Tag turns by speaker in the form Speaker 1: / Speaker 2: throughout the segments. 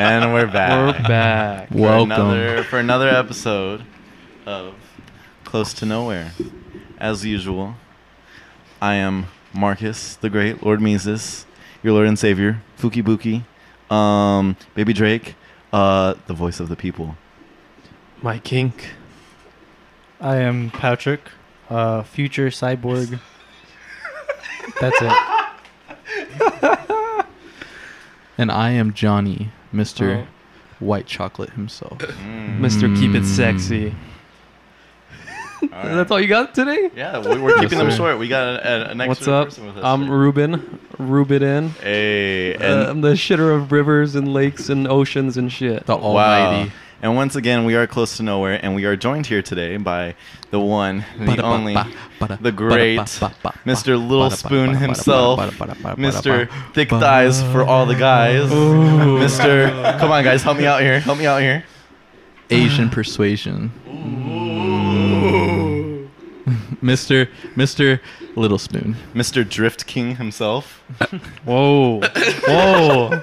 Speaker 1: and we're back.
Speaker 2: We're back.
Speaker 1: For
Speaker 3: Welcome.
Speaker 1: another, for another episode of Close to Nowhere. As usual, I am Marcus, the Great, Lord Mises, your Lord and Savior, Fuki Buki, um, Baby Drake, uh, the voice of the people.
Speaker 2: My kink.
Speaker 4: I am Patrick, uh, future cyborg. That's it.
Speaker 3: And I am Johnny, Mr.
Speaker 2: Oh.
Speaker 3: White Chocolate himself.
Speaker 1: Mm.
Speaker 2: Mr. Keep It
Speaker 3: Mm.
Speaker 2: Sexy.
Speaker 1: All right.
Speaker 2: That's all you got today?
Speaker 1: Yeah, we, we're keeping them short. We got a, a, an extra
Speaker 2: What's up?
Speaker 1: person with us.
Speaker 2: I'm
Speaker 1: today.
Speaker 2: Ruben. Ruben in.
Speaker 1: Hey, and
Speaker 2: Uh, I'm the shitter of rivers and lakes and oceans and shit.
Speaker 3: The Almighty.
Speaker 1: And once again, we are close to nowhere, and we are joined here today by the one, the only, the great Mr. Little Spoon himself, Mr. Thick Thighs for all the guys, Mr. Come on, guys, help me out here, help me out here.
Speaker 3: Asian persuasion. Mr. Mr. Little Spoon.
Speaker 1: Mr. Drift King himself.
Speaker 2: Whoa. Whoa.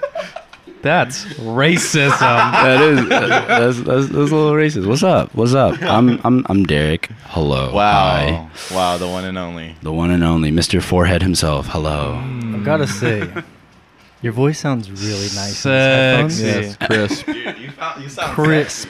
Speaker 2: That's racism.
Speaker 5: that is that's, that's, that's a little racist. What's up? What's up? I'm I'm I'm Derek. Hello.
Speaker 1: Wow,
Speaker 5: Hi.
Speaker 1: wow, the one and only.
Speaker 5: The one and only Mr. Forehead himself. Hello. Hmm.
Speaker 4: I've gotta say, your voice sounds really nice. in.
Speaker 2: Sexy.
Speaker 3: Yes, crisp.
Speaker 1: Dude, you, found, you sound
Speaker 4: Crisp.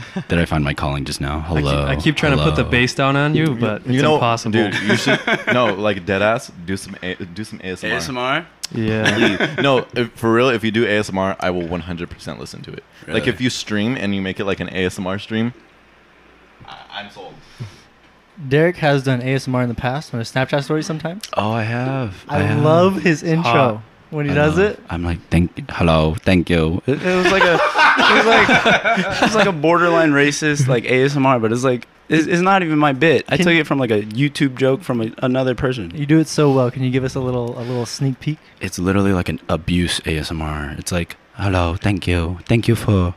Speaker 5: Did I find my calling just now?
Speaker 2: I keep,
Speaker 5: Hello.
Speaker 2: I keep trying to put the bass down on you, but it's
Speaker 1: you know,
Speaker 2: impossible.
Speaker 1: dude. You should no, like dead ass. Do some a, do some ASMR.
Speaker 5: ASMR.
Speaker 2: yeah.
Speaker 1: No, if, for real. If you do ASMR, I will 100% listen to it. Like if you stream and you make it like an ASMR stream, I, I'm sold.
Speaker 4: Derek has done ASMR in the past on his Snapchat story sometimes.
Speaker 5: Oh, I have.
Speaker 4: I,
Speaker 5: have.
Speaker 4: love his intro
Speaker 2: hot.
Speaker 4: When he
Speaker 5: I
Speaker 4: does it.
Speaker 5: I'm like, thank, hello, thank you. It, it was like a, it was like, it was like a borderline racist like ASMR, but it's like, it's, it's not even my bit. I
Speaker 4: Can-
Speaker 5: took it from like a YouTube joke from a, another person.
Speaker 4: You do it so well. Can you give us a little a little sneak peek?
Speaker 5: It's literally like an abuse ASMR. It's like, hello, thank you, thank you for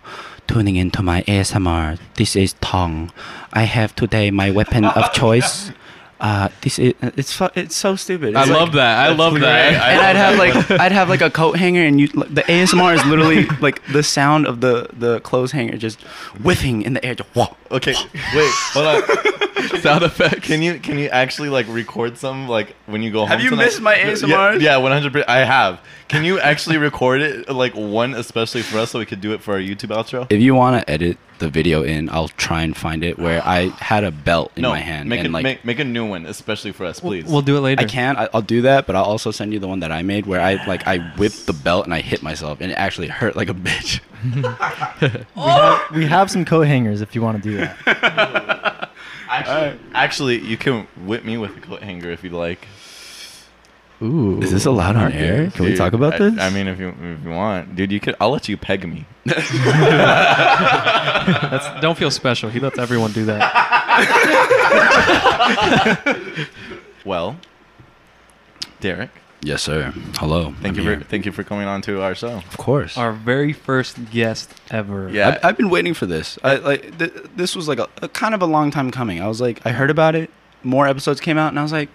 Speaker 5: tuning into my ASMR. This is Tong. I have today my weapon of choice. Uh, this is it's fu- it's so stupid.
Speaker 3: I
Speaker 5: like-
Speaker 3: love that. I love
Speaker 1: great.
Speaker 3: that.
Speaker 1: I
Speaker 5: and I'd have
Speaker 1: that.
Speaker 5: like I'd have like a coat hanger, and you the ASMR is literally like the sound of the the clothes hanger just whiffing in the air. Just, whoa.
Speaker 1: Okay, wait, hold on.
Speaker 3: Sound effects.
Speaker 1: Can you can you actually like record some like when you go home?
Speaker 5: Have you
Speaker 1: tonight?
Speaker 5: missed my
Speaker 1: Yeah,
Speaker 5: ASMRs?
Speaker 1: Yeah, one hundred. percent I have. Can you actually record it like one especially for us so we could do it for our YouTube outro?
Speaker 5: If you want to edit the video in, I'll try and find it where I had a belt in
Speaker 1: no,
Speaker 5: my hand
Speaker 1: make
Speaker 5: and
Speaker 1: it,
Speaker 5: like
Speaker 1: make make a new one especially for us, please.
Speaker 2: We'll do it later.
Speaker 5: I can. I, I'll do that, but I'll also send you the one that I made where I like I whipped the belt and I hit myself and it actually hurt like a bitch.
Speaker 4: We, have, we have some coat hangers if you want to do that.
Speaker 1: actually, actually, you can whip me with a coat hanger if you'd like.
Speaker 3: Ooh.
Speaker 5: Is this allowed on air? Can we
Speaker 1: Dude,
Speaker 5: talk about
Speaker 1: I-
Speaker 5: this?
Speaker 1: I mean, if you if you want, dude, you could. I'll let you peg me.
Speaker 2: That's, don't feel special. He lets everyone do that.
Speaker 1: Well, Derek,
Speaker 5: yes, sir. Hello.
Speaker 1: thank
Speaker 5: I'm
Speaker 1: you
Speaker 5: here.
Speaker 1: for thank you for coming on to our show.
Speaker 5: Of course.
Speaker 2: Our very first guest ever.
Speaker 1: Yeah.
Speaker 5: I, I've been waiting for this. I like th- this was like a, a kind of a long time coming. I was like, I heard about it. More episodes came out, and I was like,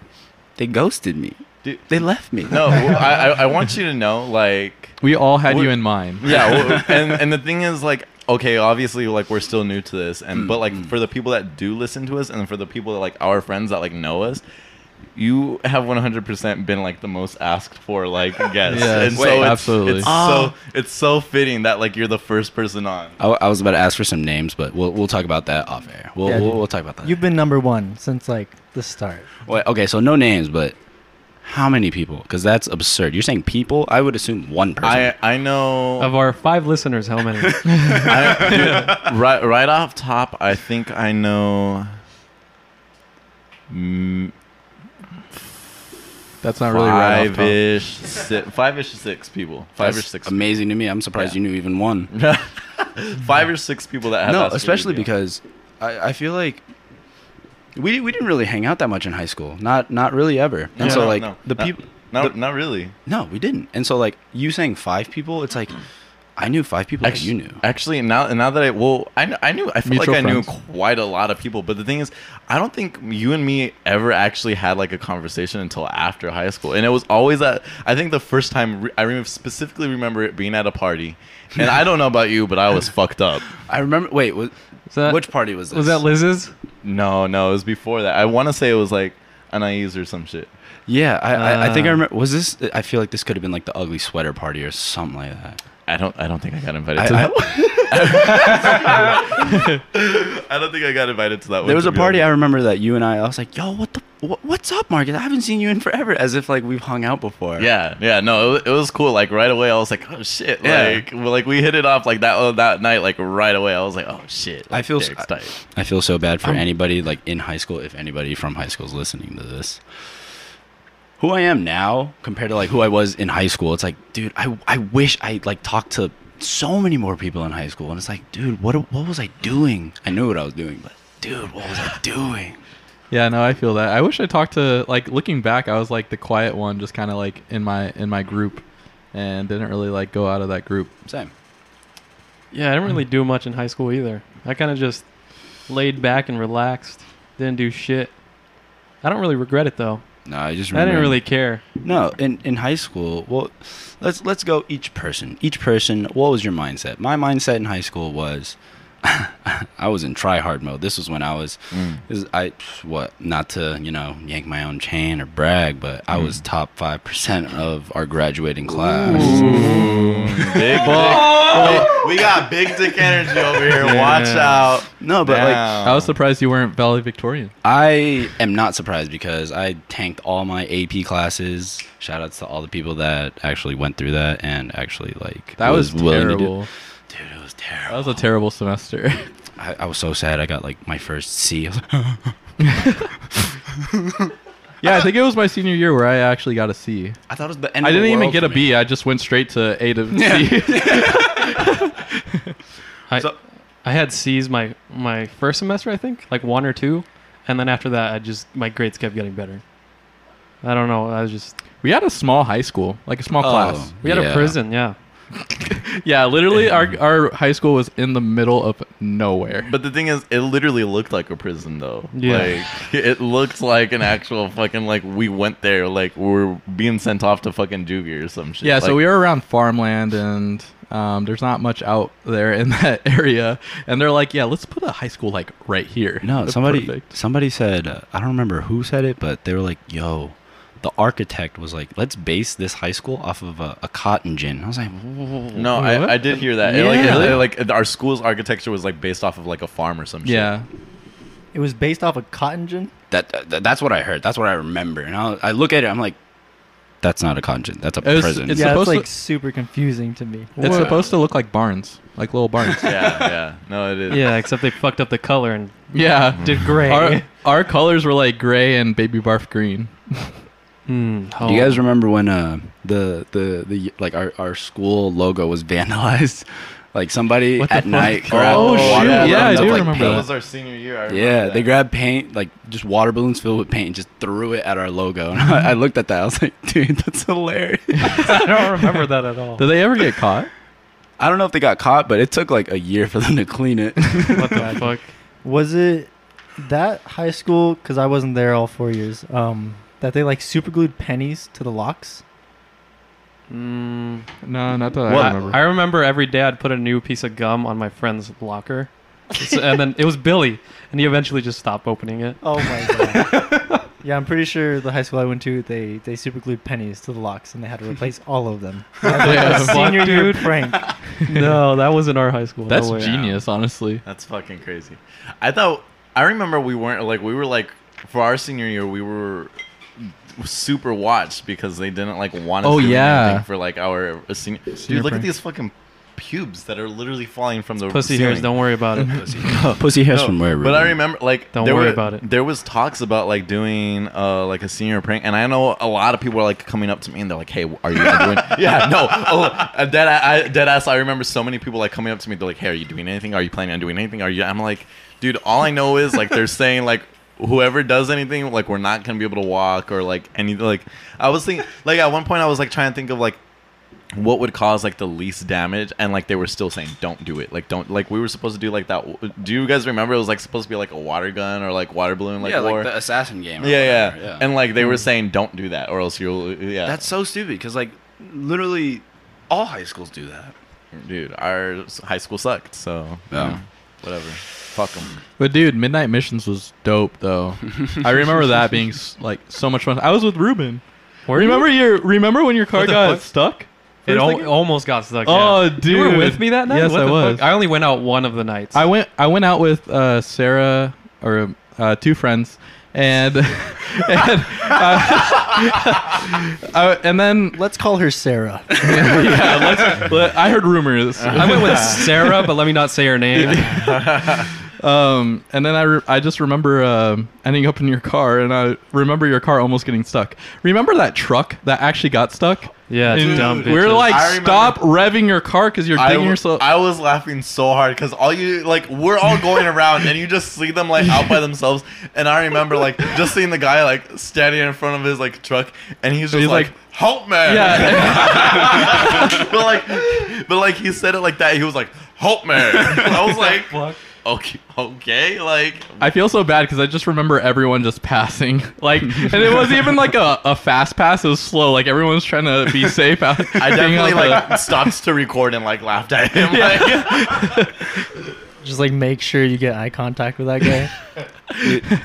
Speaker 5: they ghosted me.
Speaker 1: Dude,
Speaker 5: They left me.
Speaker 1: no, I, I I want you to know, like,
Speaker 3: We all had you in mind.
Speaker 1: yeah, and and the thing is, like, okay, obviously, like, we're still new to this, and but like mm-hmm. for the people that do listen to us, and for the people that like our friends that like know us. You have 100% been like the most asked for like guest,
Speaker 3: Yes,
Speaker 1: and
Speaker 3: wait,
Speaker 1: so it's,
Speaker 3: absolutely.
Speaker 1: it's
Speaker 5: Oh.
Speaker 1: so it's so fitting that like you're the first person on.
Speaker 5: I, I was about to ask for some names, but we'll we'll talk about that off air. We'll
Speaker 4: Yeah,
Speaker 5: we'll, we'll talk about that.
Speaker 4: You've been number one since like the start.
Speaker 5: Wait, okay, so no names, but how many people? Because that's absurd. You're saying people? I would assume one person.
Speaker 1: I I know
Speaker 2: Of our five listeners, how many?
Speaker 1: I, dude, right, right off top, I think I know. Mm,
Speaker 3: That's not really right off top.
Speaker 1: five-ish, si- five-ish six people. Five or six.
Speaker 5: Amazing to me. I'm surprised
Speaker 1: Yeah.
Speaker 5: you knew even one.
Speaker 1: five or six people that have.
Speaker 5: no, especially because I, I feel like we we didn't really hang out that much in high school. Not not really ever. And
Speaker 1: No,
Speaker 5: so
Speaker 1: no,
Speaker 5: like
Speaker 1: no.
Speaker 5: the people.
Speaker 1: No,
Speaker 5: the-
Speaker 1: not really.
Speaker 5: No, we didn't. And so like you saying five people, it's like I knew five people that
Speaker 1: Actually,
Speaker 5: you knew.
Speaker 1: Actually, now now that I well, I, I knew I feel
Speaker 3: Mutual
Speaker 1: like I knew quite a lot of people, but the thing is, I don't think you and me ever actually had like a conversation until after high school, and it was always at. I think the first time re- I remember specifically remember it being at a party, and I don't know about you, but I was fucked up.
Speaker 5: I remember. Wait, was,
Speaker 2: Was that,
Speaker 5: which party was this?
Speaker 2: was that Liz's?
Speaker 1: No, no, it was before that. I want to say it was like Anais or some shit.
Speaker 5: Yeah, I, I, I think I
Speaker 2: Ah.
Speaker 5: remember. Was this? I feel like this could have been like the ugly sweater party or something like that.
Speaker 1: I don't. I don't think I got invited
Speaker 5: I-
Speaker 1: to
Speaker 5: I-
Speaker 1: that. I don't think I got invited to that. one,
Speaker 5: There was a
Speaker 1: be
Speaker 5: party I remember that you and I. I was like, "Yo, what the? What, what's up, Marcus? I haven't seen you in forever." As if like we've hung out before.
Speaker 1: Yeah, yeah, no, it, it was cool. Like right away, I was like, "Oh shit!"
Speaker 5: Yeah.
Speaker 1: Like, well, like we hit it off like that uh, that night. Like right away, I was like, "Oh shit!"
Speaker 5: I feel s-
Speaker 1: Derek's tight.
Speaker 5: I feel so bad for
Speaker 2: I'm-
Speaker 5: anybody like in high school. If anybody from high school is listening to this, who I am now compared to like who I was in high school, it's like, dude, I I wish I like talked to so many more people in high school, and it's like, dude, what what was I doing? I knew what I was doing, but dude, what was I doing?
Speaker 3: Yeah, no, I feel that. I wish I talked to like looking back, I was like the quiet one, just kind of like in my in my group, and didn't really like go out of that group.
Speaker 5: Same.
Speaker 2: Yeah, I didn't really do much in high school either. I kind of just laid back and relaxed. Didn't do shit. I don't really regret it though.
Speaker 5: No, I just
Speaker 2: I didn't really care.
Speaker 5: No, in in high school, well, let's let's go each person. Each person, what was your mindset? My mindset in high school was I was in try hard mode. This was when I was
Speaker 1: Mm.
Speaker 5: is I what, not to, you know, yank my own chain or brag, but I was top 5% of our graduating class.
Speaker 1: big dick. we got big dick energy over here. Watch out.
Speaker 5: No, but like
Speaker 3: I was surprised you weren't valedictorian.
Speaker 5: I am not surprised because I tanked all my AP classes. Shout outs to all the people that actually went through that and actually like
Speaker 3: That was,
Speaker 5: willing to do-
Speaker 3: terrible.
Speaker 5: Dude, it was terrible.
Speaker 3: That was a terrible semester.
Speaker 5: I, I was so sad. I got like my first C.
Speaker 3: yeah, I think it was my senior year where I actually got a C.
Speaker 5: I thought it was the end.
Speaker 3: I
Speaker 5: of
Speaker 3: didn't even
Speaker 5: world
Speaker 3: get
Speaker 5: for
Speaker 3: a
Speaker 5: me.
Speaker 3: B. I just went straight to A to
Speaker 5: Yeah.
Speaker 3: C.
Speaker 2: I
Speaker 5: So-
Speaker 2: I had C's my my first semester, I think, like one or two, and then after that, I just my grades kept getting better. I don't know. I was just
Speaker 3: we had a small high school, like a small
Speaker 5: Oh.
Speaker 3: class.
Speaker 2: we had
Speaker 5: Yeah.
Speaker 2: a prison, yeah.
Speaker 3: Yeah, literally, our our high school was in the middle of nowhere.
Speaker 1: But the thing is, it literally looked like a prison, though.
Speaker 2: Yeah.
Speaker 1: Like, it looked like an actual fucking, like, we went there, like, we are being sent off to fucking Juvie or some shit.
Speaker 3: yeah, so we were around farmland, and um, there's not much out there in that area. And they're like, "Yeah, let's put a high school like right here."
Speaker 5: No,
Speaker 3: That's
Speaker 5: somebody
Speaker 3: perfect.
Speaker 5: somebody said uh, I don't remember who said it, but they were like, "Yo." The architect was like, "Let's base this high school off of a, a cotton gin." I was like,
Speaker 1: No, I, I did hear that. It, like,
Speaker 5: Yeah.
Speaker 1: it- like, our school's architecture was, like, based off of, like, a farm or some shit.
Speaker 3: Yeah,
Speaker 4: It was based off of cotton gin.
Speaker 5: that, that that's what I heard. That's what I remember. And I, I look at it, I'm like, "That's not a cotton gin. That's a
Speaker 3: It was-
Speaker 5: prison."
Speaker 3: It's
Speaker 4: yeah, it's
Speaker 3: supposed
Speaker 4: like
Speaker 3: to-
Speaker 4: super confusing to me.
Speaker 3: it's
Speaker 2: What?
Speaker 3: supposed to look like barns, like little barns.
Speaker 1: Yeah, yeah. No, it is.
Speaker 2: Yeah, except they fucked up the color and
Speaker 3: yeah,
Speaker 2: did gray.
Speaker 3: our our colors were like gray and baby barf green.
Speaker 2: Hmm,
Speaker 5: Do you guys remember when uh the the the like our, our school logo was vandalized? Like somebody at
Speaker 2: fuck?
Speaker 5: night grabbed
Speaker 3: Oh,
Speaker 5: water
Speaker 3: shoot. Yeah, I
Speaker 5: of,
Speaker 3: do
Speaker 5: like,
Speaker 3: remember
Speaker 1: That was our senior year. I remember
Speaker 5: Yeah,
Speaker 1: that.
Speaker 5: they grabbed paint, like just water balloons filled with paint, and just threw it at our logo. And I, I looked at that, I was like, dude, that's hilarious.
Speaker 2: I don't remember that at all.
Speaker 3: Did they ever get caught?
Speaker 5: I don't know if they got caught, but it took like a year for them to clean it.
Speaker 2: what the fuck?
Speaker 4: Was it that high school? Because I wasn't there all four years. Um, that they like super glued pennies to the locks.
Speaker 2: Mm,
Speaker 3: No, not that
Speaker 1: What?
Speaker 3: I
Speaker 2: I,
Speaker 3: remember.
Speaker 2: I remember every day I'd put a new piece of gum on my friend's locker, So- and then it was Billy, and he eventually just stopped opening it.
Speaker 4: Oh my god. yeah, I'm pretty sure the high school I went to, they they super glued pennies to the locks, and they had to replace all of them. That was
Speaker 3: Yeah,
Speaker 4: a
Speaker 3: fuck,
Speaker 4: senior year
Speaker 2: dude.
Speaker 4: prank.
Speaker 2: no, that wasn't our high school. No
Speaker 3: That's
Speaker 2: way.
Speaker 3: genius, honestly.
Speaker 1: That's fucking crazy. I thought I remember we weren't like we were like for our senior year we were super watched because they didn't like want us
Speaker 3: Oh,
Speaker 1: doing
Speaker 3: yeah.
Speaker 1: anything for like our senior. Dude,
Speaker 3: Senior
Speaker 1: look at these fucking pubes that are literally falling from the
Speaker 2: Pussy
Speaker 1: ceiling.
Speaker 2: hairs. Don't worry about it.
Speaker 5: Pussy hairs
Speaker 1: No,
Speaker 5: from where?
Speaker 1: But I remember, like,
Speaker 2: Don't
Speaker 1: there
Speaker 2: worry
Speaker 1: were,
Speaker 2: about it.
Speaker 1: There was talks about like doing uh like a senior prank, and I know a lot of people are like coming up to me and they're like, "Hey, are you doing?" yeah, no, oh, dead, I, dead ass. I remember so many people like coming up to me. They're like, "Hey, are you doing anything? Are you planning on doing anything? Are you?" I'm like, dude, all I know is like they're saying like. Whoever does anything, like we're not gonna be able to walk or like any like. I was thinking, like at one point, I was like trying to think of like what would cause like the least damage and like they were still saying don't do it like don't like we were supposed to do like that do you guys remember it was like supposed to be like a water gun or like water balloon like
Speaker 5: yeah,
Speaker 1: war
Speaker 5: like the assassin game. or
Speaker 1: yeah, yeah
Speaker 5: yeah.
Speaker 1: and like they were mm. saying don't do that or else you'll yeah
Speaker 5: that's so stupid because like literally all high schools do that.
Speaker 1: dude our high school sucked so
Speaker 5: Yeah.
Speaker 1: yeah, whatever fuck them
Speaker 3: But dude, Midnight Missions was dope though. I remember that being like so much fun. I was with Ruben. remember your remember when your car got
Speaker 2: fuck?
Speaker 3: stuck?
Speaker 2: It al- almost got stuck.
Speaker 3: Oh,
Speaker 2: yeah. You were with me that night?
Speaker 3: Yes,
Speaker 2: What
Speaker 3: I was.
Speaker 2: Fuck? I only went out one of the nights.
Speaker 3: I went I went out with uh, Sarah or uh, two friends and and, uh, uh, and then
Speaker 4: Let's call her Sarah.
Speaker 3: yeah, let's, let- I heard rumors.
Speaker 2: I went with Sarah, but let me not say her name.
Speaker 3: Um, and then I, re- I just remember um, ending up in your car, and I remember your car almost getting stuck. Remember that truck that actually got stuck?
Speaker 2: Yeah,
Speaker 3: And
Speaker 2: dumb
Speaker 3: We're like,
Speaker 1: I remember-
Speaker 3: stop revving your car because you're
Speaker 1: I,
Speaker 3: digging
Speaker 1: w-
Speaker 3: yourself.
Speaker 1: I was laughing so hard because all you like we're all going around and you just see them like out by themselves. And I remember like just seeing the guy like standing in front of his like truck and he's just
Speaker 3: He's
Speaker 1: like,
Speaker 3: like-
Speaker 1: help me!
Speaker 3: yeah,
Speaker 1: but like but like he said it like that. He was like help me! I was like okay okay like
Speaker 3: I feel so bad because I just remember everyone just passing, like, and it wasn't even like a, a fast pass. It was slow. Like everyone was trying to be safe out.
Speaker 1: I definitely
Speaker 3: out the-
Speaker 1: like stopped to record and like laughed at him like
Speaker 4: Just like make sure you get eye contact with that guy.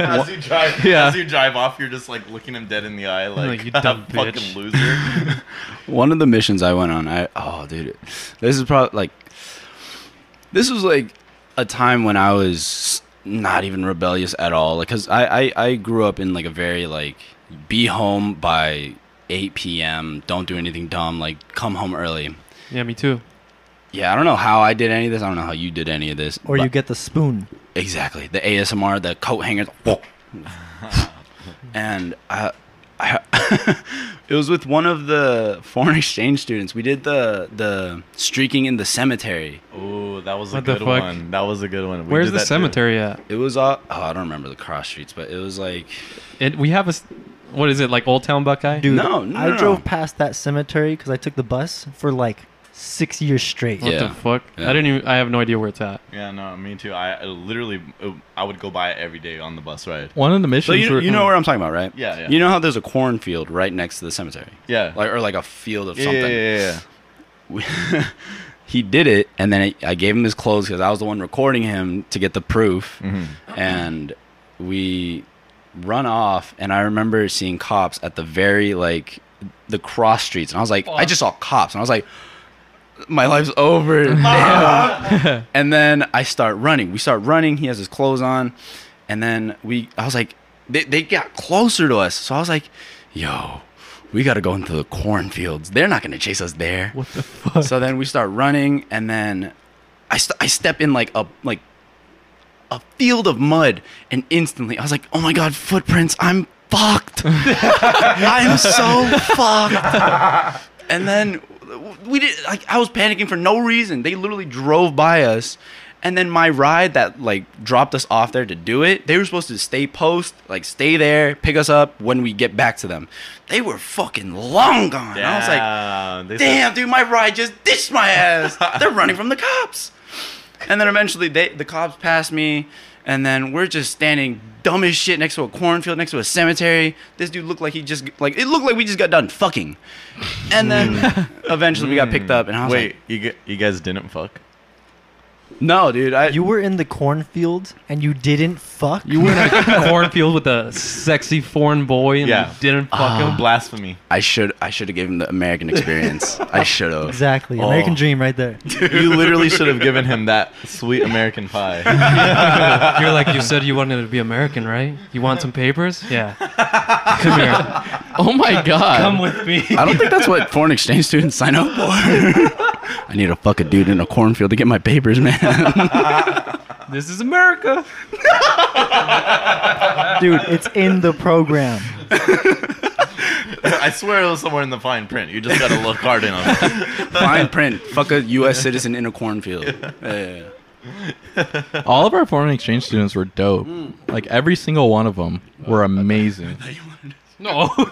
Speaker 1: as you drive
Speaker 3: Yeah.
Speaker 1: as you drive off you're just like looking him dead in the eye like,
Speaker 2: Like, you dumb
Speaker 1: fucking
Speaker 2: bitch."
Speaker 1: loser
Speaker 5: One of the missions I went on, I oh dude, this is probably like this was like a time when I was not even rebellious at all. Like, cause I I, I grew up in like a very like be home by 8 p.m. Don't do anything dumb. Like come home early.
Speaker 2: Yeah, me too.
Speaker 5: Yeah, I don't know how I did any of this. I don't know how you did any of this.
Speaker 4: Or you get the spoon.
Speaker 5: exactly the ASMR, the coat hangers, and I, I it was with one of the foreign exchange students. We did the the streaking in the cemetery.
Speaker 1: Oh, that was a
Speaker 2: What the
Speaker 1: good
Speaker 2: fuck?
Speaker 1: one. That was a good one. We
Speaker 2: Where's
Speaker 1: did
Speaker 2: the
Speaker 1: that too.
Speaker 2: cemetery at?
Speaker 5: It was uh, oh I don't remember the cross streets, but it was like
Speaker 2: It, we have a what is it like? Old Town Buckeye?
Speaker 4: Dude,
Speaker 5: No, no,
Speaker 4: I
Speaker 5: no,
Speaker 4: drove past that cemetery because I took the bus for like six years straight.
Speaker 2: What
Speaker 5: Yeah.
Speaker 2: the fuck?
Speaker 5: Yeah.
Speaker 2: I didn't even. I have no idea where it's at.
Speaker 1: Yeah, no, me too. I, I literally, uh, I would go by it every day on the bus ride.
Speaker 3: one of the
Speaker 5: so
Speaker 3: missions.
Speaker 5: you,
Speaker 3: were-
Speaker 5: you know where I'm talking about, right?
Speaker 1: Yeah, yeah.
Speaker 5: You know how there's a cornfield right next to the cemetery,
Speaker 1: Yeah.
Speaker 5: like or like a field of
Speaker 1: yeah,
Speaker 5: something.
Speaker 1: yeah, yeah, yeah.
Speaker 5: he did it, and then I, I gave him his clothes because I was the one recording him to get the proof,
Speaker 1: Mhm.
Speaker 5: and we run off, and I remember seeing cops at the very like the cross streets, and I was like, I just saw cops, and I was like, my life's over. And then I start running. We start running. He has his clothes on, and then we. I was like, they they got closer to us, so I was like, yo. We got to go into the cornfields. They're not going to chase us there.
Speaker 3: What the fuck?
Speaker 5: So then we start running, and then I st- I step in like a like a field of mud, and instantly I was like, "Oh my god, footprints! I'm fucked! I'm so fucked!" And then we did like I was panicking for no reason. They literally drove by us. And then my ride that like dropped us off there to do it, they were supposed to stay post, like stay there, pick us up when we get back to them. They were fucking long gone. I was like,
Speaker 1: Damn,
Speaker 5: damn, dude, my ride just ditched my ass. They're running from the cops. And then eventually they the cops passed me, and then we're just standing dumb as shit next to a cornfield, next to a cemetery. This dude looked like he just like it looked like we just got done fucking. And then eventually we got picked up, and I was
Speaker 1: Wait,
Speaker 5: like,
Speaker 1: you, you guys didn't fuck?
Speaker 5: No, dude, I
Speaker 4: You were in the cornfield and you didn't fuck?
Speaker 2: You were in a cornfield with a sexy foreign boy and
Speaker 1: Yeah.
Speaker 2: you didn't fuck ah. him.
Speaker 1: Blasphemy.
Speaker 5: I should I should have given him the American experience. I should have.
Speaker 4: Exactly.
Speaker 1: Oh.
Speaker 4: American dream right there.
Speaker 1: you literally should have given him that sweet American pie.
Speaker 2: You're like, you said you wanted to be American, right? You want some papers? Yeah. Come here.
Speaker 3: Oh my god!
Speaker 2: Come with me.
Speaker 5: I don't think that's what foreign exchange students sign up for. I need to fuck a dude in a cornfield to get my papers, man.
Speaker 2: This is America.
Speaker 4: Dude, it's in the program.
Speaker 1: I swear it was somewhere in the fine print. You just gotta look hard in on it.
Speaker 5: Fine print. Fuck a U.S. citizen in a cornfield. Yeah.
Speaker 3: All of our foreign exchange students were dope.
Speaker 5: Hmm.
Speaker 3: Like every single one of them were amazing.
Speaker 2: No.
Speaker 5: I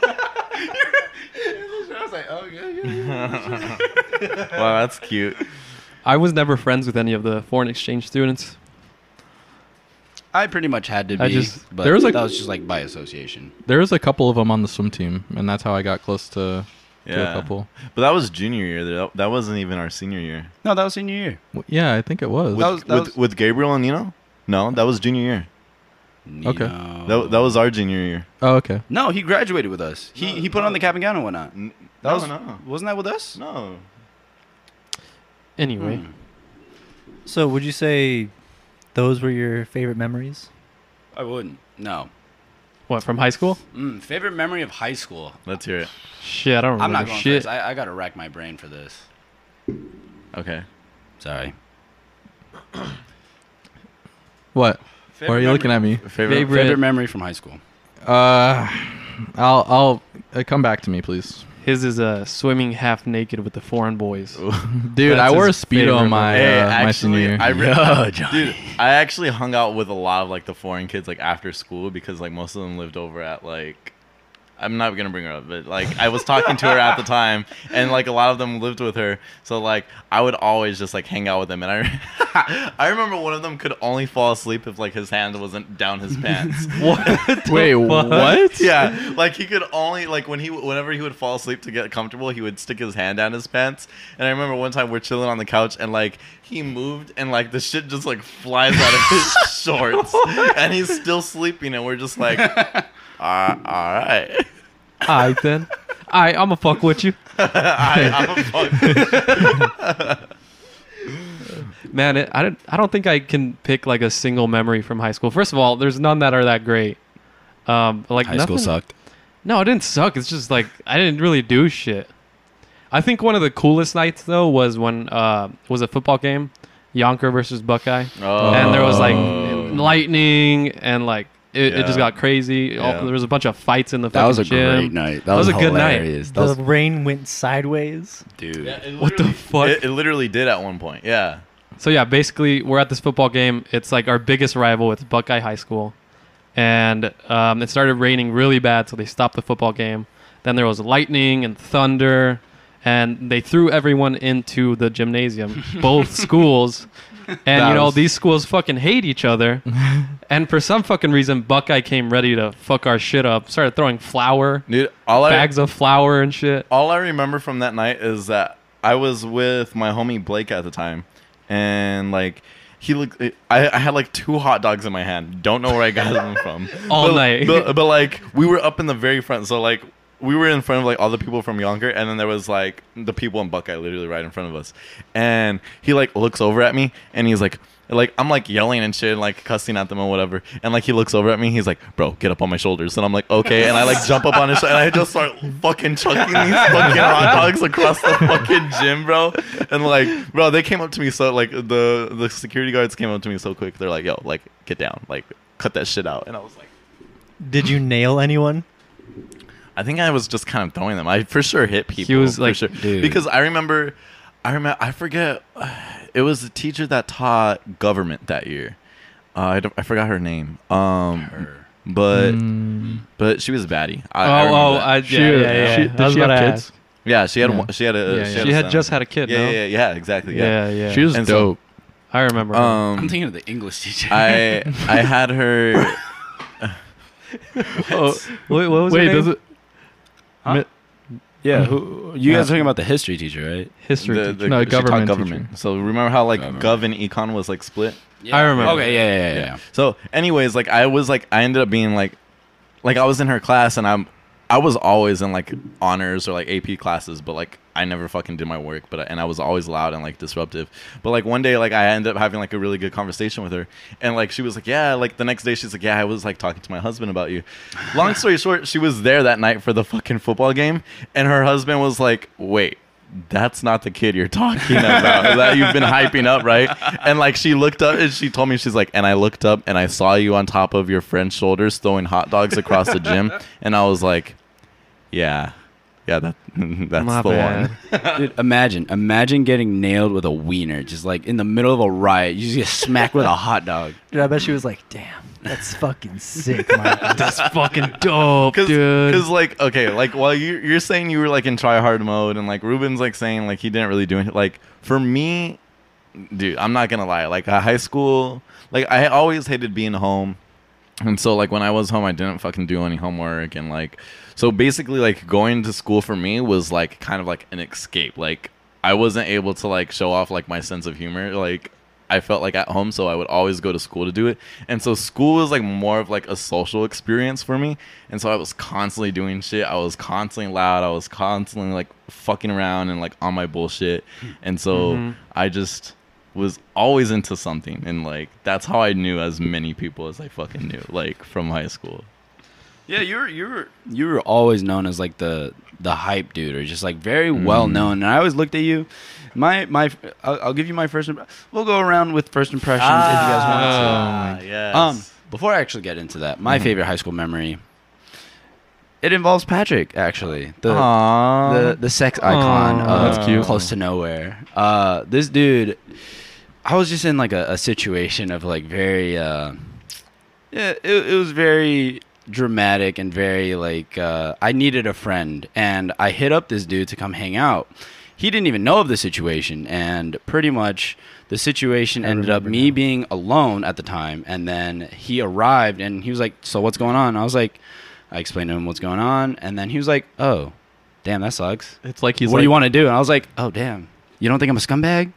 Speaker 5: was like, oh yeah, yeah.
Speaker 1: wow, that's cute.
Speaker 2: I was never friends with any of the foreign exchange students.
Speaker 5: I pretty much had to be,
Speaker 2: I just-
Speaker 5: but
Speaker 3: there was, like-
Speaker 5: that was just like by association.
Speaker 3: There was a couple of them on the swim team, and that's how I got close to, to a couple.
Speaker 1: but that was junior year. That, that wasn't even our senior year.
Speaker 5: No, that was senior year.
Speaker 3: W- Yeah, I think it was.
Speaker 1: With,
Speaker 5: That was- that
Speaker 1: with,
Speaker 5: was-
Speaker 1: with Gabriel and Nino? No, that was junior year.
Speaker 3: Okay.
Speaker 1: That, that was our junior year.
Speaker 3: oh, okay.
Speaker 5: No, he graduated with us. He
Speaker 1: No,
Speaker 5: he put
Speaker 1: no.
Speaker 5: on the cap and gown and whatnot.
Speaker 1: N-
Speaker 5: That
Speaker 1: no,
Speaker 5: was
Speaker 1: no,
Speaker 5: wasn't that with us?
Speaker 1: no.
Speaker 2: Anyway,
Speaker 5: Hmm.
Speaker 4: So would you say those were your favorite memories?
Speaker 5: I wouldn't. No.
Speaker 2: what from high school?
Speaker 5: Mm, favorite memory of high school.
Speaker 1: Let's hear it.
Speaker 2: Shit, I don't remember
Speaker 5: I'm not going
Speaker 2: shit.
Speaker 5: first. I, I got to rack my brain for this.
Speaker 1: Okay.
Speaker 5: Sorry.
Speaker 3: What? Why are you looking at me?
Speaker 1: Favorite.
Speaker 2: Favorite-
Speaker 5: Favorite memory from high school.
Speaker 3: Uh, I'll I'll uh, come back to me, please.
Speaker 2: His is uh, swimming half naked with the foreign boys.
Speaker 3: Dude,
Speaker 2: That's
Speaker 3: I wore a speedo
Speaker 2: on
Speaker 3: my
Speaker 1: Hey,
Speaker 3: uh, my senior
Speaker 1: actually,
Speaker 3: year.
Speaker 1: I re-
Speaker 5: Yo, Johnny.
Speaker 1: dude, I actually hung out with a lot of like the foreign kids like after school because like most of them lived over at like I'm not gonna bring her up, but like I was talking to her at the time, and like a lot of them lived with her, so like I would always just like hang out with them, and I I remember one of them could only fall asleep if like his hand wasn't down his pants.
Speaker 2: what?
Speaker 3: Wait, what?
Speaker 1: yeah, like he could only like when he whenever he would fall asleep to get comfortable, he would stick his hand down his pants. And I remember one time we're chilling on the couch and like he moved and like the shit just like flies out of his shorts, and he's still sleeping, and we're just like, uh, all right,
Speaker 2: Alright then. Alright, I'ma fuck with you.
Speaker 1: I, I'm a fuck.
Speaker 2: Man, it, I don't. I don't think I can pick like a single memory from high school. First of all, there's none that are that great. Um, like
Speaker 5: High school sucked.
Speaker 2: No, it didn't suck. It's just like I didn't really do shit. I think one of the coolest nights though was when uh was a football game, Youngker versus Buckeye,
Speaker 1: Oh.
Speaker 2: and there was like
Speaker 3: Oh.
Speaker 2: lightning and like it, it just got crazy. All- there was a bunch of fights in the
Speaker 5: That was a
Speaker 2: gym.
Speaker 5: great night. That,
Speaker 2: That
Speaker 5: was,
Speaker 2: was a good night.
Speaker 5: That
Speaker 4: The
Speaker 5: was,
Speaker 4: rain went sideways.
Speaker 5: dude.
Speaker 2: What the fuck?
Speaker 1: It, it literally did at one point. Yeah.
Speaker 2: So yeah, basically we're at this football game. It's like our biggest rival. It's Buckeye High School, and um, it started raining really bad, so they stopped the football game. Then there was lightning and thunder, and they threw everyone into the gymnasium, both schools. And you know
Speaker 3: was-
Speaker 2: these schools fucking hate each other, and for some fucking reason, Buckeye came ready to fuck our shit up. Started throwing flour,
Speaker 1: Dude, all I
Speaker 2: bags of flour and shit.
Speaker 1: all I remember from that night is that I was with my homie Blake at the time, and like he looked. I, I had like two hot dogs in my hand. Don't know where I got them from.
Speaker 2: All
Speaker 1: but,
Speaker 2: night.
Speaker 1: but, but like we were up in the very front, so like we were in front of like all the people from Youngker, and then there was like the people in Buckeye literally right in front of us, and he like looks over at me, and he's like. Like I'm like yelling and shit, and, like cussing at them and whatever, and like he looks over at me, he's like, "Bro, get up on my shoulders," and I'm like, "Okay," and I like jump up on his, shoulder, and I just start fucking chucking these fucking hot dogs across the fucking gym, bro, and like, bro, they came up to me so like the the security guards came up to me so quick, they're like, "Yo, like get down, like cut that shit out," and I was like.
Speaker 4: Did you nail anyone?
Speaker 1: I think I was just kind of throwing them. I for sure hit people.
Speaker 2: He
Speaker 1: was
Speaker 2: like,
Speaker 1: sure.
Speaker 5: dude.
Speaker 1: because I remember, I remember, I forget. It was the teacher that taught government that year. Uh, I, don't, I forgot her name. Um,
Speaker 5: Her.
Speaker 1: but
Speaker 3: Mm.
Speaker 1: but she was a baddie. I,
Speaker 2: oh,
Speaker 1: I remember
Speaker 2: oh,
Speaker 1: that.
Speaker 2: I,
Speaker 3: She-
Speaker 2: yeah, yeah, yeah.
Speaker 3: she- did she have kids?
Speaker 2: ask.
Speaker 1: yeah, she had
Speaker 3: Yeah.
Speaker 1: one, she had a
Speaker 2: Yeah,
Speaker 1: she
Speaker 2: yeah.
Speaker 1: had,
Speaker 2: She
Speaker 1: a
Speaker 2: had just had a kid,
Speaker 1: Yeah,
Speaker 2: no?
Speaker 1: yeah, yeah, exactly. Yeah.
Speaker 2: Yeah, yeah.
Speaker 3: She was
Speaker 1: And so-
Speaker 3: dope.
Speaker 2: I remember.
Speaker 1: Um,
Speaker 5: I'm thinking of the English teacher.
Speaker 1: I I had her.
Speaker 2: oh, wait, what was
Speaker 3: Wait,
Speaker 2: her name?
Speaker 3: does it?
Speaker 5: Huh? Yeah, who, you guys are talking about the history teacher, right?
Speaker 2: History
Speaker 1: the,
Speaker 2: teacher.
Speaker 1: the,
Speaker 3: No,
Speaker 1: she taught
Speaker 3: government
Speaker 1: government. So remember how like
Speaker 5: Government.
Speaker 1: gov and econ was like split.
Speaker 2: I remember.
Speaker 5: Okay, yeah, yeah, yeah. yeah.
Speaker 1: So, anyways, like I was like I ended up being like, like I was in her class and I'm, I was always in like honors or like AP classes, but like I never fucking did my work, but and I was always loud and like disruptive. But like one day, like I ended up having like a really good conversation with her, and like she was like, yeah, like the next day she's like, yeah, I was like talking to my husband about you. Long story short, she was there that night for the fucking football game, and her husband was like, wait that's not the kid you're talking about that you've been hyping up, right? And like she looked up and she told me she's like, and I looked up and I saw you on top of your friend's shoulders throwing hot dogs across the gym, and I was like, yeah, yeah, that that's
Speaker 2: My
Speaker 1: the
Speaker 2: bad.
Speaker 1: one.
Speaker 5: Dude, imagine, imagine getting nailed with a wiener, just like in the middle of a riot. You just get smacked with a hot dog.
Speaker 4: Dude, I bet she was like, damn. That's fucking sick, Michael.
Speaker 2: That's fucking dope,
Speaker 1: Cause,
Speaker 2: dude.
Speaker 1: 'cause, like okay, like while you you're saying you were like in try hard mode and like Ruben's like saying like he didn't really do anything. Like for me, dude, I'm not gonna lie. Like uh, high school, like I always hated being home, and so like when I was home, I didn't fucking do any homework and like so basically like going to school for me was like kind of like an escape. Like I wasn't able to like show off like my sense of humor. Like I felt like at home, so I would always go to school to do it. And so school was like more of like a social experience for me. And so I was constantly doing shit. I was constantly loud. I was constantly like fucking around and like on my bullshit. And so
Speaker 2: Mhm.
Speaker 1: I just was always into something. And like that's how I knew as many people as I fucking knew, like from high school.
Speaker 5: Yeah, you were you were you were always known as like the the hype dude, or just like very well
Speaker 1: Mm.
Speaker 5: known. And I always looked at you. My my, I'll, I'll give you my first. Imp- we'll go around with first impressions if you guys want to.
Speaker 1: Ah, yes.
Speaker 5: Um, before I actually get into that, my
Speaker 1: Mhm.
Speaker 5: favorite high school memory. It involves Patrick, actually. The
Speaker 1: Aww.
Speaker 5: the the sex icon
Speaker 2: Aw.
Speaker 5: of
Speaker 1: That's cute.
Speaker 5: close to nowhere. Uh, this dude, I was just in like a, a situation of like very, uh, yeah, it, it was very dramatic and very like uh, I needed a friend, and I hit up this dude to come hang out. He didn't even know of the situation, and pretty much the situation
Speaker 4: I
Speaker 5: ended up me
Speaker 4: now.
Speaker 5: being alone at the time, and then he arrived, and he was like, "So what's going on?" I was like, I explained to him what's going on, and then he was like, "Oh, damn, that sucks."
Speaker 3: It's like he's
Speaker 5: what
Speaker 3: like,
Speaker 5: do you want to do? And I was like, oh damn, you don't think I'm a scumbag?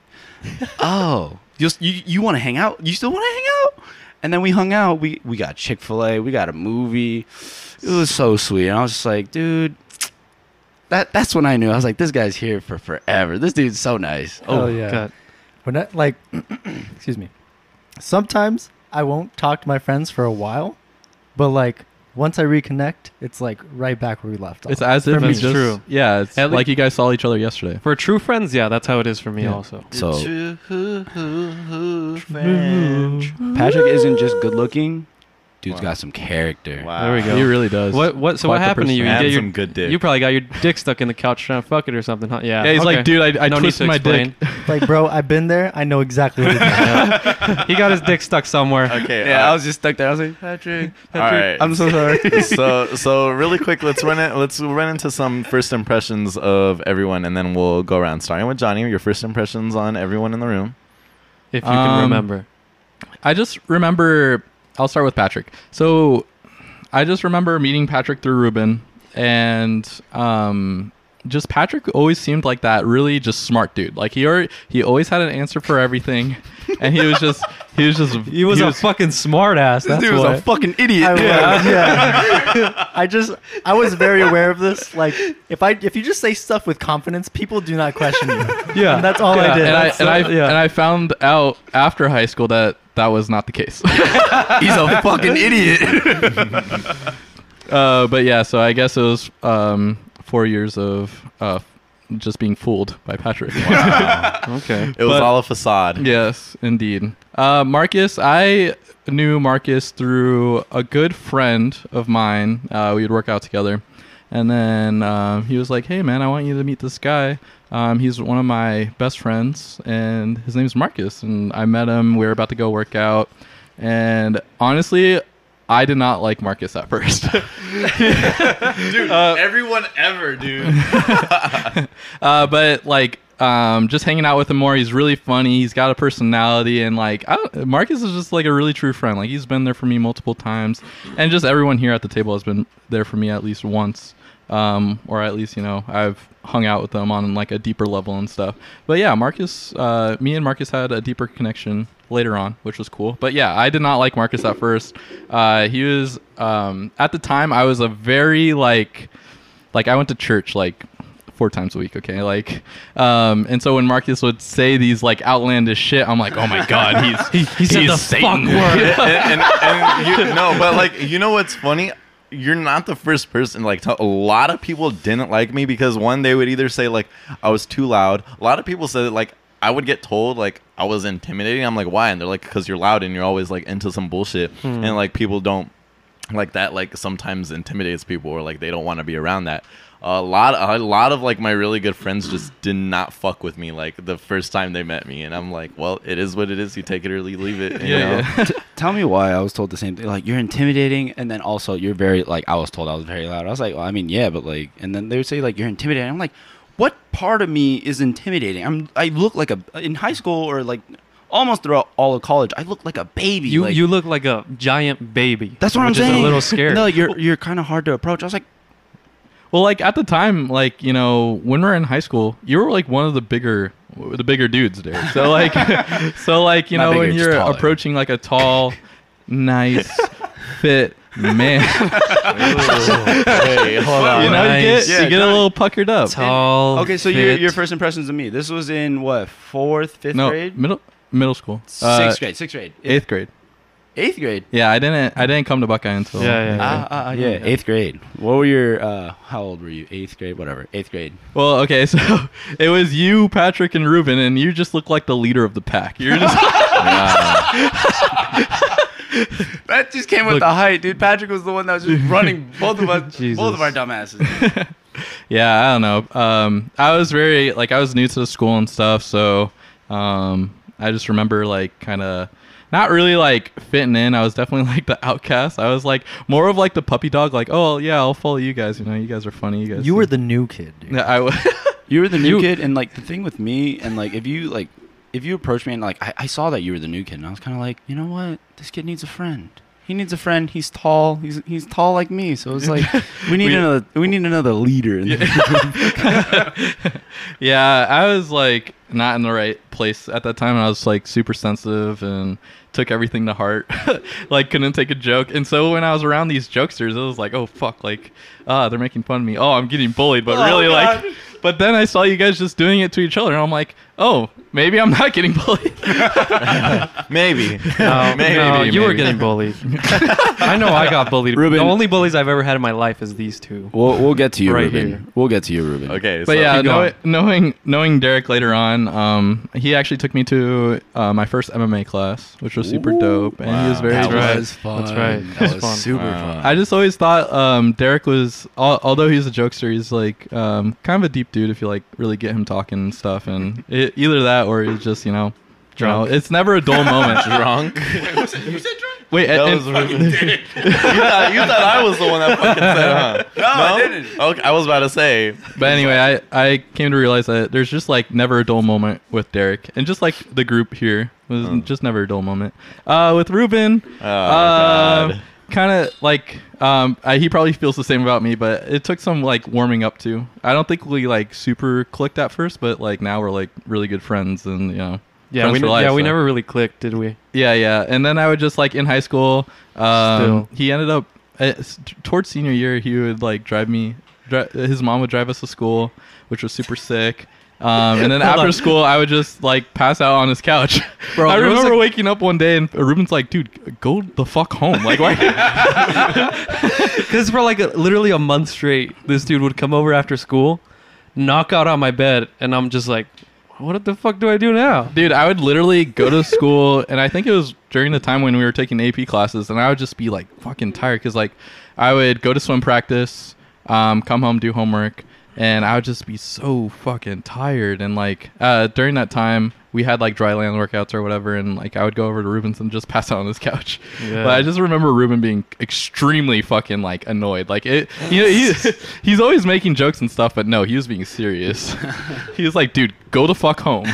Speaker 5: Oh, you you, you want to hang out? You still want to hang out? And then we hung out. We we got Chick Fil A. We got a movie. It was so sweet. And I was just like, dude, that that's when I knew. I was like, this guy's here for forever. This dude's so nice.
Speaker 4: Oh,
Speaker 2: oh
Speaker 4: yeah.
Speaker 2: God.
Speaker 4: When I, like, excuse me. Sometimes I won't talk to my friends for a while, but like once I reconnect, it's like right back where we left off.
Speaker 3: It's as if it's
Speaker 2: it's
Speaker 3: just
Speaker 2: true.
Speaker 3: yeah. It's
Speaker 2: At
Speaker 3: like
Speaker 2: lea-
Speaker 3: you guys saw each other yesterday.
Speaker 2: For true friends, yeah, that's how it is for me
Speaker 3: Yeah.
Speaker 2: also.
Speaker 5: So
Speaker 1: French.
Speaker 5: Patrick isn't just good looking. Dude's
Speaker 1: Wow.
Speaker 5: got some character.
Speaker 1: Wow.
Speaker 2: There we go.
Speaker 3: He really does.
Speaker 2: What what? So
Speaker 3: Quite
Speaker 2: what happened to you? You,
Speaker 1: And
Speaker 2: get your,
Speaker 1: some good dick.
Speaker 2: you probably got your dick stuck in the couch trying to fuck it or something, huh? Yeah.
Speaker 3: Yeah, he's
Speaker 2: okay.
Speaker 3: like, dude, I, I
Speaker 2: no
Speaker 3: twisted my
Speaker 2: explain.
Speaker 3: dick.
Speaker 4: like, bro, I've been there. I know exactly what
Speaker 2: he got his dick stuck somewhere.
Speaker 1: Okay.
Speaker 5: Yeah,
Speaker 1: uh,
Speaker 5: I was just stuck there. I was like, Patrick,
Speaker 1: All
Speaker 5: Patrick,
Speaker 1: right.
Speaker 5: I'm so sorry.
Speaker 1: so so really quick, let's run it. Let's run into some first impressions of everyone, and then we'll go around. Starting with Johnny, your first impressions on everyone in the room.
Speaker 2: If you can
Speaker 3: Um,
Speaker 2: remember.
Speaker 3: I just remember. I'll start with Patrick. So, I just remember meeting Patrick through Ruben, and um, just Patrick always seemed like that really just smart dude. Like he already, he always had an answer for everything, and he was just he was just
Speaker 2: He was a fucking smart ass.
Speaker 5: this
Speaker 2: That's
Speaker 5: dude was
Speaker 2: why.
Speaker 5: a fucking idiot.
Speaker 4: I was,
Speaker 5: Yeah.
Speaker 4: yeah. I just I was very aware of this. Like if I if you just say stuff with confidence, people do not question you.
Speaker 2: Yeah.
Speaker 4: And that's all I did.
Speaker 3: and I
Speaker 4: That's
Speaker 3: and I
Speaker 4: all-
Speaker 3: and I found out after high school that that was not the case.
Speaker 5: He's a fucking idiot.
Speaker 3: uh, but yeah, so I guess it was um, four years of uh, just being fooled by Patrick.
Speaker 2: okay.
Speaker 1: It was
Speaker 3: But-
Speaker 1: all a facade.
Speaker 3: Yes, indeed. Uh, Marcus, I knew Marcus through a good friend of mine. Uh, we would work out together. And then um, he was like, hey, man, I want you to meet this guy. Um, he's one of my best friends, and his name's Marcus. And I met him. We were about to go work out. And honestly, I did not like Marcus at first.
Speaker 1: dude. everyone ever, dude.
Speaker 3: uh, but like um, just hanging out with him more. He's really funny. He's got a personality, and like Marcus is just like a really true friend. Like he's been there for me multiple times, and just everyone here at the table has been there for me at least once, um, or at least you know I've hung out with them on like a deeper level and stuff. But yeah, Marcus, uh, me and Marcus had a deeper connection later on, which was cool. But yeah, I did not like Marcus at first. Uh, he was um, at the time I was a very like like I went to church like four times a week okay like um and so when marcus would say these like outlandish shit i'm like oh my god he's he,
Speaker 2: he said
Speaker 3: he's
Speaker 2: the
Speaker 3: Satan.
Speaker 2: fuck word.
Speaker 1: and, and, and you, no, but like you know what's funny? You're not the first person. Like to, a lot of people didn't like me because one, they would either say like I was too loud. A lot of people said like I would get told like I was intimidating. I'm like, why? And they're like, because you're loud and you're always like into some bullshit, and like people don't like that like sometimes intimidates people or like they don't want to be around that a lot a lot of like my really good friends just did not fuck with me like the first time they met me and i'm like well it is what it is you take it or you leave it you
Speaker 3: Yeah,
Speaker 1: know?
Speaker 3: yeah.
Speaker 5: T- tell me why I was told the same thing. Like you're intimidating, and then also you're very like I was told I was very loud. I was like, well, I mean, yeah, but like, and then they would say like you're intimidating. I'm like, what part of me is intimidating? I'm I look like a in high school or like almost throughout all of college. I look like a baby.
Speaker 2: You
Speaker 5: like,
Speaker 2: you look like a giant baby.
Speaker 5: That's what
Speaker 2: which
Speaker 5: I'm saying.
Speaker 2: Is a little scared.
Speaker 5: No, you're you're kind of hard to approach. I was like,
Speaker 3: Well, like at the time, like you know, when we are in high school, you were like one of the bigger, the bigger dudes there. So like, so like you
Speaker 5: Not
Speaker 3: know,
Speaker 5: bigger,
Speaker 3: when you're
Speaker 5: taller.
Speaker 3: approaching like a tall, nice, fit man,
Speaker 1: hey hold on
Speaker 3: you know, you get
Speaker 2: Nice.
Speaker 3: you
Speaker 5: Yeah,
Speaker 3: get a little puckered up.
Speaker 2: Tall.
Speaker 5: okay, so your
Speaker 2: fit.
Speaker 5: your first impressions of me. This was in what fourth, fifth
Speaker 3: no,
Speaker 5: grade,
Speaker 3: middle middle school,
Speaker 5: sixth
Speaker 3: Uh,
Speaker 5: grade, sixth grade,
Speaker 3: eighth grade.
Speaker 5: Eighth grade.
Speaker 3: Yeah, I didn't I didn't come to Buckeye until
Speaker 2: Yeah, yeah, yeah.
Speaker 5: Ah, ah, ah, yeah, eighth grade. What were your? uh How old were you? Eighth grade, whatever. Eighth grade.
Speaker 3: Well, okay, so it was you, Patrick, and Ruben, and you just look like the leader of the pack. You're just
Speaker 5: That just came with
Speaker 2: Look-
Speaker 5: the height, dude. Patrick was the one that was just running both of us,
Speaker 2: Jesus.
Speaker 5: both of our dumbasses.
Speaker 3: yeah, I don't know. Um, I was very like I was new to the school and stuff, so um, I just remember like kind of not really like fitting in. I was definitely like the outcast. I was like more of like the puppy dog. Like, oh yeah, I'll follow you guys. You know, you guys are funny. You guys.
Speaker 4: You were the new kid, dude.
Speaker 3: Yeah, I. w-
Speaker 5: you were the new
Speaker 2: You-
Speaker 5: kid, and like the thing with me, and like if you like, if you approached me and like I, I saw that you were the new kid, and I was kind of like, you know what, this kid needs a friend. He needs a friend. He's tall. He's he's tall like me. So it's like we need
Speaker 3: We-
Speaker 5: another we need another leader. In the
Speaker 3: yeah, I was like not in the right place at that time. I was like super sensitive and took everything to heart. like couldn't take a joke. And so when I was around these jokesters, it was like, oh fuck, like ah, they're making fun of me. Oh, I'm getting bullied, but
Speaker 5: Oh,
Speaker 3: really
Speaker 5: God.
Speaker 3: like but then I saw you guys just doing it to each other and I'm like, oh, maybe I'm not getting bullied.
Speaker 1: maybe
Speaker 2: No,
Speaker 1: maybe
Speaker 2: no, you were getting bullied. I know I got bullied.
Speaker 5: Ruben-
Speaker 2: The only bullies I've ever had in my life is these two.
Speaker 5: we'll we'll get to you,
Speaker 2: Right
Speaker 5: Ruben.
Speaker 2: here.
Speaker 5: We'll get to you, Ruben.
Speaker 1: okay
Speaker 3: But
Speaker 1: so
Speaker 3: yeah, know, knowing knowing Derek later on, um, he actually took me to uh, my first MMA class, which was super
Speaker 5: Ooh.
Speaker 3: dope, and he was very.
Speaker 2: That's right.
Speaker 5: was fun.
Speaker 2: That's right.
Speaker 5: That
Speaker 2: That's
Speaker 5: was
Speaker 2: fun.
Speaker 5: super
Speaker 1: Wow.
Speaker 5: fun.
Speaker 3: I just always thought um, Derek was, al- although he's a jokester, he's like um, kind of a deep dude if you like really get him talking and stuff. And it, either that or he's just you know, you know,
Speaker 2: Drunk.
Speaker 3: it's never a dull moment.
Speaker 1: drunk
Speaker 3: Wait,
Speaker 1: that
Speaker 3: and-
Speaker 1: was Ruben. you, thought, you thought I was the one that fucking said, huh?
Speaker 5: No, I didn't.
Speaker 1: Okay, I was about to say.
Speaker 3: But anyway, I, I came to realize that there's just like never a dull moment with Derek, and just like the group here was
Speaker 1: Hmm.
Speaker 3: just never a dull moment. Uh, with Ruben,
Speaker 1: Oh, God.
Speaker 3: Kind of like um, I, he probably feels the same about me, but it took some like warming up to. I don't think we like super clicked at first, but like now we're like really good friends, and you know.
Speaker 2: Yeah, we
Speaker 3: life,
Speaker 2: yeah we never really clicked, did we?
Speaker 3: Yeah, yeah. And then I would just like in high school, um, he ended up uh, towards senior year. He would like drive me. Dri- his mom would drive us to school, which was super sick. Um, and then after school, I would just like pass out on his couch.
Speaker 2: Bro,
Speaker 3: I remember
Speaker 2: a-
Speaker 3: waking up one day and Ruben's like, "Dude, go the fuck home!" Like, why?
Speaker 2: Because for like a, literally a month straight, this dude would come over after school, knock out on my bed, and I'm just like, what the fuck do I do now?
Speaker 3: Dude, I would literally go to school, and I think it was during the time when we were taking AP classes, and I would just be like fucking tired because like I would go to swim practice, um, come home, do homework, and I would just be so fucking tired. And like uh, during that time, we had like dry land workouts or whatever, and like I would go over to Ruben's and just pass out on his couch.
Speaker 2: Yeah.
Speaker 3: But I just remember Ruben being extremely fucking like annoyed. Like it, you know, he, he's always making jokes and stuff, but no, he was being serious. he was like, "Dude, go the fuck home."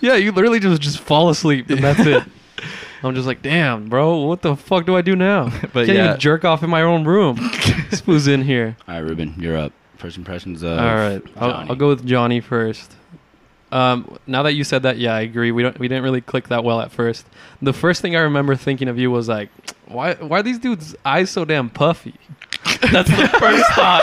Speaker 2: Yeah, you literally just just fall asleep and that's it. I'm just like, damn, bro, what the fuck do I do now?
Speaker 3: But
Speaker 2: Can't
Speaker 3: yeah.
Speaker 2: even jerk off in my own room. this fool's in here.
Speaker 5: All right, Ruben, you're up. First impressions of
Speaker 2: All right, I'll, I'll go with Johnny first. Um, now that you said that, yeah, I agree. We don't, we didn't really click that well at first. The first thing I remember thinking of you was like, why, why are these dudes' eyes so damn puffy? That's the first thought.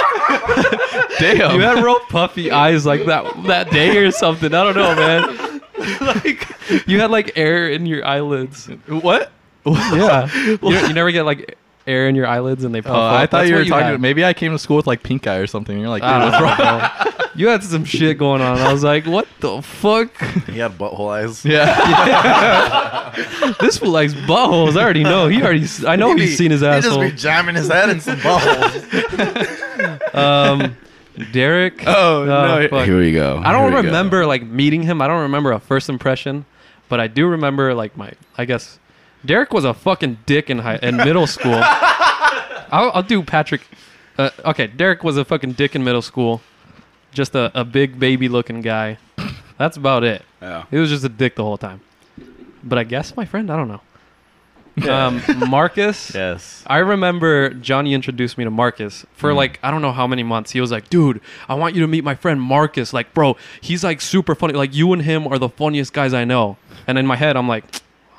Speaker 3: Damn.
Speaker 2: You had real puffy eyes like that that day or something. I don't know, man. like you had like air in your eyelids.
Speaker 3: what?
Speaker 2: Yeah, you, you never get like air in your eyelids and they pop.
Speaker 3: Oh,
Speaker 2: up.
Speaker 3: I thought
Speaker 2: That's
Speaker 3: you
Speaker 2: what
Speaker 3: were talking.
Speaker 2: had.
Speaker 3: Maybe I came to school with like pink eye or something. You're like, dude, what's wrong?
Speaker 2: you had some shit going on. I was like, what the fuck?
Speaker 1: He had butthole eyes.
Speaker 3: Yeah.
Speaker 2: This fool likes buttholes. I already know. He already. I know he's seen his asshole.
Speaker 1: He just
Speaker 2: asshole.
Speaker 1: be jamming his head in some buttholes.
Speaker 2: Um, Derek.
Speaker 3: Oh, no.
Speaker 2: fuck.
Speaker 5: Here we go.
Speaker 2: I don't
Speaker 5: Here we go.
Speaker 2: remember like meeting him. I don't remember a first impression, but I do remember like my. I guess Derek was a fucking dick in high in middle school. I'll, I'll do Patrick. Uh, okay, Derek was a fucking dick in middle school. Just a, a big baby looking guy. That's about it.
Speaker 5: Yeah.
Speaker 2: He was just a dick the whole time. But I guess my friend, I don't know. Um, Marcus.
Speaker 1: yes.
Speaker 2: I remember Johnny introduced me to Marcus for like I don't know how many months. He was like, "Dude, I want you to meet my friend Marcus. Like, bro, he's like super funny. Like you and him are the funniest guys I know." And in my head, I'm like,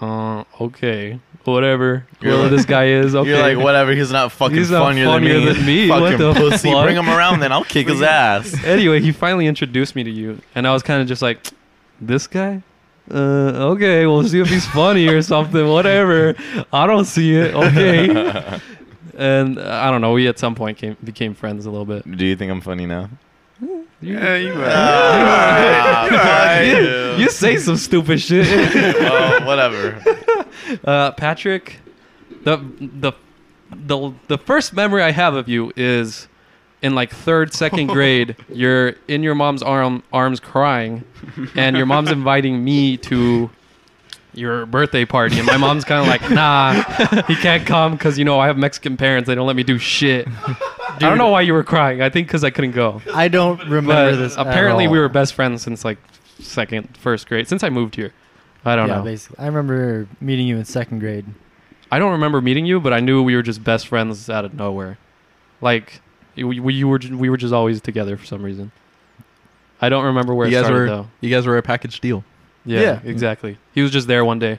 Speaker 2: "Uh, okay, whatever.
Speaker 1: You're
Speaker 2: Whoever
Speaker 1: like-
Speaker 2: this guy is, okay."
Speaker 1: You're like, whatever. He's not fucking
Speaker 2: He's not
Speaker 1: funnier,
Speaker 2: funnier
Speaker 1: than me.
Speaker 2: than me.
Speaker 1: Fucking pussy.
Speaker 2: fuck?
Speaker 1: Bring him around, then I'll kick his ass.
Speaker 2: Anyway, he finally introduced me to you, and I was kind of just like, "This guy." Uh, okay, we'll see if he's funny or something. Whatever. I don't see it. Okay. and uh, I don't know. We at some point came became friends a little bit.
Speaker 1: Do you think I'm funny now?
Speaker 3: Yeah, you
Speaker 1: Ah, fuck
Speaker 2: you,
Speaker 1: you.
Speaker 2: you say some stupid shit.
Speaker 1: Oh, whatever.
Speaker 2: uh, Patrick, the the the the first memory I have of you is in like third, second grade. You're in your mom's arm arms crying, and your mom's inviting me to your birthday party, and my mom's kind of like, "Nah, he can't come because you know I have Mexican parents. They don't let me do shit." I don't know why you were crying. I think because I couldn't go.
Speaker 4: I don't remember
Speaker 2: But
Speaker 4: this. at
Speaker 2: apparently, we were best friends since like second, first grade. Since I moved here, I don't
Speaker 4: yeah,
Speaker 2: know.
Speaker 4: basically. I remember meeting you in second grade.
Speaker 2: I don't remember meeting you, but I knew we were just best friends out of nowhere. Like you, we, you were, ju- we were just always together for some reason. I don't remember where
Speaker 3: you
Speaker 2: it
Speaker 3: guys
Speaker 2: started
Speaker 3: were
Speaker 2: though.
Speaker 3: you guys were a package deal.
Speaker 2: Yeah,
Speaker 4: Yeah.
Speaker 2: exactly. He was just there one day.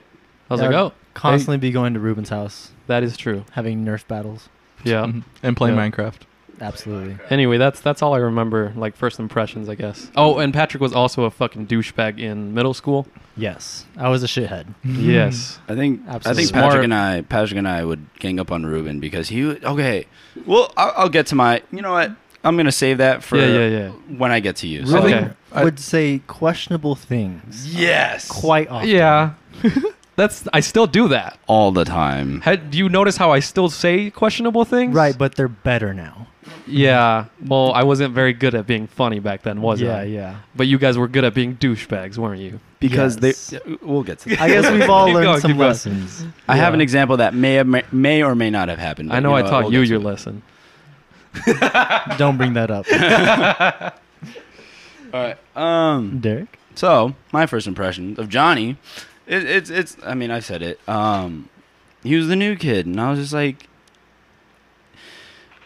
Speaker 2: I was
Speaker 4: Yeah,
Speaker 2: like, oh,
Speaker 4: Constantly be going to Ruben's house,
Speaker 2: that is true.
Speaker 4: having Nerf battles.
Speaker 2: Yeah.
Speaker 3: Mhm. and playing
Speaker 2: Yeah.
Speaker 3: Minecraft.
Speaker 4: Absolutely.
Speaker 2: Anyway, that's that's all I remember. Like first impressions, I guess. Oh, and Patrick was also a fucking douchebag in middle school.
Speaker 4: Yes, I was a shithead.
Speaker 2: Yes.
Speaker 5: I think I
Speaker 4: Absolutely.
Speaker 5: think
Speaker 2: Smart.
Speaker 5: Patrick and I Patrick and I would gang up on Ruben because he would, okay. Well, I'll, I'll get to my. You know what? I'm gonna save that for
Speaker 2: Yeah, yeah, yeah.
Speaker 5: when I get to you.
Speaker 2: Ruben-
Speaker 4: Ruben
Speaker 2: Okay.
Speaker 3: I-
Speaker 4: would say questionable things
Speaker 5: Yes.
Speaker 4: quite often.
Speaker 2: Yeah. that's I still do that.
Speaker 5: all the time.
Speaker 2: Had, do you notice how I still say questionable things?
Speaker 4: Right, but they're better now.
Speaker 2: Yeah. Well, I wasn't very good at being funny back then, was
Speaker 4: yeah,
Speaker 2: I?
Speaker 4: yeah. Yeah.
Speaker 2: But you guys were good at being douchebags, weren't you?
Speaker 5: Because
Speaker 4: Yes.
Speaker 5: they. We'll get to. That.
Speaker 4: I guess we've all
Speaker 2: Keep
Speaker 4: learned
Speaker 2: going,
Speaker 4: some
Speaker 2: keep going.
Speaker 4: lessons.
Speaker 5: I have an example that may have, may, may or may not have happened.
Speaker 2: I know
Speaker 5: you
Speaker 2: I taught
Speaker 5: We'll
Speaker 2: you
Speaker 5: get to
Speaker 2: your
Speaker 5: it.
Speaker 2: lesson.
Speaker 4: Don't bring that up,
Speaker 5: All right. Um.
Speaker 4: Derek.
Speaker 5: So my first impression of Johnny, it, it's it's. I mean, I said it. Um, he was the new kid, and I was just like,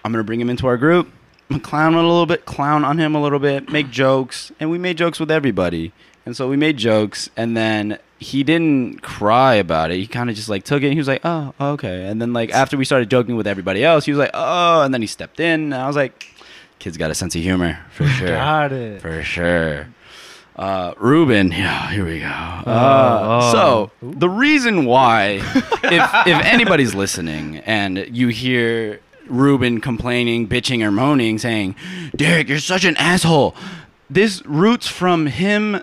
Speaker 5: I'm gonna bring him into our group, I'm gonna clown him a little bit, clown on him a little bit, make jokes, and we made jokes with everybody. And so we made jokes, and then he didn't cry about it. He kind of just like took it. And he was like, "Oh, okay." And then like after we started joking with everybody else, he was like, "Oh," and then he stepped in, and I was like, "Kid's got a sense of humor for sure."
Speaker 4: Got it.
Speaker 5: For sure. Uh, Ruben, yeah, here we go. Uh,
Speaker 2: oh.
Speaker 5: So the reason why, if if anybody's listening and you hear Ruben complaining, bitching, or moaning, saying, "Derek, you're such an asshole," this roots from him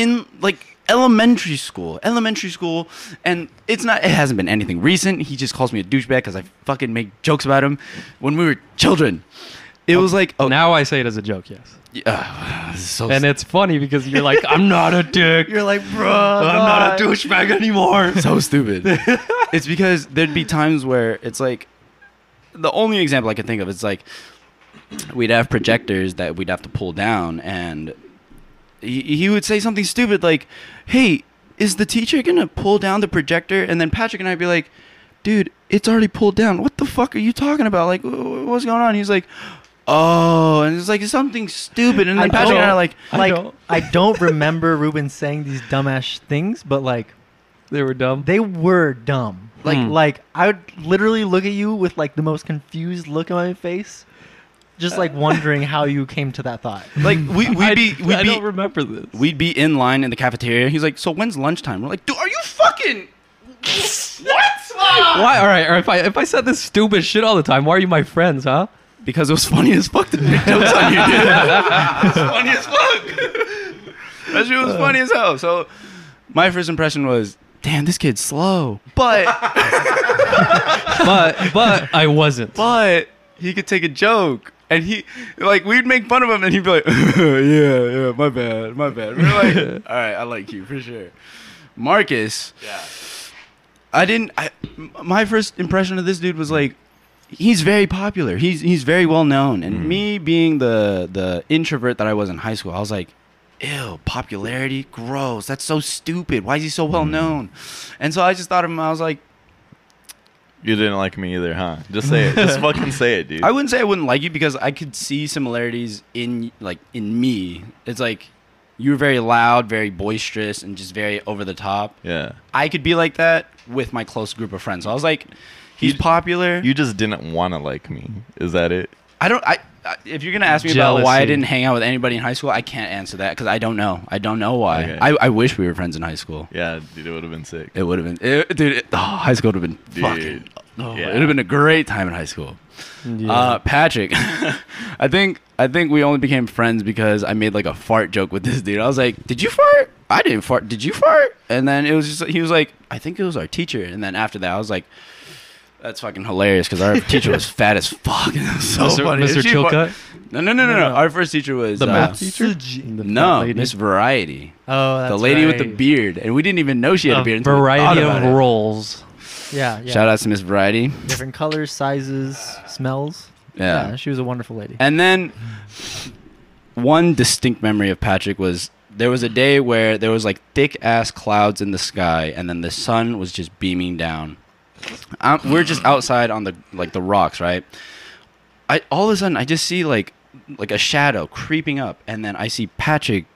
Speaker 5: in like elementary school, elementary school, and it's not. It hasn't been anything recent. He just calls me a douchebag because I fucking make jokes about him when we were children. It was like, oh,
Speaker 2: Now I say it as a joke, yes.
Speaker 5: is so
Speaker 2: And it's funny because you're like, I'm not a dick.
Speaker 4: You're like, bro.
Speaker 2: I'm not a douchebag anymore.
Speaker 5: so stupid. it's because there'd be times where it's like the only example I can think of is like we'd have projectors that we'd have to pull down, and he, he would say something stupid like, "Hey, is the teacher gonna pull down the projector?" And then Patrick and I'd be like, "Dude, it's already pulled down. What the fuck are you talking about? Like, wh- wh- what's going on?" He's like. Oh, and it's like something stupid, and then
Speaker 4: I
Speaker 5: Patrick and I are like,
Speaker 2: I
Speaker 4: Like,
Speaker 2: don't.
Speaker 4: I don't remember Ruben saying these dumbass things, but like,
Speaker 2: They were dumb.
Speaker 4: they were dumb. Like,
Speaker 2: Hmm.
Speaker 4: like I would literally look at you with like the most confused look on my face, just like wondering how you came to that thought.
Speaker 5: like we
Speaker 2: I,
Speaker 5: we'd be we'd
Speaker 2: I
Speaker 5: be
Speaker 2: don't remember this.
Speaker 5: We'd be in line in the cafeteria. He's like, "So when's lunchtime?" We're like, "Dude, are you fucking what?"
Speaker 2: Why? All right, all right. If I if I said this stupid shit all the time, why are you my friends, huh?
Speaker 5: because it was funny as fuck to make jokes on you, dude. it was funny as fuck. that shit was funny as hell. So my first impression was, damn, this kid's slow. But
Speaker 2: but but I wasn't.
Speaker 5: but he could take a joke. And he like we'd make fun of him and he'd be like, Yeah, yeah, my bad, my bad. We are like, Alright, I like you for sure. Marcus.
Speaker 1: Yeah.
Speaker 5: I didn't. I, my first impression of this dude was like, he's very popular. He's he's very well known. And
Speaker 1: Mhm.
Speaker 5: me being the the introvert that I was in high school, I was like, ew, popularity, gross. That's so stupid. Why is he so well known? And so I just thought of him. I was like,
Speaker 1: You didn't like me either, huh? Just say it. Just fucking say it, dude.
Speaker 5: I wouldn't say I wouldn't like you because I could see similarities in like in me. It's like you were very loud, very boisterous, and just very over the top.
Speaker 1: yeah.
Speaker 5: I could be like that with my close group of friends. So I was like, he's
Speaker 1: You-
Speaker 5: popular.
Speaker 1: You just didn't want to like me. Is that it?
Speaker 5: I don't. I, if you're gonna ask me about why I didn't hang out with anybody in high school, I can't answer that because I don't know. I don't know why.
Speaker 1: Okay.
Speaker 5: I, I wish we were friends in high school.
Speaker 1: Yeah, dude, it would have been sick.
Speaker 5: It would have been, it, dude. It, oh, high school would have been
Speaker 1: Dude.
Speaker 5: fucking. Oh,
Speaker 1: Yeah.
Speaker 5: It would have been a great time in high school.
Speaker 2: Yeah.
Speaker 5: Uh, Patrick, I think I think we only became friends because I made like a fart joke with this dude. I was like, "Did you fart? I didn't fart. Did you fart?" And then it was just he was like, "I think it was our teacher." And then after that, I was like, "That's fucking hilarious" because our teacher was fat as fuck. And it was so
Speaker 2: Mr.
Speaker 5: funny.
Speaker 2: Mr. Chilcutt,
Speaker 5: No, no, no, no, no. Our first teacher was
Speaker 2: the
Speaker 5: uh,
Speaker 2: math teacher,
Speaker 4: The
Speaker 2: The
Speaker 5: No. Miss Variety,
Speaker 4: Oh, that's
Speaker 5: the lady with the beard, and we didn't even know she had a,
Speaker 2: a
Speaker 5: beard. until we thought
Speaker 2: variety of roles.
Speaker 4: Yeah, yeah.
Speaker 5: Shout out to Miss Variety.
Speaker 4: Different colors, sizes, smells.
Speaker 5: Yeah.
Speaker 4: she was a wonderful lady.
Speaker 5: And then one distinct memory of Patrick was there was a day where there was like thick ass clouds in the sky, and then the sun was just beaming down. Um, we're just outside on the like the rocks, right? I all of a sudden I just see like like a shadow creeping up, and then I see Patrick.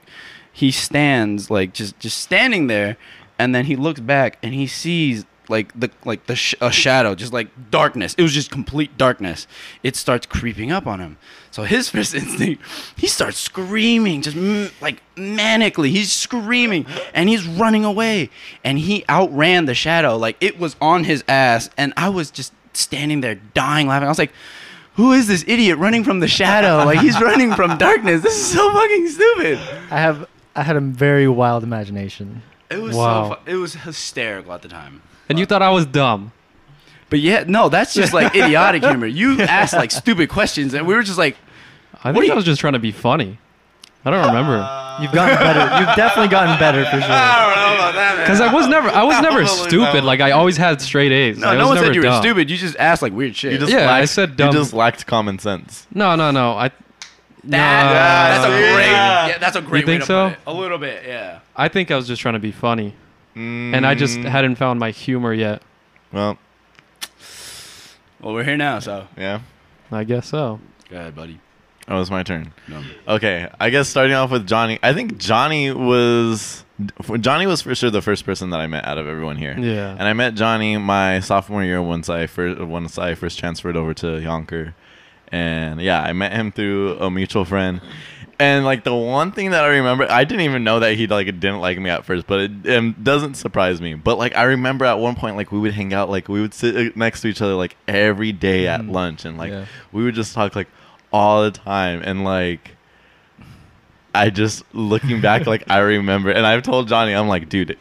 Speaker 5: He stands like just just standing there, and then he looks back and he sees like the like the sh- a shadow, just like darkness. It was just complete darkness. It starts creeping up on him. So his first instinct, he starts screaming, just m- like manically. He's screaming and he's running away, and he outran the shadow. Like it was on his ass, and I was just standing there dying laughing. I was like. Who is this idiot running from the shadow? Like he's running from darkness. This is so fucking stupid.
Speaker 4: I have I had a very wild imagination.
Speaker 5: It was
Speaker 2: Wow.
Speaker 5: so fu- it was hysterical at the time.
Speaker 2: And you thought I was dumb.
Speaker 5: But yeah, no, that's just like idiotic humor. You asked like stupid questions, and we were just like,
Speaker 2: I think
Speaker 5: do
Speaker 2: I was just trying to be funny. I don't remember.
Speaker 4: You've gotten better. You've definitely gotten better for sure.
Speaker 5: I don't know about that,
Speaker 2: Because I was never, I was never
Speaker 1: Probably
Speaker 2: stupid.
Speaker 1: not.
Speaker 2: Like I always had straight A's.
Speaker 5: No,
Speaker 2: I
Speaker 5: no
Speaker 2: was
Speaker 5: one
Speaker 2: never
Speaker 5: said you were
Speaker 2: dumb.
Speaker 5: stupid. You just asked like weird shit.
Speaker 1: You just
Speaker 2: Yeah, I
Speaker 1: lacked,
Speaker 2: said dumb.
Speaker 1: You just lacked common sense.
Speaker 2: No, no, no. I,
Speaker 5: That-
Speaker 2: no,
Speaker 5: that's a
Speaker 1: Yeah.
Speaker 5: great. Yeah, that's a great way
Speaker 2: think
Speaker 5: to
Speaker 2: so?
Speaker 5: put it. A little bit, yeah.
Speaker 2: I think I was just trying to be funny, and I just
Speaker 1: Mm,
Speaker 2: hadn't found my humor yet.
Speaker 1: Well,
Speaker 5: Well, we're here now, so
Speaker 1: yeah.
Speaker 2: I guess so.
Speaker 5: go ahead, buddy.
Speaker 1: Oh, it's my turn.
Speaker 5: No.
Speaker 1: Okay, I guess starting off with Johnny. I think Johnny was Johnny was for sure the first person that I met out of everyone here.
Speaker 2: Yeah.
Speaker 1: And I met Johnny my sophomore year once I first once I first transferred over to Youngker, and yeah, I met him through a mutual friend. And like the one thing that I remember, I didn't even know that he like didn't like me at first, but it um, doesn't surprise me. But like I remember at one point, like we would hang out, like we would sit uh, next to each other like every day at
Speaker 2: Mm.
Speaker 1: lunch, and like
Speaker 2: Yeah.
Speaker 1: we would just talk like all the time, and like I just looking back, like I remember, and I've told Johnny, I'm like, dude,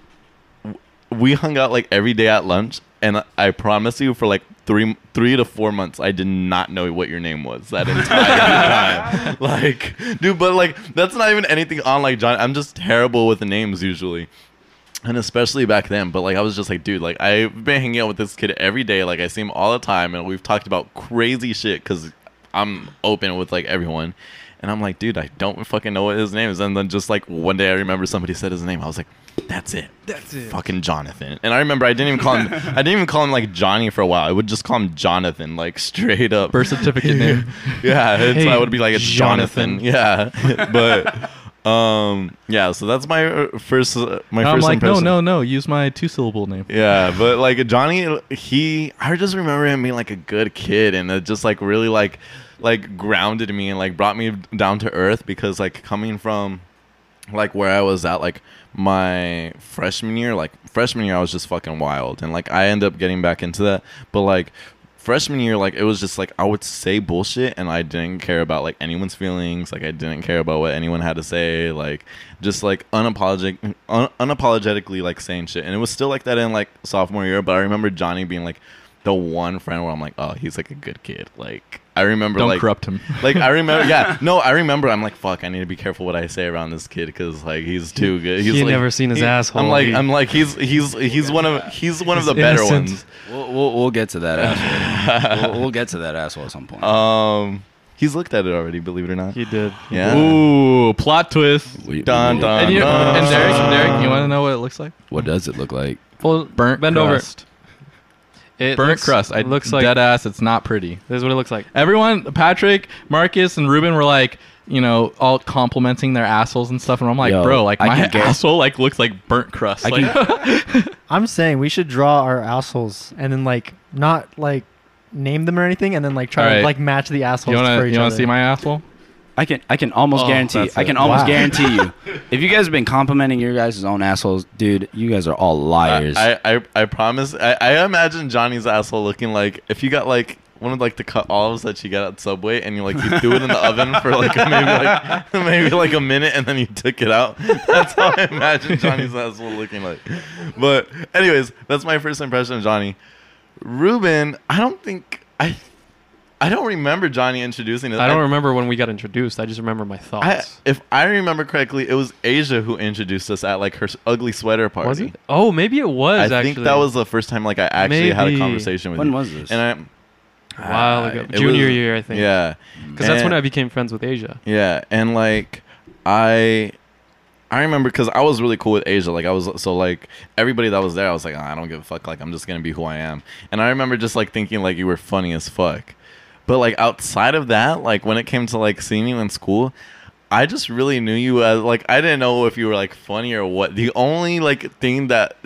Speaker 1: we hung out like every day at lunch, and I promise you, for like three three to four months, I did not know what your name was that entire time. Like, dude, but like that's not even anything on like Johnny. I'm just terrible with the names usually. And especially back then, but like I was just like, dude, like I've been hanging out with this kid every day. Like I see him all the time, and we've talked about crazy shit because I'm open with like everyone. And I'm like, dude, I don't fucking know what his name is. And then just like one day, I remember somebody said his name. I was like, that's it,
Speaker 2: That's it.
Speaker 1: fucking Jonathan. And I remember I didn't even call him. I didn't even call him like Johnny for a while. I would just call him Jonathan, like straight up.
Speaker 2: Birth certificate name.
Speaker 1: Yeah, it's,
Speaker 2: Hey,
Speaker 1: I would be like it's Jonathan.
Speaker 2: Jonathan.
Speaker 1: Yeah, but um, yeah. So that's my uh, first uh, my
Speaker 3: And I'm like, no,
Speaker 1: impression.
Speaker 3: no, no. Use my two syllable name.
Speaker 1: Yeah, but like Johnny, he I just remember him being like a good kid and it just like really like like grounded me and like brought me down to earth because like coming from like where I was at like my freshman year, like freshman year I was just fucking wild and like I end up getting back into that, but like freshman year, like it was just like I would say bullshit, and I didn't care about like anyone's feelings. Like I didn't care about what anyone had to say. Like just like unapologetic, un- unapologetically like saying shit. And it was still like that in like sophomore year. But I remember Johnny being like the one friend where I'm like, oh, he's like a good kid. Like I remember
Speaker 3: Don't
Speaker 1: like
Speaker 3: corrupt him.
Speaker 1: like I remember, yeah, no, I remember. I'm like, fuck, I need to be careful what I say around this kid because like he's too good. He's
Speaker 2: He
Speaker 1: like,
Speaker 2: never seen his
Speaker 1: he-
Speaker 2: asshole.
Speaker 1: I'm like,
Speaker 2: He-
Speaker 1: I'm like, he's he's he's one of he's one of
Speaker 2: He's
Speaker 1: the better ones.
Speaker 5: We'll, we'll, we'll get to that asshole. we'll, we'll get to that asshole at some point.
Speaker 1: Um, he's looked at it already. Believe it or not.
Speaker 2: He did.
Speaker 1: Yeah.
Speaker 3: Ooh, plot twist.
Speaker 5: We-
Speaker 1: Dun,
Speaker 5: we-
Speaker 1: dun.
Speaker 3: And, you,
Speaker 1: Uh,
Speaker 3: and Derek, Derek, you want to know what it looks like?
Speaker 5: What does it look like?
Speaker 2: Full
Speaker 3: Burnt
Speaker 2: Bend
Speaker 3: crust.
Speaker 2: over. It
Speaker 3: Burnt
Speaker 2: looks,
Speaker 3: crust.
Speaker 2: It looks like
Speaker 3: dead ass. It's not pretty.
Speaker 2: This is what it looks like.
Speaker 3: Everyone, Patrick, Marcus, and Ruben were like, you know, all complimenting their assholes and stuff, and I'm like,
Speaker 5: Yo,
Speaker 3: bro, like
Speaker 5: I
Speaker 3: my asshole like looks like burnt crust.
Speaker 5: I
Speaker 3: Like,
Speaker 4: I'm saying we should draw our assholes and then like not like name them or anything, and then like try
Speaker 3: Alright.
Speaker 4: to like match the assholes
Speaker 3: you wanna you wanna see my asshole?
Speaker 5: I can I can almost
Speaker 3: Oh,
Speaker 5: guarantee
Speaker 3: that's
Speaker 5: I
Speaker 3: it.
Speaker 5: can almost
Speaker 4: Wow.
Speaker 5: guarantee you if you guys have been complimenting your guys' own assholes, dude, you guys are all liars.
Speaker 1: I, I I promise. I, I imagine Johnny's asshole looking like if you got like one of like the cut olives that you get at Subway and you like you threw it in the oven for like maybe like maybe like a minute and then you took it out. That's how I imagine Johnny's asshole looking like. But anyways, that's my first impression of Johnny. Ruben, I don't think I I don't remember Johnny introducing us.
Speaker 2: I don't remember when we got introduced. I just remember my
Speaker 1: I,
Speaker 2: thoughts.
Speaker 1: if I remember correctly, it was Asia who introduced us at like her ugly sweater party.
Speaker 2: was it? Oh, maybe it was.
Speaker 1: I
Speaker 2: actually.
Speaker 1: think that was the first time like I actually had a conversation with
Speaker 5: when
Speaker 1: you.
Speaker 5: was this?
Speaker 1: And I
Speaker 2: a while ago,
Speaker 1: it
Speaker 2: junior
Speaker 1: was-
Speaker 2: year, I think.
Speaker 1: Yeah,
Speaker 2: because that's when I became friends with Asia.
Speaker 1: yeah, and like I I remember because I was really cool with Asia. Like I was so like everybody that was there, I was like, "Oh, I don't give a fuck. Like I'm just gonna be who I am. And I remember just like thinking like you were funny as fuck. But like outside of that, like when it came to like seeing you in school, I just really knew you as like I didn't know if you were like funny or what. The only like thing that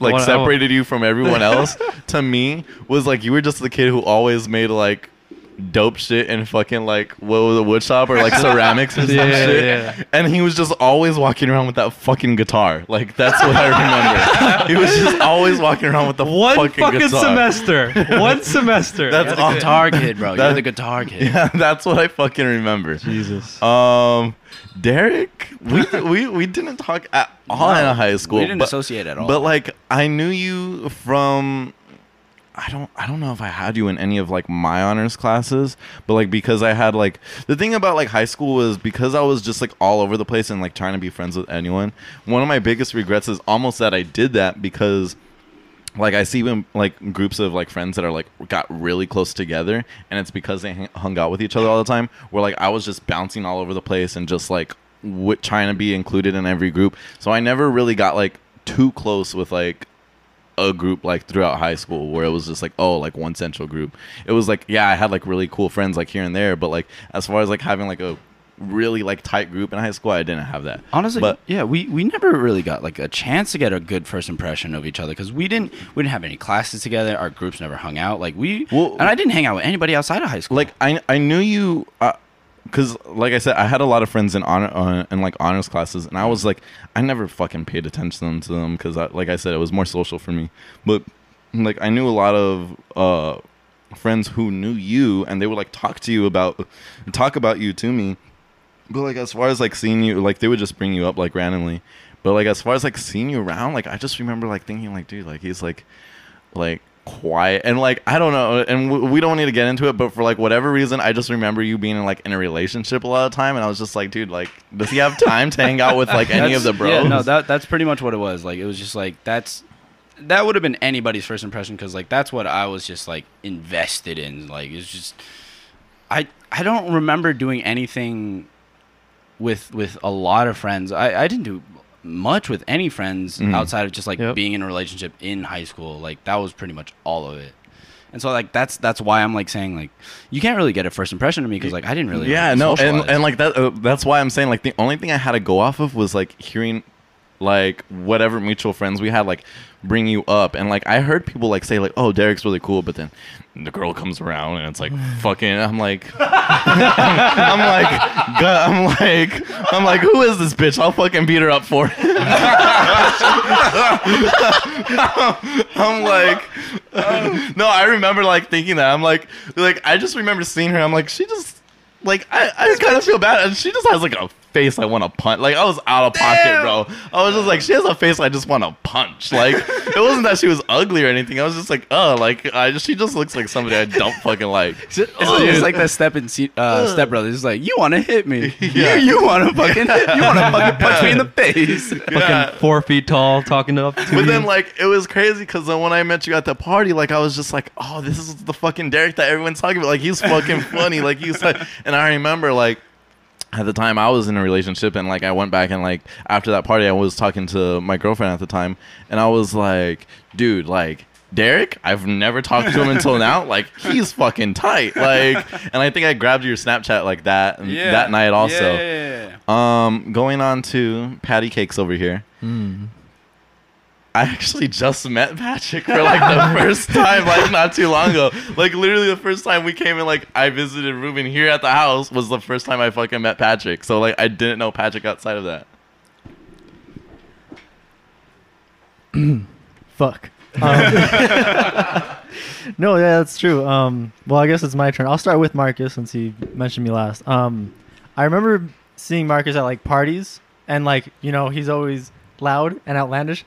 Speaker 1: like
Speaker 2: What- I wa-
Speaker 1: separated you from everyone else to me was like you were just the kid who always made like dope shit in fucking like what was a wood shop or like ceramics or some
Speaker 2: Yeah, yeah,
Speaker 1: shit.
Speaker 2: yeah.
Speaker 1: And he was just always walking around with that fucking guitar. Like that's what I remember. he was just always walking around with the
Speaker 2: One
Speaker 1: fucking,
Speaker 2: fucking
Speaker 1: guitar.
Speaker 2: semester. One semester.
Speaker 1: That's
Speaker 5: You're the
Speaker 1: all-
Speaker 5: guitar kid, bro. You're the guitar kid.
Speaker 1: Yeah, that's what I fucking remember.
Speaker 2: Jesus.
Speaker 1: Um, Derek, we we we didn't talk at all in high school.
Speaker 5: We didn't
Speaker 1: but,
Speaker 5: associate at all.
Speaker 1: But like, I knew you from. I don't I don't know if I had you in any of like my honors classes, but like because I had like the thing about like high school was because I was just like all over the place and like trying to be friends with anyone. One of my biggest regrets is almost that I did that because like I see when like groups of like friends that are like got really close together, and it's because they hung out with each other all the time. Where like I was just bouncing all over the place and just like w- trying to be included in every group. So I never really got like too close with like a group like throughout high school where it was just like oh like one central group. It was like yeah I had like really cool friends like here and there, but like as far as like having like a really like tight group in high school, I didn't have that.
Speaker 5: Honestly,
Speaker 1: but
Speaker 5: yeah, we, we never really got like a chance to get a good first impression of each other because we didn't we didn't have any classes together. Our groups never hung out. Like we
Speaker 1: Well-
Speaker 5: and I didn't hang out with anybody outside of high school.
Speaker 1: like I I knew you uh, because like I said I had a lot of friends in honor uh, in like honors classes and I was like I never fucking paid attention to them because like I said it was more social for me. But like I knew a lot of uh friends who knew you and they would like talk to you about talk about you to me. But like as far as like seeing you like they would just bring you up like randomly. But like as far as like seeing you around like I just remember like thinking like dude like he's like like quiet and like I don't know and w- we don't need to get into it but for like whatever reason I just remember you being in like in a relationship a lot of time and I was just like dude like does he have time to hang out with like any of the bros
Speaker 5: Yeah, no, that that's pretty much what it was. Like it was just like that's that would have been anybody's first impression because like that's what I was just like invested in. Like it's just I I don't remember doing anything with with a lot of friends. I I didn't do much with any friends
Speaker 1: Mhm.
Speaker 5: outside of just like
Speaker 2: Yep.
Speaker 5: being in a relationship in high school. Like that was pretty much all of it. And so like that's that's why I'm like saying like you can't really get a first impression of me because like I didn't really
Speaker 1: yeah
Speaker 5: like,
Speaker 1: no and, and like that uh, that's why i'm saying like the only thing i had to go off of was like hearing like whatever mutual friends we had like bring you up and like i heard people like say like oh derek's really cool but then the girl comes around and it's like fucking i'm like i'm like God, i'm like i'm like who is this bitch i'll fucking beat her up for it. i'm like no, I remember like thinking that. I'm like, like I just remember seeing her. I'm like, she just like I, I kind of feel bad, and she just has like a face I want to punch. Like I was out of pocket, bro. I was just like, she has a face I just want to punch. Like it wasn't that she was ugly or anything. I was just like, oh, like I just, she just looks like somebody I don't fucking like.
Speaker 5: It's, it's like that step in Se- uh, Step Brothers. It's like you want to hit me. Yeah. You, you want to fucking you want to fucking punch me in the face.
Speaker 1: Yeah.
Speaker 2: Fucking four feet tall, talking up to
Speaker 1: But
Speaker 2: you.
Speaker 1: then, like, it was crazy because then when I met you at the party, like, I was just like, oh, this is the fucking Derek that everyone's talking about. Like, he's fucking funny. Like, he's like, and I remember, like, at the time I was in a relationship and like I went back and like after that party I was talking to my girlfriend at the time and I was like, dude, like Derek, I've never talked to him until now. Like he's fucking tight. Like and I think I grabbed your Snapchat like that that night also.
Speaker 5: Yeah.
Speaker 1: Um going on to Patty Cakes over here.
Speaker 3: Mm.
Speaker 1: I actually just met Patrick for like the first time, like not too long ago. Like literally the first time we came in, like I visited Ruben here at the house was the first time I fucking met Patrick. So like I didn't know Patrick outside of that.
Speaker 4: Fuck. Um, no, yeah, that's true. Um, well, I guess it's my turn. I'll start with Marcus since he mentioned me last. Um, I remember seeing Marcus at like parties, and like you know he's always loud and outlandish.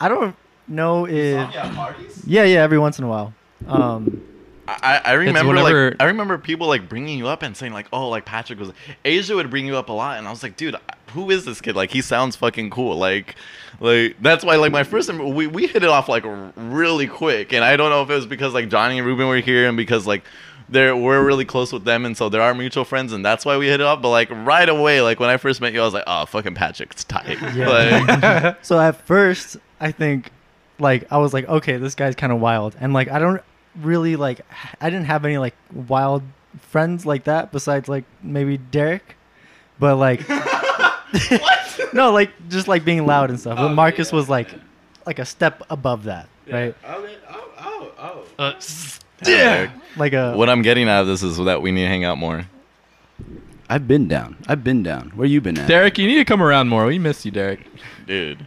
Speaker 4: I don't know if
Speaker 1: parties?
Speaker 4: yeah, yeah, every once in a while. Um,
Speaker 1: I, I remember
Speaker 2: whenever-
Speaker 1: like I remember people like bringing you up and saying like oh like Patrick was Asia would bring you up a lot and I was like dude who is this kid like he sounds fucking cool like like that's why like my first im- we, we hit it off like really quick and I don't know if it was because like Johnny and Ruben were here and because like they're we're really close with them and so they're our mutual friends and that's why we hit it off but like right away like when I first met you I was like oh fucking Patrick's tight
Speaker 4: Yeah.
Speaker 1: like
Speaker 4: so at first, I think, like, I was like, okay, this guy's kind of wild, and like, I don't really like, I didn't have any like wild friends like that besides like maybe Derek, but like, What? no, like just like being loud and stuff. But Marcus was like, like a step above that, right? Oh, oh, oh.
Speaker 2: Uh,
Speaker 1: yeah
Speaker 4: Like a
Speaker 1: what I'm getting out of this is that we need to hang out more
Speaker 5: I've been down. I've been down. Where you been at?
Speaker 3: Derek, you need to come around more. We miss you, Derek.
Speaker 1: dude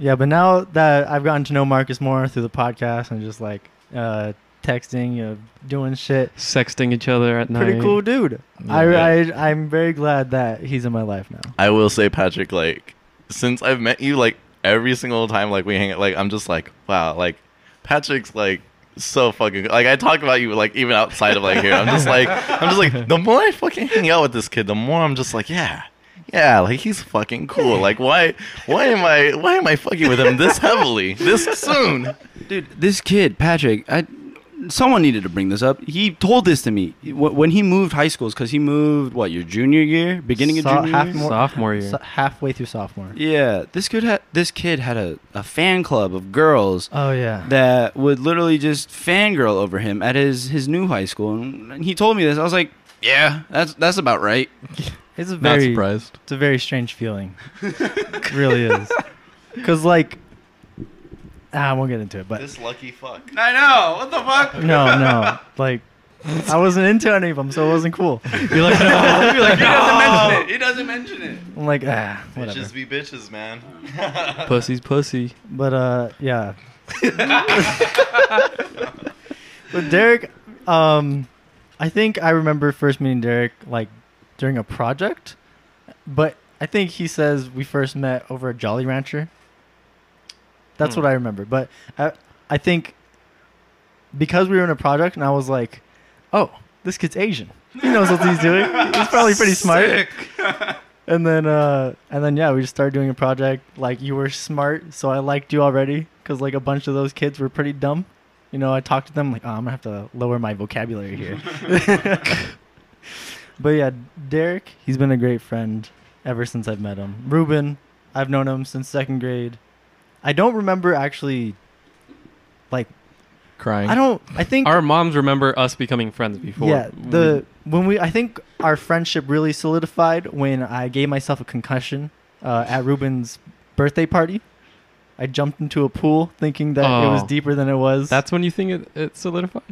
Speaker 4: yeah. But now that I've gotten to know Marcus more through the podcast and just like uh, texting, you know, doing shit.
Speaker 2: sexting each other at night.
Speaker 4: Pretty cool dude. I, I I'm very glad that he's in my life now.
Speaker 1: I will say, Patrick, like since I've met you, like every single time, like we hang, out, like I'm just like, wow, like Patrick's like so fucking like I talk about you like even outside of like here. I'm just like I'm just like the more I fucking hang out with this kid, the more I'm just like, yeah. Yeah, like he's fucking cool. Like why why am I why am I fucking with him this heavily? This soon?
Speaker 5: Dude, this kid, Patrick, I someone needed to bring this up. He told this to me Wh- when he moved high schools because he moved what your junior year, beginning of
Speaker 4: So-
Speaker 5: junior
Speaker 4: half
Speaker 5: year.
Speaker 4: more-
Speaker 2: Sophomore year.
Speaker 4: So halfway through sophomore.
Speaker 5: Yeah, this kid had this kid had a, a fan club of girls
Speaker 4: Oh yeah.
Speaker 5: that would literally just fangirl over him at his his new high school, and he told me this. I was like, yeah, that's that's about right.
Speaker 4: it's a
Speaker 3: Not
Speaker 4: very
Speaker 3: surprised.
Speaker 4: it's a very strange feeling. it really is. Cause like ah, I won't get into it, but
Speaker 1: This lucky fuck.
Speaker 5: I know. What the fuck?
Speaker 4: no, no. Like I wasn't into any of them, so it wasn't cool.
Speaker 2: You're like, no.
Speaker 5: You're like, he doesn't mention it. He doesn't mention it.
Speaker 4: I'm like, ah, whatever.
Speaker 1: Bitches be bitches, man.
Speaker 2: Pussy's pussy.
Speaker 4: But uh, yeah. but Derek, um, I think I remember first meeting Derek like during a project, but I think he says we first met over at Jolly Rancher. That's
Speaker 2: Hmm.
Speaker 4: what I remember. But I, I think because we were in a project, and I was like, oh, this kid's Asian. He knows what he's doing. He's probably pretty smart. And then, uh, and then, yeah, we just started doing a project. Like you were smart, so I liked you already because like a bunch of those kids were pretty dumb. You know, I talked to them like, oh, I'm gonna have to lower my vocabulary here. but yeah, Derek, he's been a great friend ever since I've met him. Ruben, I've known him since second grade. I don't remember actually, like,
Speaker 3: Crying.
Speaker 4: I don't. I think
Speaker 2: Our moms remember us becoming friends before.
Speaker 4: yeah, the when we I think our friendship really solidified when I gave myself a concussion uh, at Ruben's birthday party. I jumped into a pool thinking that it was
Speaker 2: Oh.
Speaker 4: deeper than it was.
Speaker 2: That's when you think it, it solidified.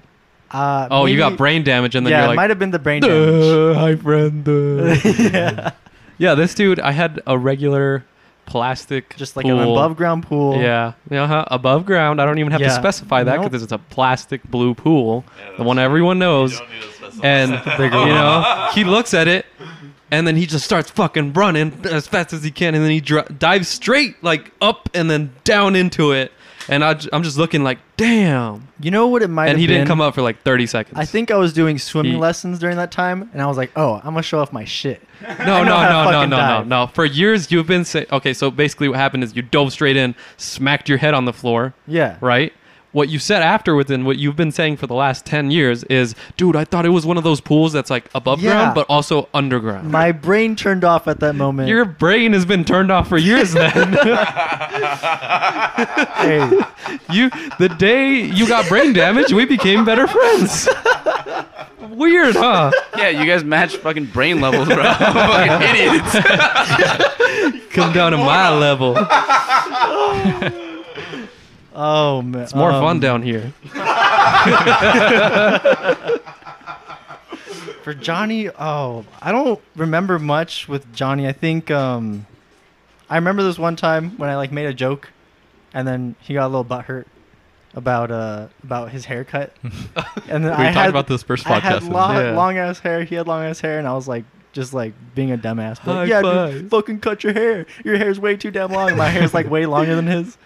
Speaker 4: Uh,
Speaker 2: Oh, you got brain damage, and then
Speaker 4: yeah,
Speaker 2: you're
Speaker 4: it might have been the brain damage.
Speaker 2: Hi friend.
Speaker 4: yeah.
Speaker 2: yeah, this dude, I had a regular plastic,
Speaker 4: just like an above ground pool.
Speaker 2: Yeah, uh-huh. above ground. I don't even have to specify that
Speaker 4: Nope.
Speaker 2: because it's a plastic blue pool, the one everyone knows. And you know, he looks at it, and then he just starts fucking running as fast as he can, and then he dri- dives straight like up and then down into it. And I, am just looking like, damn.
Speaker 4: You know what it might
Speaker 2: be?
Speaker 4: And
Speaker 2: he
Speaker 4: been?
Speaker 2: didn't come up for like 30 seconds.
Speaker 4: I think I was doing swimming
Speaker 2: He-
Speaker 4: lessons during that time, and I was like, "Oh, I'm gonna show off my shit."
Speaker 2: No, no,
Speaker 4: know how to
Speaker 2: no, no, no, no, no. For years, you've been saying, okay, so basically what happened is you dove straight in, smacked your head on the floor,
Speaker 4: Yeah.
Speaker 2: right? What you said afterwards and what you've been saying for the last 10 years is, dude, I thought it was one of those pools that's like above
Speaker 4: Yeah.
Speaker 2: ground, but also underground.
Speaker 4: My brain turned off at that moment.
Speaker 2: Your brain has been turned off for years then.
Speaker 4: hey,
Speaker 2: you, the day you got brain damage, we became better friends. Weird, huh?
Speaker 5: Yeah, you guys match fucking brain levels, bro. fucking idiots.
Speaker 2: Come down to my level.
Speaker 4: oh man,
Speaker 2: It's more
Speaker 4: Um,
Speaker 2: fun down here.
Speaker 4: For Johnny, oh, I don't remember much with Johnny. I think um, I remember this one time when I like made a joke, and then he got a little butthurt about uh about his haircut. and then
Speaker 3: We
Speaker 4: I
Speaker 3: talked
Speaker 4: had,
Speaker 3: about this first podcast.
Speaker 4: I had long,
Speaker 2: Yeah.
Speaker 4: long ass hair. He had long ass hair, and I was like, just like being a dumbass. But yeah, dude, fucking cut your hair. Your hair's way too damn long. My hair's like way longer than his.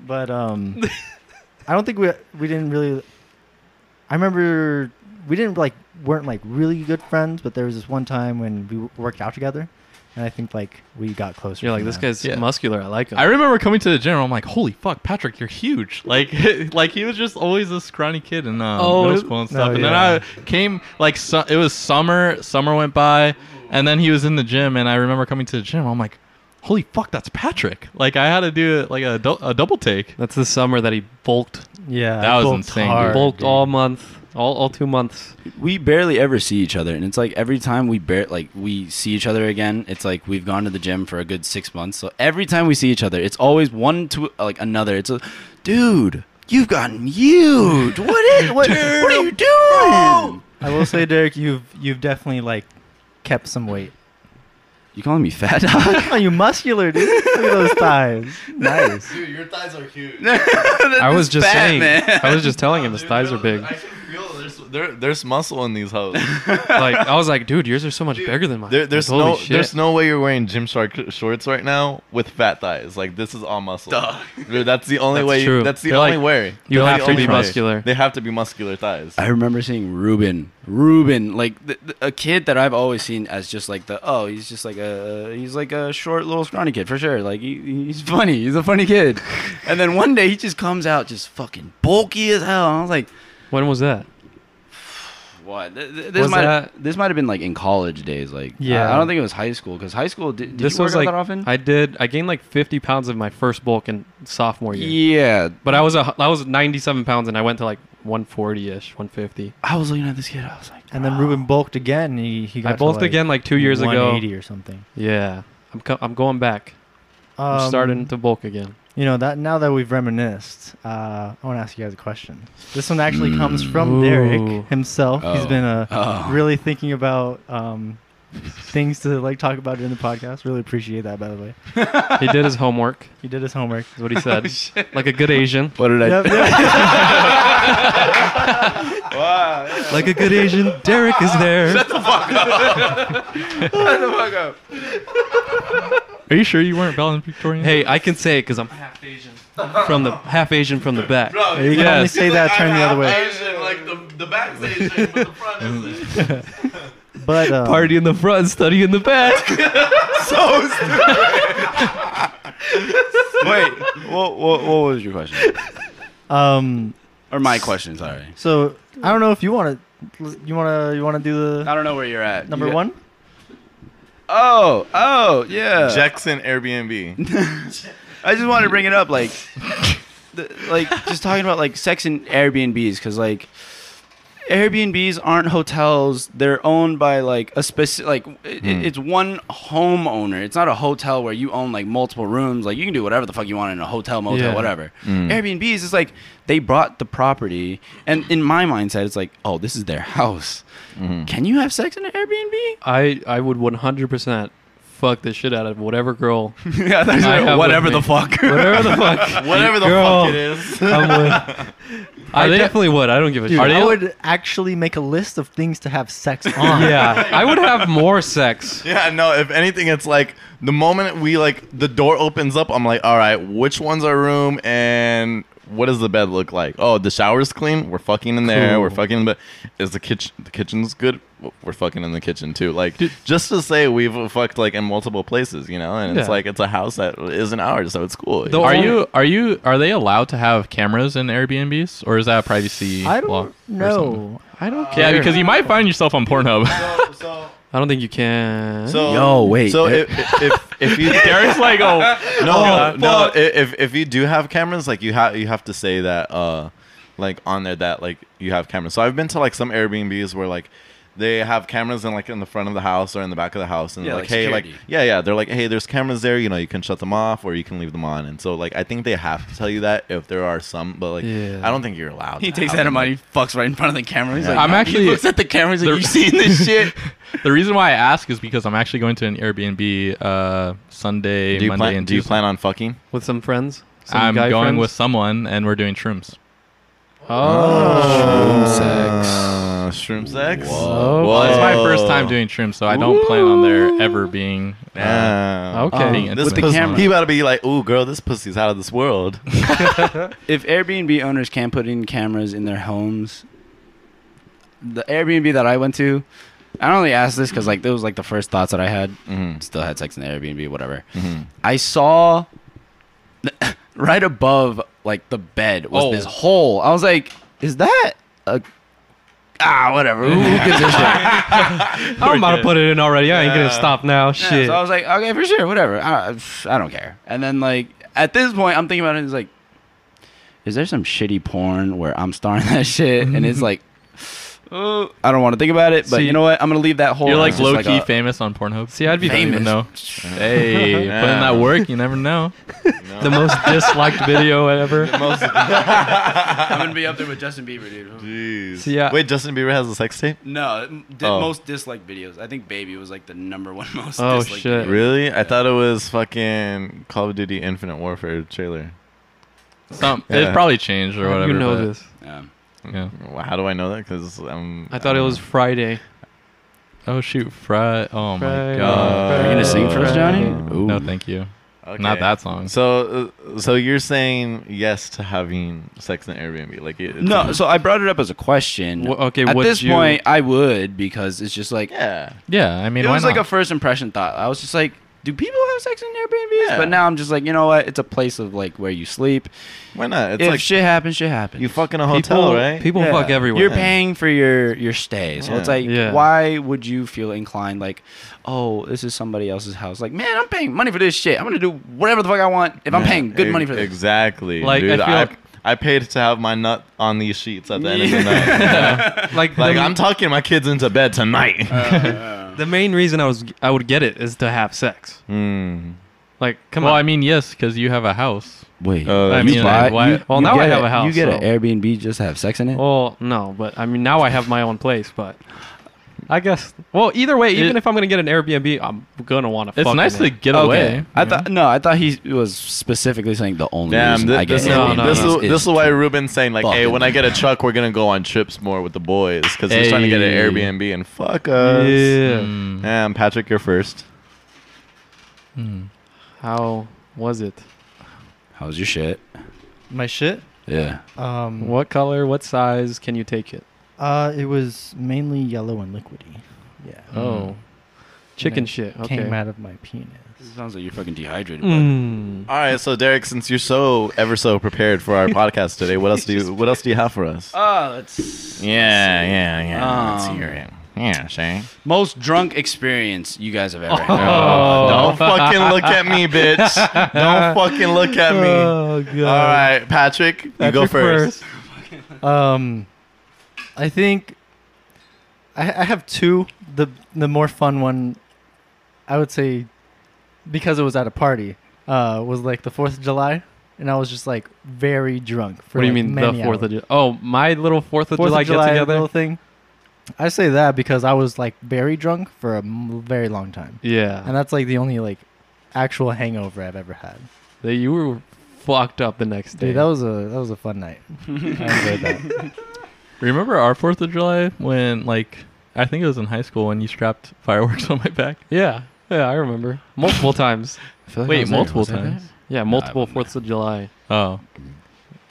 Speaker 4: But um, I don't think we we didn't really. I remember we didn't like weren't like really good friends, but there was this one time when we worked out together, and I think like we got closer.
Speaker 2: You're like,
Speaker 4: from
Speaker 2: this
Speaker 4: that.
Speaker 2: guy's
Speaker 3: Yeah.
Speaker 2: muscular. I like him.
Speaker 3: I remember coming to the gym. I'm like, holy fuck, Patrick, you're huge. Like, like he was just always this scrawny kid in um,
Speaker 2: Oh,
Speaker 3: middle
Speaker 2: is-
Speaker 3: school and stuff. and
Speaker 4: yeah.
Speaker 3: then I came like su- it was summer. Summer went by, and then he was in the gym. And I remember coming to the gym. I'm like, holy fuck, that's Patrick. Like I had to do like a, dou- a double take.
Speaker 2: That's the summer that he bulked.
Speaker 4: Yeah,
Speaker 3: That was insane, dude.
Speaker 4: hard,
Speaker 2: bulked
Speaker 4: dude.
Speaker 2: all month, all, all two months.
Speaker 5: we barely ever see each other, and it's like every time we bar- like we see each other again, it's like we've gone to the gym for a good six months. So every time we see each other, it's always one to like another. It's a, dude, you've gotten huge. What is what? what are you doing?
Speaker 4: I will say, Derek, you've you've definitely like kept some weight.
Speaker 5: You calling me fat dog?
Speaker 4: Oh, you muscular, dude. Look at those thighs. Nice.
Speaker 1: Dude, your thighs are huge.
Speaker 2: I was just
Speaker 5: fat,
Speaker 2: saying.
Speaker 5: man.
Speaker 2: I was just telling him his thighs are big.
Speaker 1: I feel there's, there, there's muscle in these hoes.
Speaker 2: Like I was like, dude, yours are so much bigger than mine.
Speaker 1: There, there's
Speaker 2: Like,
Speaker 1: no
Speaker 2: shit.
Speaker 1: there's no way you're wearing Gymshark shorts right now with fat thighs. Like this is all muscle. Dude, that's the only
Speaker 2: That's
Speaker 1: way.
Speaker 2: true.
Speaker 1: That's the
Speaker 2: They're
Speaker 1: only
Speaker 2: like-
Speaker 1: way.
Speaker 2: you
Speaker 1: They're
Speaker 2: have
Speaker 1: the
Speaker 2: to
Speaker 1: only
Speaker 2: be
Speaker 1: way.
Speaker 2: muscular.
Speaker 1: They have to be muscular thighs.
Speaker 5: I remember seeing Ruben. Ruben, like th- th- a kid that I've always seen as just like the oh, he's just like a he's like a short little scrawny kid for sure. Like he, he's funny. He's a funny kid. And then one day he just comes out just fucking bulky as hell. And I was like,
Speaker 2: when was that?
Speaker 5: what? Th- th- This
Speaker 2: Was
Speaker 5: might
Speaker 2: that-
Speaker 5: this might have been like in college days. Like
Speaker 4: Yeah.
Speaker 5: I, I don't think it was high school because high school did, did
Speaker 2: this
Speaker 5: you work
Speaker 2: was
Speaker 5: out
Speaker 2: like
Speaker 5: that often?
Speaker 2: I did. I gained like 50 pounds of my first bulk in sophomore year.
Speaker 5: yeah,
Speaker 2: But I was a I was 97 pounds and I went to like 140 ish, 150.
Speaker 5: I was looking at this kid. I was like,
Speaker 4: And then Ruben bulked again. He he got
Speaker 2: I
Speaker 4: to,
Speaker 2: bulked
Speaker 4: like,
Speaker 2: again like two years ago.
Speaker 4: 180 or something.
Speaker 2: Yeah, I'm co- I'm going back. I'm
Speaker 4: Um,
Speaker 2: starting to bulk again.
Speaker 4: You know that now that we've reminisced, uh, I want to ask you guys a question. This one actually comes from
Speaker 2: Ooh.
Speaker 4: Derek himself. He's been uh,
Speaker 5: Oh.
Speaker 4: really thinking about um, things to like talk about during the podcast. Really appreciate that, by the way.
Speaker 2: He did his homework.
Speaker 4: He did his homework.
Speaker 2: Is what he said. like a good Asian.
Speaker 5: what did I?
Speaker 4: Yep, yep.
Speaker 2: Like a good Asian, Derek is there.
Speaker 3: Are you sure you weren't valedictorian?
Speaker 2: Hey, I can say it because I'm half Asian from the half Asian from the back.
Speaker 1: Bro,
Speaker 4: you can only say that turn the other way.
Speaker 1: Asian, like the, the back's Asian, but the front isn't.
Speaker 4: But um,
Speaker 2: Party in the front, study in the back.
Speaker 1: so stupid.
Speaker 5: Wait, what, what what was your question?
Speaker 4: um,
Speaker 5: Or my question? Sorry.
Speaker 4: so I don't know if you want to, you want to, you want to do the I
Speaker 5: don't know where you're at.
Speaker 4: number
Speaker 5: You-
Speaker 4: one.
Speaker 5: Oh, oh, yeah.
Speaker 1: Jackson Airbnb.
Speaker 5: I just wanted to bring it up, like, the, like just talking about like sex and Airbnbs, because like Airbnbs aren't hotels; they're owned by like a specific, like it,
Speaker 1: Hmm.
Speaker 5: it's one homeowner. It's not a hotel where you own like multiple rooms. Like you can do whatever the fuck you want in a hotel, motel,
Speaker 2: Yeah.
Speaker 5: whatever.
Speaker 1: Mm.
Speaker 5: Airbnbs is like they brought the property, and in my mindset, it's like, oh, this is their house.
Speaker 1: Mhm.
Speaker 5: Can you have sex in an Airbnb?
Speaker 2: I I would 100% fuck the shit out of whatever girl.
Speaker 5: yeah, that's
Speaker 2: I have
Speaker 5: whatever the fuck.
Speaker 2: Whatever the fuck.
Speaker 1: Whatever the
Speaker 2: Girl.
Speaker 1: fuck it is.
Speaker 2: I'm with. I
Speaker 3: they-
Speaker 2: definitely would. I don't give a
Speaker 4: Dude,
Speaker 2: shit.
Speaker 4: I would actually make a list of things to have sex on.
Speaker 2: yeah, I would have more sex.
Speaker 1: Yeah, no, if anything, it's like the moment we like the door opens up, I'm like, all right, which one's our room and what does the bed look like? Oh, the shower's clean. We're fucking in there.
Speaker 2: Cool.
Speaker 1: We're fucking. But is the kitchen the kitchen's good? We're fucking in the kitchen too. Like
Speaker 2: Dude.
Speaker 1: just to say we've fucked like in multiple places, you know. And it's like it's a house that isn't ours, so it's cool.
Speaker 2: The
Speaker 3: Are
Speaker 2: only-
Speaker 3: you are you are they allowed to have cameras in Airbnbs or is that a privacy
Speaker 4: I don't know. I don't care.
Speaker 3: Yeah, because you might find yourself on Pornhub.
Speaker 1: so, so,
Speaker 2: I don't think you can.
Speaker 1: so
Speaker 5: Yo, wait.
Speaker 1: So if, if if you
Speaker 3: Derek's like, oh,
Speaker 1: no, no. If if you do have cameras, like you have you have to say that, uh, like on there that like you have cameras. So I've been to like some Airbnbs where like they have cameras in like in the front of the house or in the back of the house, and
Speaker 5: Yeah,
Speaker 1: they're like,
Speaker 5: like
Speaker 1: hey, like yeah, yeah, they're like, hey, there's cameras there. You know, you can shut them off or you can leave them on. And so like I think they have to tell you that if there are some, but like
Speaker 2: Yeah.
Speaker 1: I don't think you're allowed.
Speaker 5: He
Speaker 1: to
Speaker 5: takes
Speaker 1: have
Speaker 5: that in
Speaker 1: them,
Speaker 5: mind.
Speaker 1: like-
Speaker 5: He fucks right in front of the camera. He's
Speaker 1: Yeah.
Speaker 5: like,
Speaker 3: I'm actually-
Speaker 5: He looks at the cameras like,
Speaker 3: the-
Speaker 5: you seen this shit?
Speaker 3: the reason why I ask is because I'm actually going to an Airbnb uh, Sunday,
Speaker 1: Do you
Speaker 3: Monday,
Speaker 1: plan?
Speaker 3: and
Speaker 1: Do you plan on fucking?
Speaker 2: with some friends. Some
Speaker 3: I'm going
Speaker 2: friends?
Speaker 3: with someone, and we're doing shrooms.
Speaker 2: Oh.
Speaker 5: shroom sex.
Speaker 1: Uh, shroom sex.
Speaker 2: Whoa.
Speaker 3: Well, it's my first time doing shrooms, so I don't plan on there ever being. Uh,
Speaker 1: Yeah.
Speaker 2: Okay.
Speaker 3: being
Speaker 1: This
Speaker 5: With the
Speaker 1: pussy,
Speaker 5: camera.
Speaker 1: he about to be like, "Ooh, girl, this pussy's out of this world."
Speaker 5: if Airbnb owners can't put in cameras in their homes, the Airbnb that I went to, I don't only asked this because like that was like the first thoughts that I had.
Speaker 1: mm-hmm.
Speaker 5: Still had sex in the Airbnb, whatever.
Speaker 1: Mm-hmm.
Speaker 5: I saw right above like the bed was
Speaker 3: Oh.
Speaker 5: this hole. I was like, is that a ah whatever? Who gives a shit?
Speaker 2: I'm about to put it in already. I ain't
Speaker 1: Yeah.
Speaker 2: gonna stop now.
Speaker 5: Yeah,
Speaker 2: Shit.
Speaker 5: so I was like, okay, for sure, whatever. I, I don't care. And then like at this point, I'm thinking about it. It's like, is there some shitty porn where I'm starring that shit? and it's like, oh, I don't want to think about it. But
Speaker 2: See-
Speaker 5: you know what? I'm gonna leave that whole.
Speaker 3: You're like
Speaker 5: as just
Speaker 3: low key
Speaker 5: a-
Speaker 3: famous on Pornhub.
Speaker 2: See, I'd be
Speaker 3: You
Speaker 5: famous.
Speaker 3: know. Hey, put in that work. You never know.
Speaker 2: the most disliked video ever.
Speaker 1: Most-
Speaker 5: I'm gonna be up there with Justin Bieber, dude.
Speaker 1: Jeez.
Speaker 2: So, yeah.
Speaker 1: Wait, Justin Bieber has a sex tape?
Speaker 5: No, di-
Speaker 1: Oh.
Speaker 5: most disliked videos. I think Baby was like the number one most.
Speaker 2: Oh,
Speaker 5: disliked
Speaker 2: shit.
Speaker 5: video.
Speaker 1: Really? I thought it was fucking Call of Duty Infinite Warfare trailer.
Speaker 3: Some
Speaker 1: Yeah.
Speaker 3: it probably changed or whatever.
Speaker 2: you know
Speaker 3: but-
Speaker 2: this?
Speaker 5: Yeah.
Speaker 3: Yeah.
Speaker 1: How do I know that? Because I'm.
Speaker 2: I thought it was Friday.
Speaker 3: Oh shoot, Fry. Oh my
Speaker 2: Friday.
Speaker 3: god.
Speaker 5: Are you gonna sing for us, Johnny? Ooh.
Speaker 3: No, thank you.
Speaker 1: Okay.
Speaker 3: Not that song.
Speaker 1: So, uh, so you're saying yes to having sex in Airbnb? Like it, it's
Speaker 5: No, so I brought it up as a question.
Speaker 2: Wh- okay,
Speaker 5: At
Speaker 2: would
Speaker 5: this
Speaker 2: you-
Speaker 5: point, I would because it's just like
Speaker 1: yeah.
Speaker 3: Yeah, I mean,
Speaker 5: it
Speaker 3: why
Speaker 5: was like a
Speaker 3: not?
Speaker 5: first impression thought. I was just like, do people have sex in Airbnbs?
Speaker 1: Yeah.
Speaker 5: But now I'm just like, you know what? It's a place of like where you sleep.
Speaker 1: Why not? It's
Speaker 5: if
Speaker 1: like
Speaker 5: shit happens, shit happens.
Speaker 1: you fuck in a hotel,
Speaker 2: people,
Speaker 1: right?
Speaker 2: People
Speaker 5: Yeah.
Speaker 2: fuck everywhere.
Speaker 5: You're paying for your your stay, so it's like,
Speaker 2: Yeah.
Speaker 5: why would you feel inclined like, oh, this is somebody else's house? Like, man, I'm paying money for this shit. I'm gonna do whatever the fuck I want if I'm paying good money for this.
Speaker 1: Exactly.
Speaker 2: Like, I feel
Speaker 1: I,
Speaker 2: like-
Speaker 1: I paid to have my nut on these sheets at the end of the night.
Speaker 2: like
Speaker 1: like
Speaker 2: the,
Speaker 1: I'm talking my kids into bed tonight.
Speaker 5: Uh,
Speaker 2: the main reason I was I would get it is to have sex.
Speaker 1: Hmm.
Speaker 2: Like, come
Speaker 3: well,
Speaker 2: on.
Speaker 3: I mean, yes, because you have a house.
Speaker 5: Wait,
Speaker 1: Uh,
Speaker 3: I
Speaker 5: you
Speaker 3: mean,
Speaker 5: buy-
Speaker 3: why-
Speaker 5: you-
Speaker 2: well,
Speaker 5: you
Speaker 2: now I
Speaker 5: get
Speaker 2: have a house,
Speaker 5: You get
Speaker 2: so-
Speaker 5: an Airbnb just to have sex in it.
Speaker 2: well, no, but I mean now I have my own place, but I guess. Well, either way, even
Speaker 3: It-
Speaker 2: if I'm gonna get an Airbnb, I'm gonna want to.
Speaker 3: It's nice to get
Speaker 5: Okay.
Speaker 3: away.
Speaker 5: I thought no, I thought he was specifically saying the only
Speaker 1: Damn,
Speaker 5: reason
Speaker 1: thi-
Speaker 5: I get
Speaker 1: this, is,
Speaker 2: No, no,
Speaker 1: this,
Speaker 2: no.
Speaker 1: is, this is why Ruben's saying like, hey,
Speaker 5: fucking-
Speaker 1: when I get a truck, we're gonna go on trips more with the boys because he's trying to get an
Speaker 3: Hey.
Speaker 1: Airbnb and fuck us.
Speaker 2: Yeah.
Speaker 3: Mm.
Speaker 1: Damn, Patrick, you're first.
Speaker 3: Mm.
Speaker 2: How was it?
Speaker 5: How's your shit?
Speaker 4: My shit.
Speaker 5: Yeah.
Speaker 4: Um,
Speaker 2: What color? What size? Can you take it?
Speaker 4: Uh, it was mainly yellow and liquidy. Yeah.
Speaker 2: Oh, chicken
Speaker 4: it
Speaker 2: shit. Okay.
Speaker 4: Came out of my penis.
Speaker 5: Sounds like you're fucking dehydrated. bud.
Speaker 2: Mm.
Speaker 1: All right, so Derek, since you're so ever so prepared for our podcast today, what else do you what else do you have for us?
Speaker 5: Oh, let's.
Speaker 1: yeah, yeah, yeah. Let's
Speaker 5: Um,
Speaker 1: hear it. Yeah, Shane.
Speaker 5: Most drunk experience you guys have ever had.
Speaker 2: Oh.
Speaker 1: Don't fucking look at me, bitch. Don't fucking look at me.
Speaker 2: Oh god.
Speaker 1: All right, Patrick, you go
Speaker 2: Patrick
Speaker 1: first.
Speaker 4: Um, I think I, I have two. The the more fun one, I would say, because it was at a party, uh, was like the Fourth of July, and I was just like very drunk. For
Speaker 2: What do you
Speaker 4: like,
Speaker 2: mean the Fourth of. July? Oh, my little Fourth of
Speaker 4: Fourth
Speaker 2: July,
Speaker 4: of July
Speaker 2: get together.
Speaker 4: little thing? I say that because I was like very drunk for a m- very long time,
Speaker 2: Yeah.
Speaker 4: and that's like the only like actual hangover I've ever had.
Speaker 2: That you were fucked up the next day.
Speaker 4: Dude, that was a that was a fun night. I enjoyed that.
Speaker 3: Remember our Fourth of July when like I think it was in high school when you strapped fireworks on my back.
Speaker 2: yeah. Yeah, I remember. Multiple times.
Speaker 5: I like
Speaker 3: Wait,
Speaker 5: was there.
Speaker 3: multiple
Speaker 5: there?
Speaker 3: times.
Speaker 2: Yeah, multiple
Speaker 5: wasn't
Speaker 2: Fourths of July.
Speaker 3: Oh,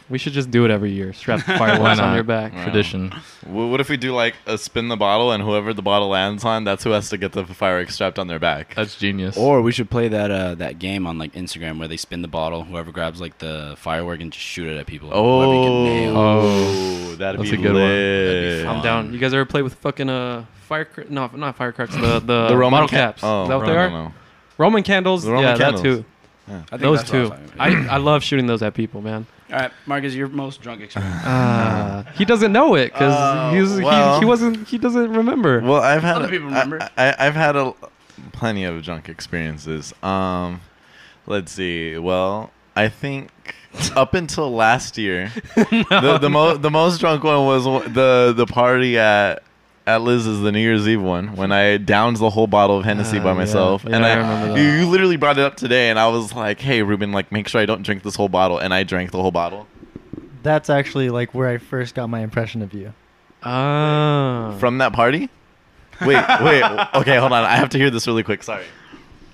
Speaker 2: We should just do it every year. Strap the fireworks on
Speaker 3: not?
Speaker 2: your back.
Speaker 1: Wow.
Speaker 3: tradition.
Speaker 1: Wh- What if we do like a spin the bottle and whoever the bottle lands on, that's who has to get the fireworks strapped on their back.
Speaker 3: That's genius.
Speaker 5: Or we should play that uh, that game on like Instagram where they spin the bottle. Whoever grabs like the firework and just shoot it at people. Whoever you can nail.
Speaker 1: Oh, that'd
Speaker 3: That's
Speaker 1: be
Speaker 3: a good one.
Speaker 1: lit.
Speaker 5: That'd
Speaker 2: I'm down. You guys ever play with fucking uh fire? No, not firecrackers. The the,
Speaker 1: The Roman
Speaker 2: bottle
Speaker 1: ca-
Speaker 2: caps.
Speaker 1: Oh,
Speaker 2: Is that what
Speaker 1: no,
Speaker 2: they are?
Speaker 1: no, no.
Speaker 2: Roman candles.
Speaker 1: The Roman
Speaker 2: yeah,
Speaker 1: candles.
Speaker 2: that too.
Speaker 1: Yeah.
Speaker 5: I think
Speaker 2: Those
Speaker 5: that's
Speaker 2: two.
Speaker 5: awesome.
Speaker 2: I I love shooting those at people, man.
Speaker 5: All right, Marcus, your most drunk experience.
Speaker 2: Uh, he doesn't know it because
Speaker 1: Oh,
Speaker 2: he's
Speaker 1: well.
Speaker 2: he, he wasn't he doesn't remember.
Speaker 1: Well, I've had
Speaker 5: Other people remember.
Speaker 1: I, I, I've had a plenty of drunk experiences. Um, let's see. Well, I think up until last year, the the, mo- the most drunk one was the the party at at Liz's the New Year's Eve one when I downed the whole bottle of Hennessy
Speaker 2: Ah,
Speaker 1: by myself.
Speaker 2: Yeah,
Speaker 1: and
Speaker 2: I
Speaker 1: I,
Speaker 2: remember that.
Speaker 1: you, you literally brought it up today, and I was like, "Hey, Ruben, like make sure I don't drink this whole bottle," and I drank the whole bottle
Speaker 4: That's actually like where I first got my impression of you.
Speaker 2: Ah.
Speaker 1: from that party. Wait, wait. Okay, hold on. I have to hear this really quick. Sorry.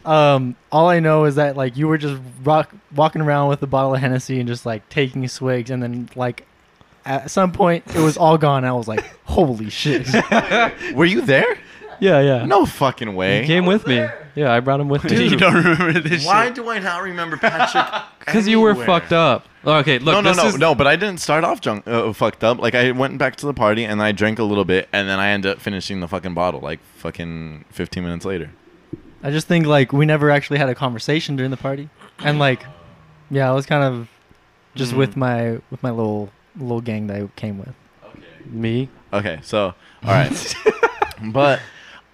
Speaker 4: Um, all I know is that like you were just rock, walking around with a bottle of Hennessy and just like taking swigs, and then like at some point it was all gone. I was like, holy shit!
Speaker 1: Were you there?
Speaker 2: yeah, yeah.
Speaker 1: No fucking way.
Speaker 2: he came with me. Yeah, I brought him with me.
Speaker 5: you don't remember this
Speaker 1: Why
Speaker 5: shit?
Speaker 1: do I not remember Patrick?
Speaker 2: Because you were
Speaker 1: anywhere?
Speaker 2: fucked up. Oh, okay, look.
Speaker 1: no, no,
Speaker 2: this
Speaker 1: no,
Speaker 2: is,
Speaker 1: no. But I didn't start off drunk, uh, fucked up. Like I went back to the party and I drank a little bit, and then I ended up finishing the fucking bottle like fucking 15 minutes later.
Speaker 4: I just think like we never actually had a conversation during the party, and like, yeah, I was kind of just
Speaker 1: Mhm.
Speaker 4: with my with my little little gang that I came with.
Speaker 2: Me.
Speaker 1: Okay, so all right, but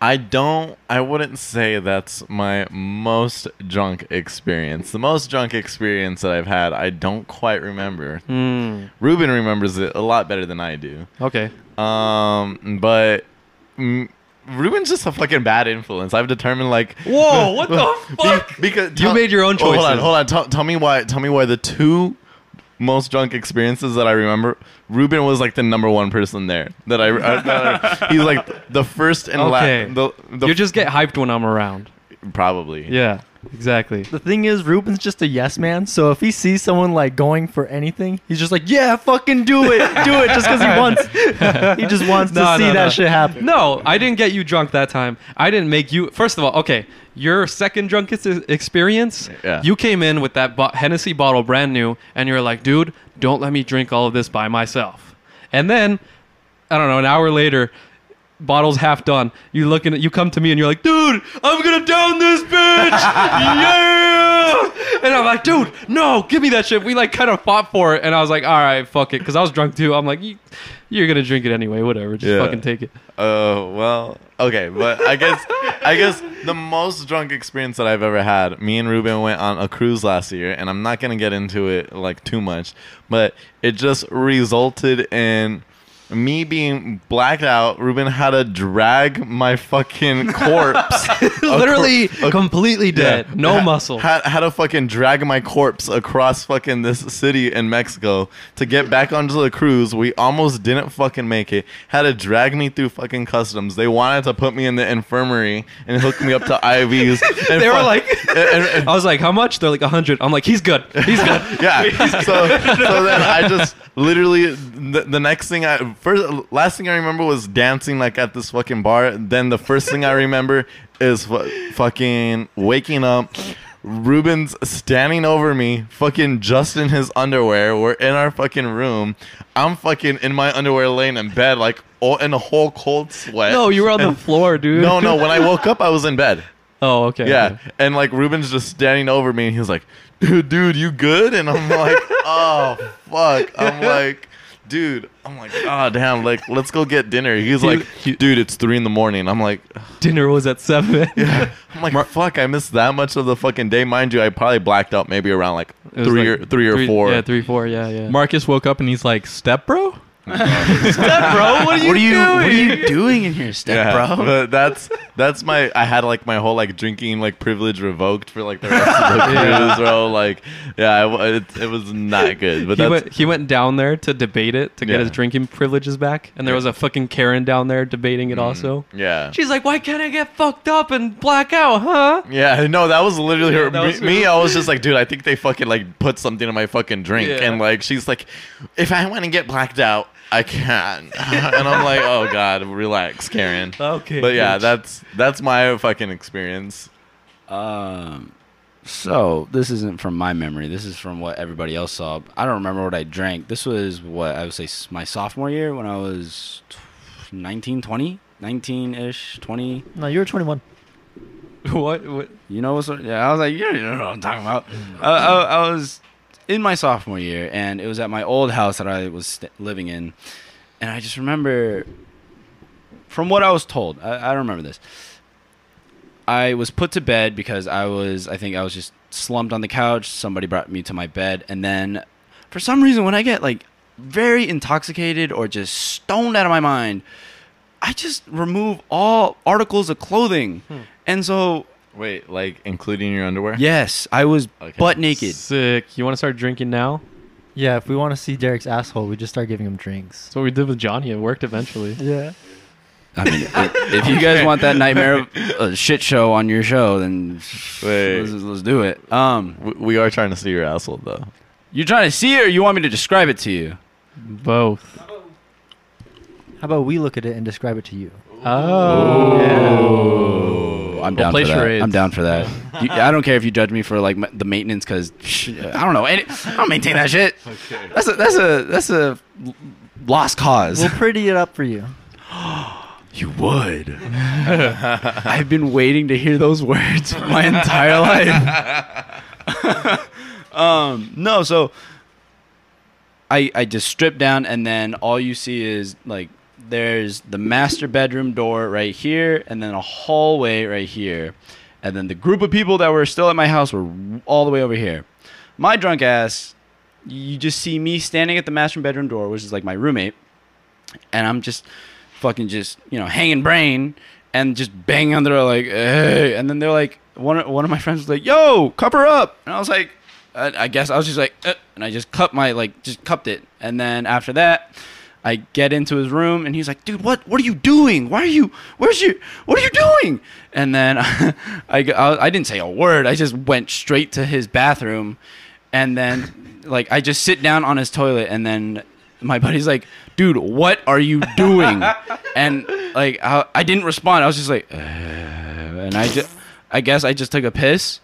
Speaker 1: I don't. I wouldn't say that's my most drunk experience. The most drunk experience that I've had, I don't quite remember.
Speaker 2: Hmm.
Speaker 1: Ruben remembers it a lot better than I do.
Speaker 2: Okay.
Speaker 1: Um, but mm, Ruben's just a fucking bad influence. I've determined like.
Speaker 2: Whoa! What the fuck?
Speaker 1: Be- because
Speaker 2: You made your own
Speaker 1: Oh, hold on, hold on. Tell, tell me why. Tell me why the two most drunk experiences that I remember. Ruben was like the number one person there. That I. uh, that I- he's like the first and
Speaker 2: Okay.
Speaker 1: last. The, the
Speaker 2: you just get hyped when I'm around.
Speaker 1: probably.
Speaker 2: Yeah. Exactly.
Speaker 4: The thing is, Ruben's just a yes man. So if he sees someone like going for anything, he's just like, yeah, fucking do it, do it, just because he wants. he just wants to see
Speaker 2: no,
Speaker 4: that
Speaker 2: no.
Speaker 4: shit happen.
Speaker 2: No, I didn't get you drunk that time. I didn't make you. First of all, okay, your second drunkest experience.
Speaker 1: Yeah.
Speaker 2: You came in with that bo- Hennessy bottle, brand new, and you're like, dude, don't let me drink all of this by myself. And then, I don't know, an hour later, bottle's half done. You looking at, you come to me and you're like, dude, I'm gonna down this bitch, yeah. And I'm like, dude, no, give me that shit. We like kind of fought for it, and I was like, all right, fuck it, because I was drunk too. I'm like, you, you're gonna drink it anyway, whatever, just
Speaker 1: Yeah.
Speaker 2: fucking take it.
Speaker 1: Oh well, okay, but I guess I guess the most drunk experience that I've ever had. Me and Ruben went on a cruise last year, and I'm not gonna get into it like too much, but it just resulted in me being blacked out. Ruben had to drag my fucking corpse,
Speaker 2: Literally
Speaker 1: acro-
Speaker 2: completely dead,
Speaker 1: Yeah.
Speaker 2: no
Speaker 1: Ha-
Speaker 2: muscle.
Speaker 1: Had, had to fucking drag my corpse across fucking this city in Mexico to get back onto the cruise. We almost didn't fucking make it. Had to drag me through fucking customs. They wanted to put me in the infirmary and hook me up to IVs. And
Speaker 2: They were
Speaker 1: fuck-
Speaker 2: like-
Speaker 1: and- and- and-
Speaker 2: I was like, how much? They're like, a hundred. I'm like, he's good. He's good.
Speaker 1: yeah. So, so then I just literally the, the next thing I first last thing I remember was dancing like at this fucking bar. Then the first thing I remember is fu- fucking waking up. Ruben's standing over me, fucking just in his underwear. We're in our fucking room. I'm fucking in my underwear, laying in bed, like all in a whole cold sweat.
Speaker 2: No, you were on the floor, dude.
Speaker 1: No, no. When I woke up, I was in bed.
Speaker 2: Oh, okay.
Speaker 1: Yeah,
Speaker 2: okay.
Speaker 1: and like Ruben's just standing over me, and he's like, "Dude, dude, you good?" And I'm like, "Oh fuck!" I'm like, "Dude," I'm like, "Oh damn!" Like, let's go get dinner. He's like, "Dude, it's three in the morning." I'm like,
Speaker 2: Dinner was at seven.
Speaker 1: "Yeah." I'm like, "Fuck!" I missed that much of the fucking day, mind you. I probably blacked out maybe around like three
Speaker 2: like
Speaker 1: or three or four.
Speaker 2: Yeah, three, four. Yeah, yeah.
Speaker 3: Marcus woke up and he's like, "Step, bro."
Speaker 2: Step bro, what are you,
Speaker 5: what are you
Speaker 2: doing?
Speaker 5: What are you doing in here, step
Speaker 1: Yeah,
Speaker 5: bro?
Speaker 1: But that's that's my I had like my whole like drinking like privilege revoked for like the rest of the
Speaker 2: Yeah.
Speaker 1: cruise, bro. Like, yeah, I w it, it was not good. But
Speaker 2: he
Speaker 1: that's
Speaker 2: went, he went down there to debate it to get
Speaker 1: Yeah.
Speaker 2: his drinking privileges back, and there was a fucking Karen down there debating it mm, also.
Speaker 1: yeah.
Speaker 2: She's like, "Why can't I get fucked up and black out, huh?"
Speaker 1: Yeah, no, that was literally her.
Speaker 2: that was
Speaker 1: me, me. I was just like, dude, I think they fucking like put something in my fucking drink,
Speaker 2: Yeah.
Speaker 1: and like she's like, if I want to get blacked out, I can't. and I'm like, oh god, relax, Karen.
Speaker 2: Okay.
Speaker 1: But yeah, that's that's my fucking experience.
Speaker 5: Um, so this isn't from my memory. This is from what everybody else saw. I don't remember what I drank. This was what I would say my sophomore year when I was t- 19, 20, 19-ish, 20.
Speaker 4: No, you were 21.
Speaker 2: what? what?
Speaker 5: You know what's yeah? I was like, you don't know what I'm talking about. I, I, I was in my sophomore year, and it was at my old house that I was st- living in, and I just remember, from what I was told, I, I don't remember this. I was put to bed because I was, I think I was just slumped on the couch. Somebody brought me to my bed, and then, for some reason, when I get like very intoxicated or just stoned out of my mind, I just remove all articles of clothing, hmm. and so
Speaker 1: Wait, like including your underwear?
Speaker 5: Yes, I was
Speaker 1: Okay.
Speaker 5: butt naked.
Speaker 2: Sick. You want to start drinking now?
Speaker 4: Yeah, if we want to see Derek's asshole, we just start giving him drinks.
Speaker 2: That's what we did with Johnny. It worked eventually.
Speaker 4: Yeah.
Speaker 5: I mean, if, if you guys want that nightmare of a shit show on your show, then
Speaker 1: Wait.
Speaker 5: let's, let's do it. Um,
Speaker 1: W- We are trying to see your asshole though.
Speaker 5: You're trying to see it, or you want me to describe it to you?
Speaker 2: Both.
Speaker 4: How about we look at it and describe it to you?
Speaker 2: Oh.
Speaker 5: I'm
Speaker 2: We'll
Speaker 5: down for that.
Speaker 2: charades.
Speaker 5: I'm down for that. You, I don't care if you judge me for like the maintenance, because I don't know. I don't maintain that shit. That's a that's a that's a lost cause.
Speaker 4: We'll pretty it up for you.
Speaker 5: You would. I've been waiting to hear those words my entire life. um, no, so I I just strip down and then all you see is like there's the master bedroom door right here and then a hallway right here. And then the group of people that were still at my house were all the way over here. My drunk ass, you just see me standing at the master bedroom door, which is like my roommate, and I'm just fucking just you know hanging brain and just banging on the door like hey and then they're like one one of my friends was like yo cup her up and I was like I, I guess I was just like uh, and I just cupped my like just cupped it and then after that I get into his room and he's like dude what what are you doing why are you where's your what are you doing and then I, I I didn't say a word I just went straight to his bathroom and then like I just sit down on his toilet and then my buddy's like, dude, what are you doing? and like, I, I didn't respond. I was just like, uh, and I just, I guess I just took a piss,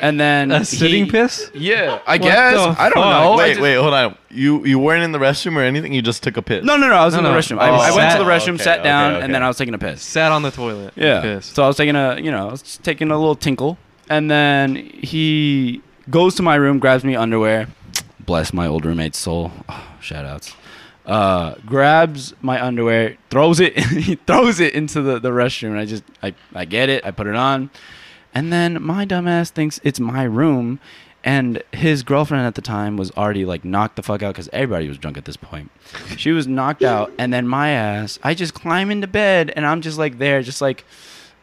Speaker 5: and then
Speaker 2: A sitting
Speaker 5: he-
Speaker 2: piss?
Speaker 5: Yeah, I
Speaker 2: What
Speaker 5: guess I don't
Speaker 2: fuck?
Speaker 5: know.
Speaker 1: Wait,
Speaker 5: just-
Speaker 1: wait, hold on. You you weren't in the restroom or anything. You just took a piss.
Speaker 5: No, no, no. I was
Speaker 2: No,
Speaker 5: in the
Speaker 2: no.
Speaker 5: restroom. I,
Speaker 2: Oh,
Speaker 5: I went to the restroom,
Speaker 1: okay,
Speaker 5: sat down,
Speaker 1: okay, okay.
Speaker 5: and then I was taking a piss.
Speaker 2: Sat on the toilet.
Speaker 5: Yeah.
Speaker 2: Pissed.
Speaker 5: So I was taking a, you know, I was just taking a little tinkle, and then he goes to my room, grabs me underwear. Bless my old roommate's soul. Oh, shout outs. Uh, grabs my underwear, throws it, he throws it into the, the restroom, and I just, I, I get it, I put it on, and then my dumbass thinks it's my room, and his girlfriend at the time was already like knocked the fuck out because everybody was drunk at this point. She was knocked out, and then my ass, I just climb into bed, and I'm just like there, just like,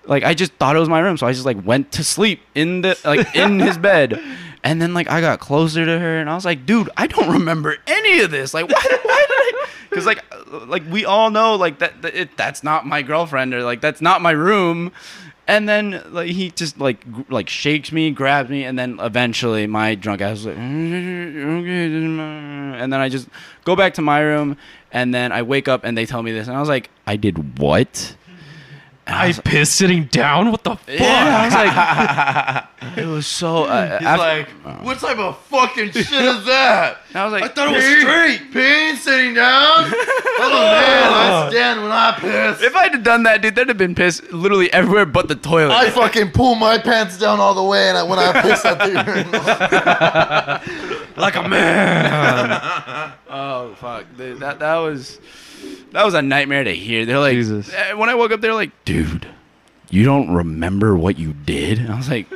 Speaker 5: like I just thought it was my room, so I just like went to sleep in the like in his bed, and then like I got closer to her, and I was like, dude, I don't remember any of this. Like, why? Why did I? Because like, like we all know like that, that it, that's not my girlfriend or like that's not my room. And then like he just like gr- like shakes me, grabs me, and then eventually my drunk ass was like, okay, and then I just go back to my room, and then I wake up and they tell me this, and I was like, I did what? And
Speaker 2: I
Speaker 5: was like-
Speaker 2: pissed sitting down? What the fuck?
Speaker 5: yeah, I was like, it was so. Uh,
Speaker 1: He's
Speaker 5: after-
Speaker 1: like, what type of fucking shit is that?
Speaker 5: I was like,
Speaker 1: I thought it was straight. Peeing sitting down. Oh man, I stand when I piss.
Speaker 5: If I'd have done that, dude, there'd have been piss literally everywhere but the toilet.
Speaker 1: I fucking pull my pants down all the way, and I, when I piss at the
Speaker 2: like a man.
Speaker 5: oh fuck, dude, that that was that was a nightmare to hear. They're like,
Speaker 2: Jesus.
Speaker 5: eh, when I woke up, they're like, dude, you don't remember what you did? And I was like,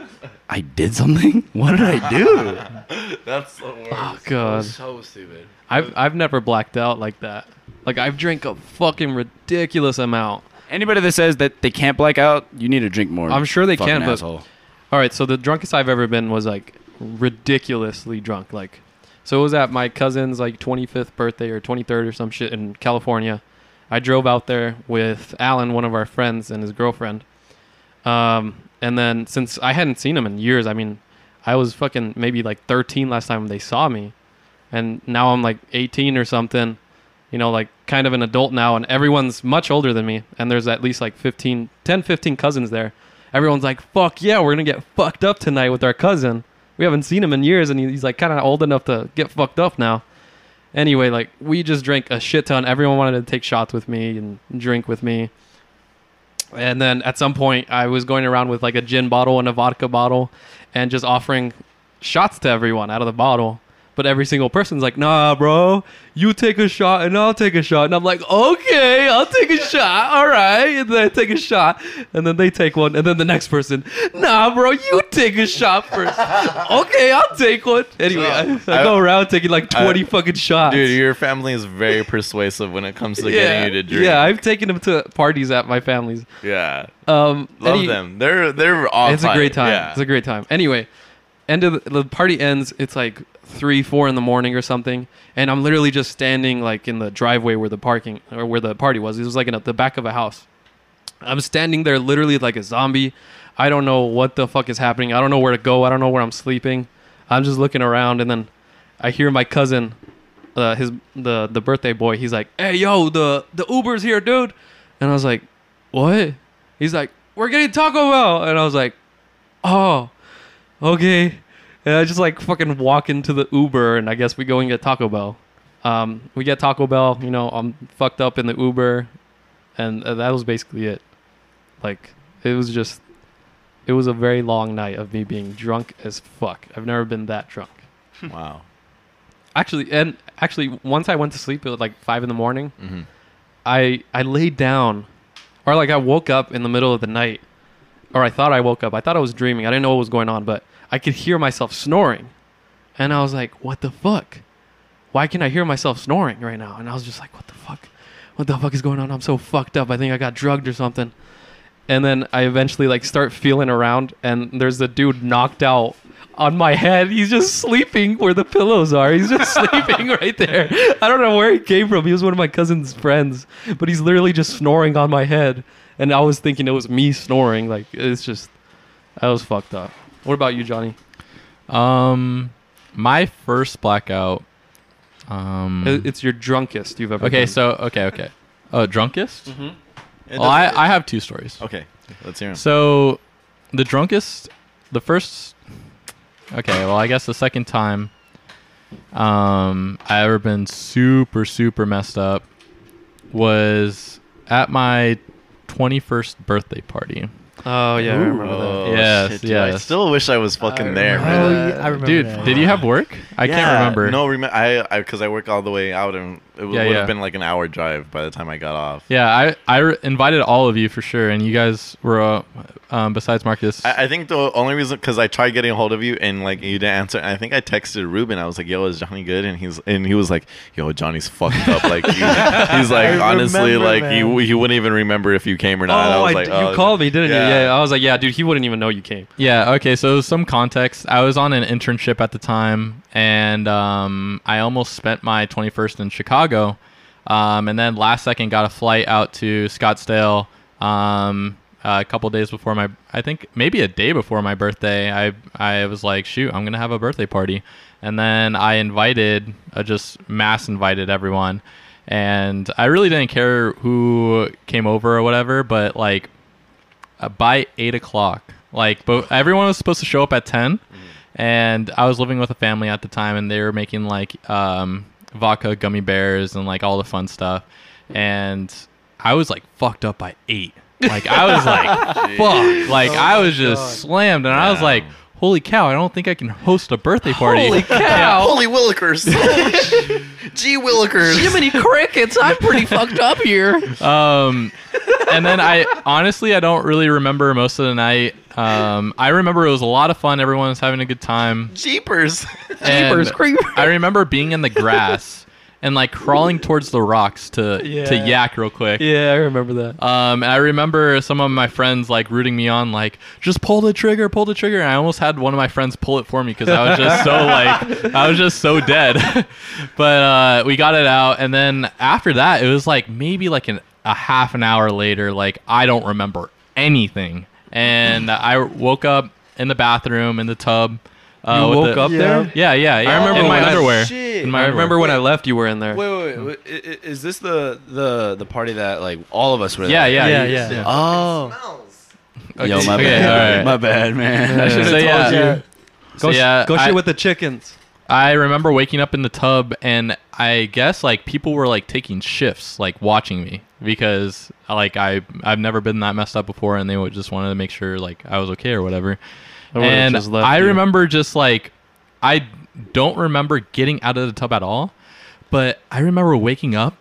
Speaker 5: I did something. What did I do?
Speaker 1: That's the worst.
Speaker 2: oh god.
Speaker 5: so stupid.
Speaker 2: I've I've never blacked out like that. Like I've drank a fucking ridiculous amount.
Speaker 5: Anybody that says that they can't black out, you need to drink more.
Speaker 2: I'm sure they
Speaker 5: Fucking
Speaker 2: can, but
Speaker 5: asshole.
Speaker 2: All right, so the drunkest I've ever been was like ridiculously drunk. Like, so it was at my cousin's like 25th birthday or 23rd or some shit in California. I drove out there with Alan, one of our friends, and his girlfriend. Um, and then since I hadn't seen him in years, I mean, I was fucking maybe like 13 last time they saw me, and now I'm like 18 or something. You know, like kind of an adult now, and everyone's much older than me. And there's at least like 15, 10, 15 cousins there everyone's like, "Fuck yeah, we're gonna get fucked up tonight with our cousin." We haven't seen him in years, and he's like kind of old enough to get fucked up now. Anyway, like we just drank a shit ton. Everyone wanted to take shots with me and drink with me. And then at some point, I was going around with like a gin bottle and a vodka bottle, and just offering shots to everyone out of the bottle. But every single person's like, nah, bro, you take a shot and I'll take a shot. And I'm like, okay, I'll take a shot. All right. And then I take a shot. And then they take one. And then the next person, nah, bro, you take a shot first. okay, I'll take one. Anyway, I, I go around taking like 20
Speaker 1: I-
Speaker 2: fucking shots.
Speaker 1: Dude, your family is very persuasive when it comes to getting you to drink.
Speaker 2: Yeah, I've taken them to parties at my family's.
Speaker 1: yeah.
Speaker 2: Um,
Speaker 1: Love
Speaker 2: any-
Speaker 1: them. They're they're all
Speaker 2: it's a great time.
Speaker 1: Yeah.
Speaker 2: It's a great time. Anyway, end of the, the party ends. It's like three, four in the morning or something, and I'm literally just standing like in the driveway where the parking or where the party was. It was like in a, the back of a house. I'm standing there literally like a zombie. I don't know what the fuck is happening. I don't know where to go. I don't know where I'm sleeping. I'm just looking around, and then I hear my cousin, uh, his the the birthday boy. He's like, "Hey, yo, the the Uber's here, dude," and I was like, "What?" He's like, "We're getting Taco Bell," and I was like, "Oh, okay." And I just like fucking walk into the Uber, and I guess we go and get Taco Bell. Um, we get Taco Bell. You know, I'm fucked up in the Uber, and uh, that was basically it. Like, it was just, it was a very long night of me being drunk as fuck. I've never been that drunk.
Speaker 1: Wow.
Speaker 2: Actually, and actually, once I went to sleep at like five in the morning,
Speaker 1: hmm
Speaker 2: I I laid down, or like I woke up in the middle of the night, or I thought I woke up. I thought I was dreaming. I didn't know what was going on, but I could hear myself snoring, and I was like, "What the fuck? Why can I hear myself snoring right now?" And I was just like, "What the fuck? What the fuck is going on? I'm so fucked up. I think I got drugged or something." And then I eventually like start feeling around, and there's a dude knocked out on my head. He's just sleeping where the pillows are. He's just sleeping right there. I don't know where he came from. He was one of my cousin's friends, but he's literally just snoring on my head. And I was thinking it was me snoring. Like it's just, I was fucked up. What about you, Johnny?
Speaker 3: Um, my first blackout. Um,
Speaker 2: It- It's your drunkest you've ever.
Speaker 3: okay,
Speaker 2: been.
Speaker 3: so okay, okay. Oh, drunkest?
Speaker 2: Mm-hmm.
Speaker 1: It
Speaker 3: Well, I,
Speaker 1: doesn't-
Speaker 3: I have two stories.
Speaker 1: okay. Let's hear 'em.
Speaker 3: So, the drunkest, the first. Okay, well, I guess the second time, um, I ever been super super messed up was at my twenty first birthday party.
Speaker 2: Oh yeah, I remember that.
Speaker 1: Oh,
Speaker 3: Yes,
Speaker 1: shit, dude. I
Speaker 3: yes.
Speaker 1: still wish I was fucking
Speaker 4: I
Speaker 1: there,
Speaker 4: remember
Speaker 1: man.
Speaker 4: that. I remember
Speaker 3: Dude,
Speaker 4: that.
Speaker 3: did you have work? I can't
Speaker 1: Yeah,
Speaker 3: remember.
Speaker 1: No, rem- I I because I work all the way out, and it would
Speaker 3: Yeah,
Speaker 1: have
Speaker 3: yeah.
Speaker 1: been like an hour drive by the time I got off.
Speaker 3: Yeah, I I re- invited all of you for sure, and you guys were uh, um, besides Marcus.
Speaker 1: I, I think the only reason because I tried getting a hold of you and like you didn't answer. And I think I texted Ruben. I was like, "Yo, is Johnny good?" And he's and he was like, "Yo, Johnny's fucked up." Like he- he's like,
Speaker 4: I
Speaker 1: honestly,
Speaker 4: remember,
Speaker 1: like he
Speaker 4: man.
Speaker 1: he wouldn't even remember if you came or not.
Speaker 2: Oh,
Speaker 1: I was
Speaker 2: I
Speaker 1: like,
Speaker 2: d-
Speaker 1: oh,
Speaker 2: you called me, didn't
Speaker 1: yeah.
Speaker 2: you? Yeah. I was like, yeah, dude, he wouldn't even know you came.
Speaker 3: Yeah, okay, so some context. I was on an internship at the time, and um, I almost spent my 21st in Chicago. Um, and then last second got a flight out to Scottsdale um, a couple days before my, I think maybe a day before my birthday. I, I was like, shoot, I'm going to have a birthday party. And then I invited, uh, just mass invited everyone. And I really didn't care who came over or whatever, but like uh, by eight o'clock. Like, but everyone was supposed to show up at 10 and I was living with a family at the time, and they were making like um, vodka gummy bears and like all the fun stuff, and I was like fucked up by eight. Like I was like, fuck. Like I was just
Speaker 4: God.
Speaker 3: slammed, and I was like, holy cow! I don't think I can host a birthday party.
Speaker 2: Holy cow!
Speaker 1: Holy Willikers! Gee Willikers!
Speaker 2: Jiminy crickets! I'm pretty fucked up here.
Speaker 3: um, and then I honestly I don't really remember most of the night. Um, I remember it was a lot of fun. Everyone was having a good time.
Speaker 1: Jeepers!
Speaker 3: And
Speaker 2: Jeepers creepers.
Speaker 3: I remember being in the grass and like crawling towards the rocks to to yak real quick.
Speaker 2: Yeah, I remember that.
Speaker 3: Um, and I remember some of my friends like rooting me on, like just pull the trigger, pull the trigger. And I almost had one of my friends pull it for me because I was just so like I was just so dead. but uh, we got it out, and then after that, it was like maybe like an, a half an hour later. Like I don't remember anything, and I woke up in the bathroom in the tub. Uh,
Speaker 2: you woke
Speaker 3: the-
Speaker 2: up
Speaker 4: Yeah.
Speaker 2: there?
Speaker 3: Yeah, yeah, yeah.
Speaker 2: I remember
Speaker 3: in my underwear.
Speaker 6: Shit.
Speaker 3: In my
Speaker 2: I remember
Speaker 3: underwear.
Speaker 2: when I left, you were in there.
Speaker 6: Wait, wait, wait. I- I- Is this the the the party that like all of us were?
Speaker 3: Yeah,
Speaker 6: there?
Speaker 3: yeah,
Speaker 4: Yeah,
Speaker 3: you-
Speaker 4: yeah.
Speaker 6: Oh. Yo, my
Speaker 3: Okay,
Speaker 6: bad.
Speaker 3: all right.
Speaker 6: My bad, man. I should have
Speaker 3: yeah.
Speaker 6: told you.
Speaker 4: Yeah.
Speaker 3: So,
Speaker 2: Go, sh-
Speaker 3: yeah,
Speaker 2: go
Speaker 3: I-
Speaker 2: shit with the chickens.
Speaker 3: I remember waking up in the tub and I guess like people were like taking shifts, like watching me because like I I've never been that messed up before and they would just wanted to make sure like I was okay or whatever.
Speaker 2: I
Speaker 3: and I
Speaker 2: you.
Speaker 3: remember just like I don't remember getting out of the tub at all, but I remember waking up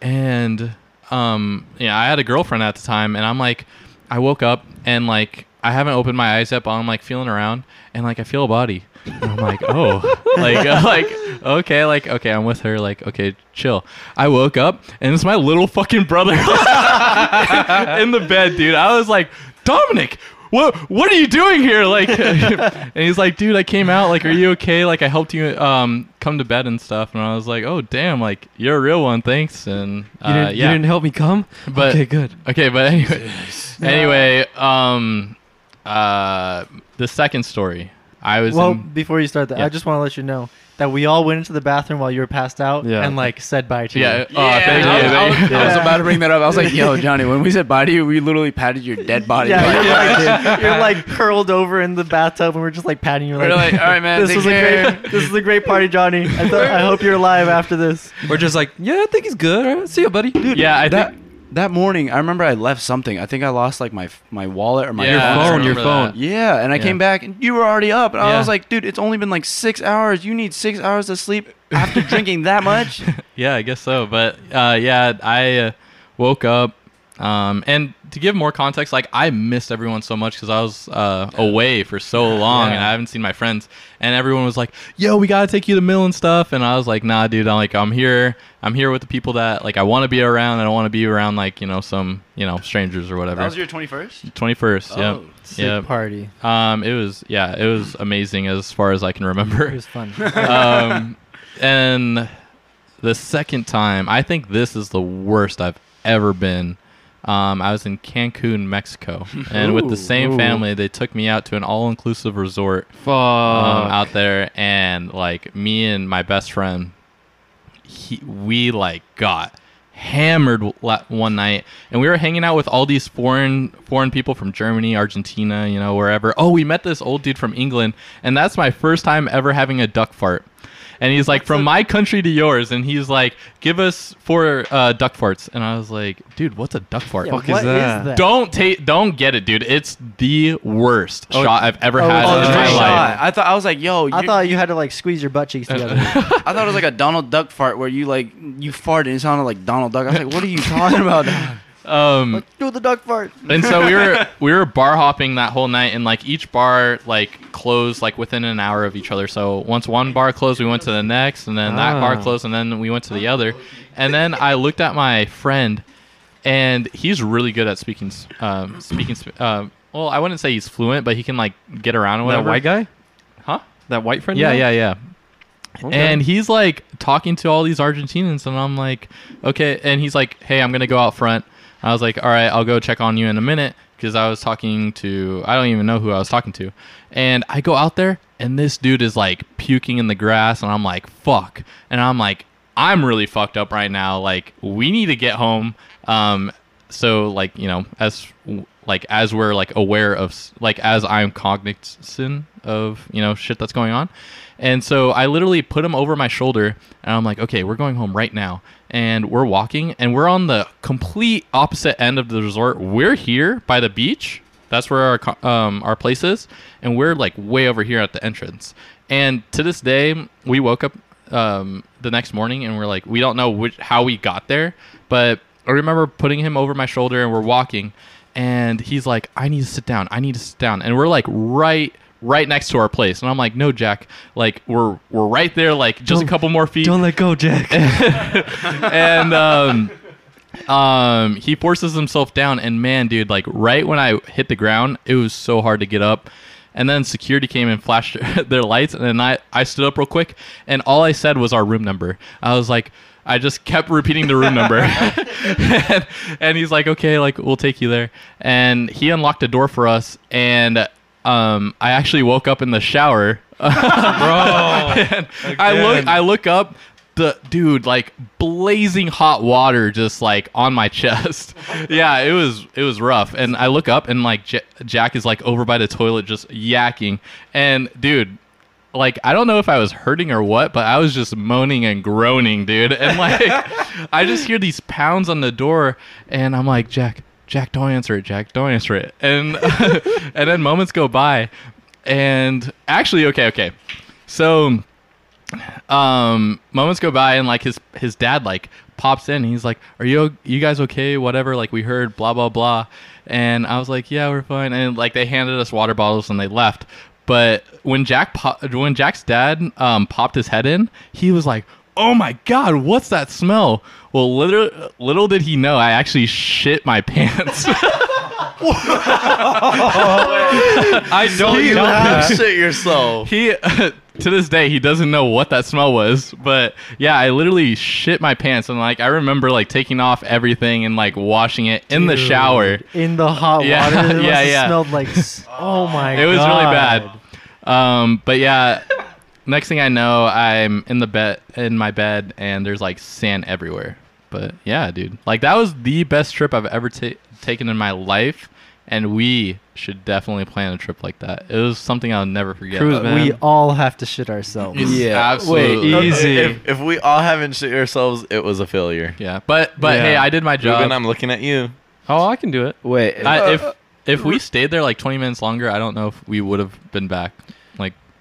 Speaker 3: and um yeah, I had a girlfriend at the time and I'm like I woke up and like I haven't opened my eyes up. but I'm like feeling around and like I feel a body. And I'm like, oh, like, uh, like, okay, like, okay, I'm with her, like, okay, chill. I woke up and it's my little fucking brother in the bed, dude. I was like, Dominic, what, what are you doing here? Like, and he's like, dude, I came out. Like, are you okay? Like, I helped you um come to bed and stuff. And I was like, oh, damn, like, you're a real one, thanks. And uh,
Speaker 2: You, didn't,
Speaker 3: yeah,
Speaker 2: you didn't help me come?
Speaker 3: but
Speaker 2: okay, good.
Speaker 3: Okay, but anyway, anyway, um, uh, the second story, I was
Speaker 4: Well,
Speaker 3: in,
Speaker 4: before you start that,
Speaker 3: Yeah.
Speaker 4: I just want to let you know that we all went into the bathroom while you were passed out
Speaker 2: Yeah.
Speaker 4: and like said bye to
Speaker 3: yeah,
Speaker 4: you.
Speaker 3: oh, thank
Speaker 6: I was. I was-
Speaker 3: thank you.
Speaker 6: I was about to bring that up. I was like, "Yo, Johnny, when we said bye to you, we literally patted your dead body."
Speaker 4: Yeah, you're, like, you're like curled over in the bathtub, and we're just like patting you.
Speaker 6: We're like, "All right, man,
Speaker 4: This
Speaker 6: take
Speaker 4: was
Speaker 6: care."
Speaker 4: a great. This is a great party, Johnny. I, thought, I hope you're alive after this.
Speaker 2: We're just like, yeah, I think he's good. All right, see you, buddy. Dude,
Speaker 3: yeah, I
Speaker 6: that
Speaker 3: think
Speaker 6: that morning, I remember I left something. I think I lost like my my wallet or my
Speaker 3: Yeah,
Speaker 2: your phone, your phone.
Speaker 6: Yeah, and I
Speaker 3: Yeah.
Speaker 6: came back and you were already up, and I was like, "Dude, it's only been like six hours. You need six hours of sleep after drinking that much."
Speaker 3: yeah, I guess so. But uh, yeah, I uh, woke up, um, and to give more context, like I missed everyone so much because I was uh, away for so long and I haven't seen my friends. And everyone was like, "Yo, we gotta take you to Mill and stuff." And I was like, "Nah, dude. I'm like, I'm here. I'm here with the people that like I want to be around. I don't want to be around like you know some you know strangers or whatever."
Speaker 6: that was your twenty first.
Speaker 3: Twenty first.
Speaker 6: Oh,
Speaker 3: Yep.
Speaker 4: Sick
Speaker 3: Yep.
Speaker 4: party.
Speaker 3: Um, it was yeah, it was amazing as far as I can remember.
Speaker 4: It was fun.
Speaker 3: um, and the second time, I think this is the worst I've ever been. Um, I was in Cancun, Mexico, and with the same
Speaker 2: Ooh.
Speaker 3: family, they took me out to an all-inclusive resort um, out there, and like me and my best friend, he, we like got hammered one night, and we were hanging out with all these foreign foreign people from Germany, Argentina, you know, wherever. Oh, we met this old dude from England, and that's my first time ever having a duck fart. And he's like, from my country to yours, and he's like, give us four uh, duck farts, and I was like, dude, what's a duck fart?
Speaker 4: Yeah,
Speaker 2: fuck is
Speaker 4: what
Speaker 2: that?
Speaker 3: Don't take, don't get it, dude. It's the worst
Speaker 2: Oh,
Speaker 3: shot I've ever
Speaker 4: oh,
Speaker 3: had
Speaker 4: oh,
Speaker 3: in
Speaker 4: it's
Speaker 3: my
Speaker 4: a
Speaker 3: life.
Speaker 4: shot.
Speaker 6: I thought I was like, "Yo,"
Speaker 4: I
Speaker 6: you-
Speaker 4: thought you had to like squeeze your butt cheeks together.
Speaker 6: I thought it was like a Donald Duck fart where you like you farted and it sounded like Donald Duck. I was like, "What are you talking about?"
Speaker 3: Um,
Speaker 4: like, do the duck fart.
Speaker 3: and so we were we were bar hopping that whole night and like each bar like closed like within an hour of each other so once one bar closed we went to the next and then that bar
Speaker 2: Ah.
Speaker 3: closed and then we went to the other and then i looked at my friend and he's really good at speaking um, speaking uh, well i wouldn't say he's fluent but he can like get around and
Speaker 2: that white guy?
Speaker 3: huh
Speaker 2: That white friend?
Speaker 3: yeah
Speaker 2: you
Speaker 3: yeah yeah
Speaker 2: Okay.
Speaker 3: and he's like talking to all these Argentinians, and I'm like, okay. And he's like, hey, I'm gonna go out front. I was like, all right, I'll go check on you in a minute because I was talking to I don't even know who I was talking to, and I go out there, and this dude is like puking in the grass, and I'm like, fuck, and I'm like, I'm really fucked up right now. Like, we need to get home. Um, so like you know, as like as we're like aware of like as I'm cognizant of you know shit that's going on. And so I literally put him over my shoulder and I'm like, okay, we're going home right now. And we're walking and we're on the complete opposite end of the resort. We're here by the beach. That's where our um, our place is. And we're like way over here at the entrance. And to this day, we woke up um, the next morning and we're like, we don't know which, how we got there. But I remember putting him over my shoulder and we're walking. And he's like, I need to sit down. I need to sit down. And we're like right right next to our place. And I'm like, no, Jack, like we're we're right there, like just a
Speaker 4: Don't-
Speaker 3: couple more feet.
Speaker 4: Don't let go, Jack.
Speaker 3: and um, um, he forces himself down, and man, dude, like right when I hit the ground, it was so hard to get up. And then security came and flashed their lights, and then I, I stood up real quick, and all I said was our room number. I was like, I just kept repeating the room number, and, and he's like, okay, like we'll take you there, and he unlocked a door for us, and um, I actually woke up in the shower, bro. I look, I look up, the dude like blazing hot water just like on my chest. yeah, it was it was rough. And I look up and like J- Jack is like over by the toilet just yakking. And dude, like I don't know if I was hurting or what, but I was just moaning and groaning, dude. And like I just hear these pounds on the door, and I'm like, Jack, Jack, don't answer it, Jack, don't answer it. And and then moments go by, and actually, okay, okay, so um moments go by and like his his dad like pops in. He's like are you you guys okay? Whatever like we heard blah blah blah. And i was like yeah we're fine. And like they handed us water bottles and they left. But when jack po- when jack's dad um popped his head in he was like oh my god what's that smell well little little did he know i actually shit my pants
Speaker 2: I don't
Speaker 1: You
Speaker 2: doubt
Speaker 1: have shit yourself.
Speaker 3: he to this day he doesn't know what that smell was but yeah i literally shit my pants and like i remember like taking off everything and like washing it in the shower
Speaker 4: in the hot
Speaker 3: Yeah,
Speaker 4: water. It must
Speaker 3: yeah,
Speaker 4: have
Speaker 3: yeah.
Speaker 4: Smelled like. Oh my.
Speaker 3: it was really bad um but yeah next thing i know i'm in the bed in my bed and there's like sand everywhere but yeah dude like that was the best trip i've ever ta- taken in my life and we should definitely plan a trip like that it was something i'll never forget
Speaker 2: Cruise, man.
Speaker 4: We all have to shit ourselves.
Speaker 5: Yeah.
Speaker 3: absolutely
Speaker 5: Wait,
Speaker 2: Easy.
Speaker 1: If, if we all haven't shit ourselves, it was a failure.
Speaker 3: yeah but but
Speaker 2: Yeah.
Speaker 3: hey i did my job
Speaker 1: Ruben, I'm looking at you.
Speaker 2: Oh, I can do it.
Speaker 5: Wait.
Speaker 3: I, if uh, if we stayed there like 20 minutes longer, I don't know if we would have been back.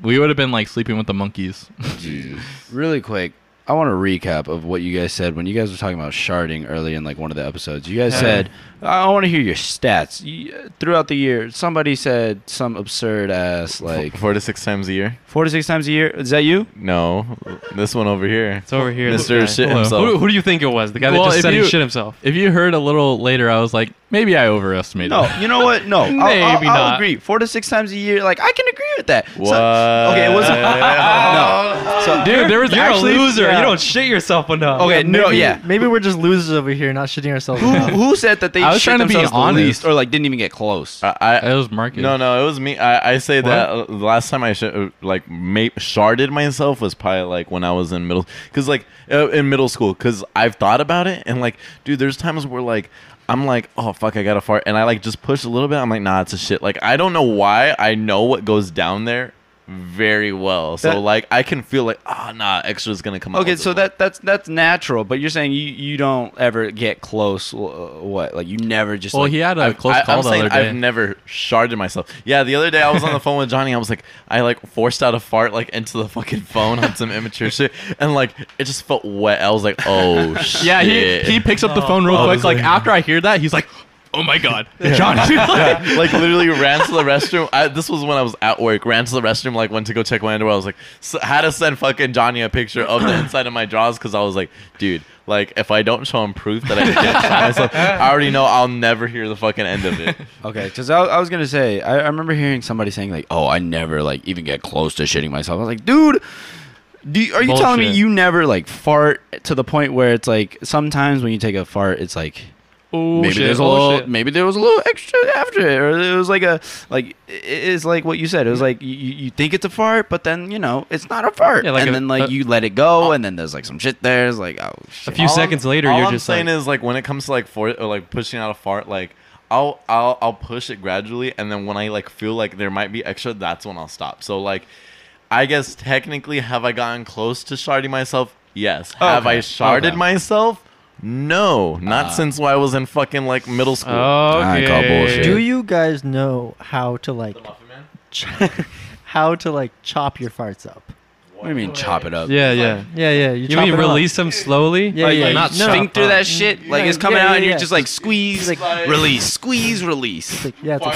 Speaker 3: Like we would have been like sleeping with the monkeys.
Speaker 5: really quick, I want to recap of what you guys said when you guys were talking about sharding early in like one of the episodes. You guys
Speaker 2: Yeah.
Speaker 5: said, "I want to hear your stats." You, uh, throughout the year, somebody said some absurd ass like
Speaker 1: Four to six times a year.
Speaker 5: four to six times a year. Is that you?
Speaker 1: No, this one over here.
Speaker 2: It's over here. this
Speaker 1: Mr.
Speaker 2: guy.
Speaker 1: Shit
Speaker 3: Hello.
Speaker 1: himself.
Speaker 2: Who, who do you think it was? The guy
Speaker 3: Well,
Speaker 2: that just
Speaker 3: if
Speaker 2: said
Speaker 3: you-
Speaker 2: he shit himself.
Speaker 3: if you heard a little later, I was like, maybe I overestimated.
Speaker 5: No, you know what? No, I'll, I'll,
Speaker 2: Maybe
Speaker 5: I'll agree. Four to six times a year, like I can agree with that. So-
Speaker 1: What?
Speaker 5: okay, it wasn't.
Speaker 1: no.
Speaker 5: So,
Speaker 3: dude, there was
Speaker 2: You're
Speaker 3: actually
Speaker 2: a loser.
Speaker 4: yeah.
Speaker 2: You don't shit yourself enough.
Speaker 5: Okay, no,
Speaker 4: maybe,
Speaker 5: yeah.
Speaker 4: Maybe we're just losers over here, not shitting ourselves.
Speaker 5: Who
Speaker 4: enough.
Speaker 5: who said that they
Speaker 3: I was
Speaker 5: shit
Speaker 3: trying to be honest.
Speaker 5: or like didn't even get close?
Speaker 1: I, I,
Speaker 3: It was Marcus.
Speaker 1: No, no, it was me. I, I say that uh, the last time I sh- uh, like ma- sharded myself was probably like when I was in middle, because like uh, in middle school, because I've thought about it and like, dude, there's times where like I'm like, oh fuck, I gotta fart, and I like just push a little bit. I'm like, nah, it's a shit. Like I don't know why. I know what goes down there very well, so
Speaker 5: That-
Speaker 1: like I can feel like, ah, nah, extra's gonna come.
Speaker 5: Okay,
Speaker 1: with
Speaker 5: so
Speaker 1: this
Speaker 5: that that's that's natural, but you're saying you you don't ever get close. Uh, what like you never just
Speaker 3: Well,
Speaker 5: like,
Speaker 3: he had a
Speaker 1: I've-
Speaker 3: close
Speaker 1: I,
Speaker 3: call
Speaker 1: I'm
Speaker 3: the other day.
Speaker 1: I've never sharded myself. Yeah, the other day I was on the phone with Johnny. I was like, I like forced out a fart like into the fucking phone on some immature shit, and like it just felt wet. I was like, oh shit.
Speaker 3: yeah, he he picks up the phone real
Speaker 1: Oh,
Speaker 3: quick. Like
Speaker 1: like-
Speaker 3: after I hear that, he's like, "Oh my god, Johnny!"
Speaker 1: Yeah, like literally ran to the restroom. I, this was when I was at work. Ran to the restroom, like went to go check my underwear. I was like, s had to send fucking Johnny a picture of the inside of my drawers because I was like, dude, like if I don't show him proof that I did shit myself, I already know I'll never hear the fucking end of it.
Speaker 5: Okay, because I, I was gonna say I, I remember hearing somebody saying like, "Oh, I never like even get close to shitting myself." I was like, "Dude, do you, are you telling me
Speaker 2: Bullshit.
Speaker 5: you never like fart to the point where it's like sometimes when you take a fart, it's like
Speaker 2: Oh
Speaker 5: maybe
Speaker 2: shit.
Speaker 5: there's a
Speaker 2: oh,
Speaker 5: little
Speaker 2: shit.
Speaker 5: maybe there was a little extra after it, or it was like a like it is like what you said. It was like you, you think it's a fart, but then you know it's not a fart,
Speaker 2: Yeah, like
Speaker 5: and
Speaker 2: a-
Speaker 5: then like
Speaker 2: a-
Speaker 5: you let it go, and then there's like some shit there. It's like oh
Speaker 2: A
Speaker 5: shit.
Speaker 2: few seconds later,
Speaker 1: all
Speaker 2: you're
Speaker 1: I'm
Speaker 2: just
Speaker 1: saying
Speaker 2: like,
Speaker 1: is like when it comes to like for or like pushing out a fart, like I'll I'll I'll push it gradually, and then when I like feel like there might be extra, that's when I'll stop. So like, I guess technically, have I gotten close to sharding myself? Yes. Oh, have I sharded
Speaker 5: okay.
Speaker 1: myself? No, not
Speaker 5: Ah.
Speaker 1: since I was in fucking like middle school.
Speaker 2: okay.
Speaker 5: I call bullshit.
Speaker 4: Do you guys know how to like ch- how to like chop your farts up?
Speaker 5: What do you mean chop it up?
Speaker 2: Yeah, yeah.
Speaker 4: Yeah, yeah. You,
Speaker 2: You
Speaker 4: chop
Speaker 2: mean
Speaker 4: it up.
Speaker 2: release them slowly?
Speaker 4: Yeah,
Speaker 5: like,
Speaker 4: yeah.
Speaker 5: like
Speaker 4: not
Speaker 5: you
Speaker 4: no,
Speaker 5: sphincter
Speaker 4: no.
Speaker 5: that shit like
Speaker 4: Yeah,
Speaker 5: it's coming
Speaker 4: yeah,
Speaker 5: out
Speaker 4: yeah,
Speaker 5: and you're
Speaker 4: yeah.
Speaker 5: just like squeeze
Speaker 4: Like-
Speaker 5: release squeeze release
Speaker 4: It's like, yeah, it's like,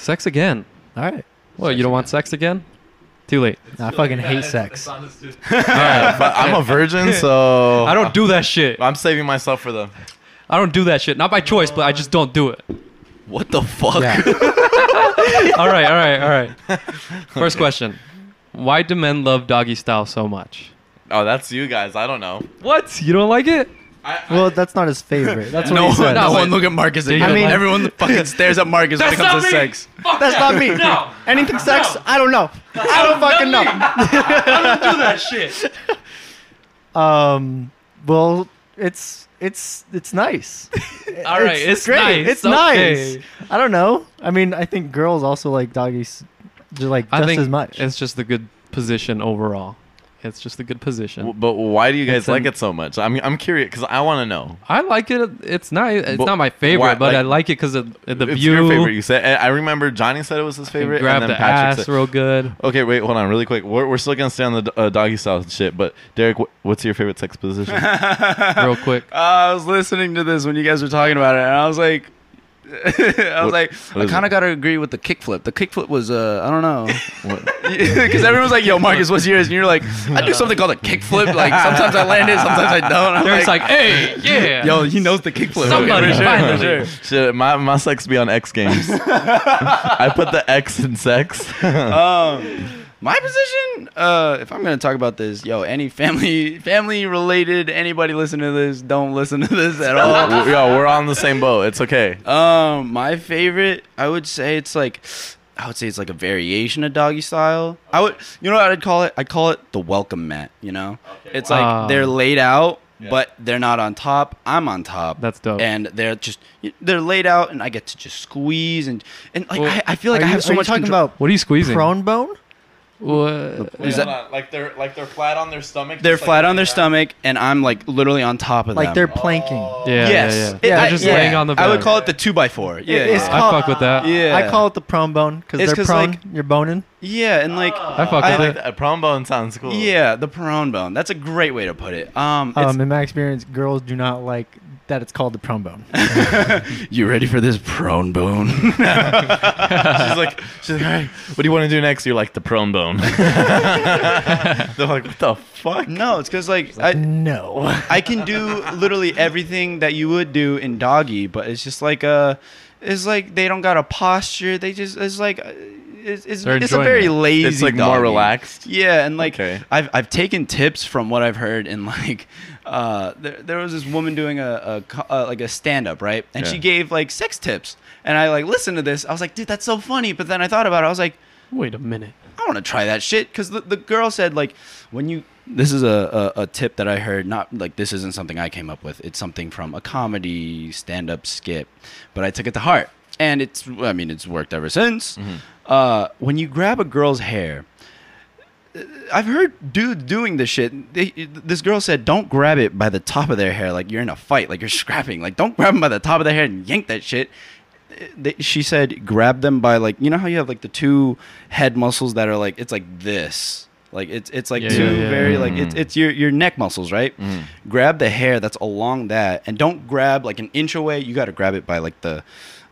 Speaker 2: Sex
Speaker 4: again. All right.
Speaker 2: Well, you don't want sex again? Too late.
Speaker 4: I fucking hate sex.
Speaker 1: All right, but I'm a virgin, so
Speaker 2: I don't do that shit.
Speaker 1: I'm saving myself for the.
Speaker 2: I don't do that shit. Not by choice, but I just don't do it.
Speaker 5: what the fuck?
Speaker 4: Yeah.
Speaker 2: all right, all right, all right. First question: Why do men love doggy style so much?
Speaker 1: Oh, that's you guys. I don't know.
Speaker 2: What? You don't like it?
Speaker 4: Well, that's not his favorite. That's what
Speaker 5: no,
Speaker 4: he said.
Speaker 5: no
Speaker 2: No,
Speaker 5: one look at Marcus.
Speaker 2: you
Speaker 5: again.
Speaker 4: like it?
Speaker 5: everyone fucking stares at Marcus when it
Speaker 2: That's
Speaker 5: comes to
Speaker 2: not me.
Speaker 5: sex.
Speaker 4: That's not me.
Speaker 2: No.
Speaker 4: Anything sex? I don't know. I don't fucking know.
Speaker 2: I don't do that shit.
Speaker 4: Um. Well, it's it's it's nice.
Speaker 2: All right, it's
Speaker 4: great.
Speaker 2: nice,
Speaker 4: It's
Speaker 2: okay.
Speaker 4: nice. I don't know. I mean, I think girls also like doggies, just like
Speaker 2: I
Speaker 4: just
Speaker 2: think
Speaker 4: as much.
Speaker 2: it's just the good position overall. It's just a good position.
Speaker 1: W- But why do you guys
Speaker 2: It's
Speaker 1: like
Speaker 2: an-
Speaker 1: it so much? I'm I'm curious because I want to know.
Speaker 2: I like it. It's nice. It's
Speaker 1: But
Speaker 2: not my favorite,
Speaker 1: why-
Speaker 2: but I
Speaker 1: like-
Speaker 2: like it because of the
Speaker 1: it's
Speaker 2: view.
Speaker 1: your favorite. You said. I remember Johnny said it was his favorite.
Speaker 2: Grab
Speaker 1: and then
Speaker 2: the
Speaker 1: Patrick
Speaker 2: ass
Speaker 1: said,
Speaker 2: real good.
Speaker 1: Okay, wait, hold on, really quick. We're, we're still gonna stay on the uh, doggy style shit, but Derek, wh- what's your favorite sex position?
Speaker 2: real quick.
Speaker 5: Uh, I was listening to this when you guys were talking about it, and I was like, I was
Speaker 1: What-
Speaker 5: like,
Speaker 1: what
Speaker 5: I kind of gotta agree with the kickflip. The kickflip was, uh, I don't know, because everyone was like, "Yo, Marcus, what's yours?" And you're like, "I do something called a kickflip. Like sometimes I land it, sometimes I don't." I'm
Speaker 2: Derek's like, hey, yeah.
Speaker 5: "Yo, he knows the kickflip."
Speaker 2: Somebody
Speaker 5: for sure,
Speaker 2: finally.
Speaker 5: for sure.
Speaker 1: Shit, my, my sex be on X Games. I put the X in sex.
Speaker 5: um, my position, uh, if I'm gonna talk about this, yo, any family family related, anybody listen to this, don't listen to this at all.
Speaker 1: Yo, we're on the same boat. It's okay.
Speaker 5: Um, my favorite, I would say it's like, I would say it's like a variation of doggy style. I would, you know what I'd call it? I'd call it the welcome mat. You know, it's like
Speaker 2: Ah.
Speaker 5: they're laid out, but they're not on top. I'm on top.
Speaker 2: That's dope.
Speaker 5: And they're just they're laid out, and I get to just squeeze and and like
Speaker 2: Well,
Speaker 5: I, I feel like
Speaker 4: are
Speaker 5: I
Speaker 4: you,
Speaker 5: have so
Speaker 4: are you
Speaker 5: much
Speaker 4: talking
Speaker 5: control.
Speaker 4: about
Speaker 2: What are you squeezing?
Speaker 4: prone bone?
Speaker 2: What?
Speaker 5: Is that-
Speaker 1: on. Like they're like they're flat on their stomach.
Speaker 5: They're flat on their stomach, and I'm like literally on top of
Speaker 4: Like
Speaker 5: them.
Speaker 4: Like they're planking.
Speaker 2: Yeah,
Speaker 5: yes,
Speaker 2: yeah, yeah.
Speaker 5: It-
Speaker 2: They're
Speaker 5: I-
Speaker 2: just
Speaker 5: yeah.
Speaker 2: laying on the bed.
Speaker 5: I would call it the two by four. Yeah,
Speaker 4: it's
Speaker 5: yeah.
Speaker 2: I fuck with that.
Speaker 5: yeah.
Speaker 4: I call it the prone bone because
Speaker 5: It's
Speaker 4: they're
Speaker 5: 'cause,
Speaker 4: prone.
Speaker 5: like-
Speaker 4: you're boning.
Speaker 5: yeah, and like
Speaker 2: I fuck
Speaker 5: I
Speaker 2: with
Speaker 1: like
Speaker 2: it.
Speaker 1: that. A prom bone sounds cool.
Speaker 5: yeah, the prone bone. That's a great way to put it. Um,
Speaker 4: Um, in my experience, girls do not like that. It's called the prone bone.
Speaker 5: you ready for this prone bone?
Speaker 1: she's like, she's like, all right, what do you want to do next? You're like the prone bone. They're like, what the fuck?
Speaker 5: no, it's because like I,
Speaker 4: no.
Speaker 5: I can do literally everything that you would do in doggy, but it's just like a, it's like they don't got a posture. They just it's like uh, it's it's,
Speaker 2: They're
Speaker 5: it's a very
Speaker 2: it.
Speaker 5: lazy.
Speaker 1: It's like more relaxed.
Speaker 5: Yeah, and like
Speaker 1: Okay.
Speaker 5: I've I've taken tips from what I've heard and like uh there, there was this woman doing a, a co- uh, like a stand up right, and she gave like sex tips, and I like listened to this. I was like, dude, that's so funny. But then I thought about it. I was like.
Speaker 2: Wait a minute.
Speaker 5: I want to try that shit because the, the girl said like when you this is a, a, a tip that I heard not like this isn't something I came up with it's something from a comedy stand up skit but I took it to heart and it's I mean it's worked ever since uh, when you grab a girl's hair I've heard dudes doing this shit. They, this girl said, "Don't grab it by the top of their hair, like you're in a fight, like you're scrapping. Like don't grab them by the top of their hair and yank that shit." They, she said, "Grab them by like you know how you have like the two head muscles that are like it's like this, like it's it's like
Speaker 2: Yeah,
Speaker 5: two
Speaker 2: yeah, yeah,
Speaker 5: very like it's it's your your neck muscles, right? Grab the hair that's along that, and don't grab like an inch away. You got to grab it by like the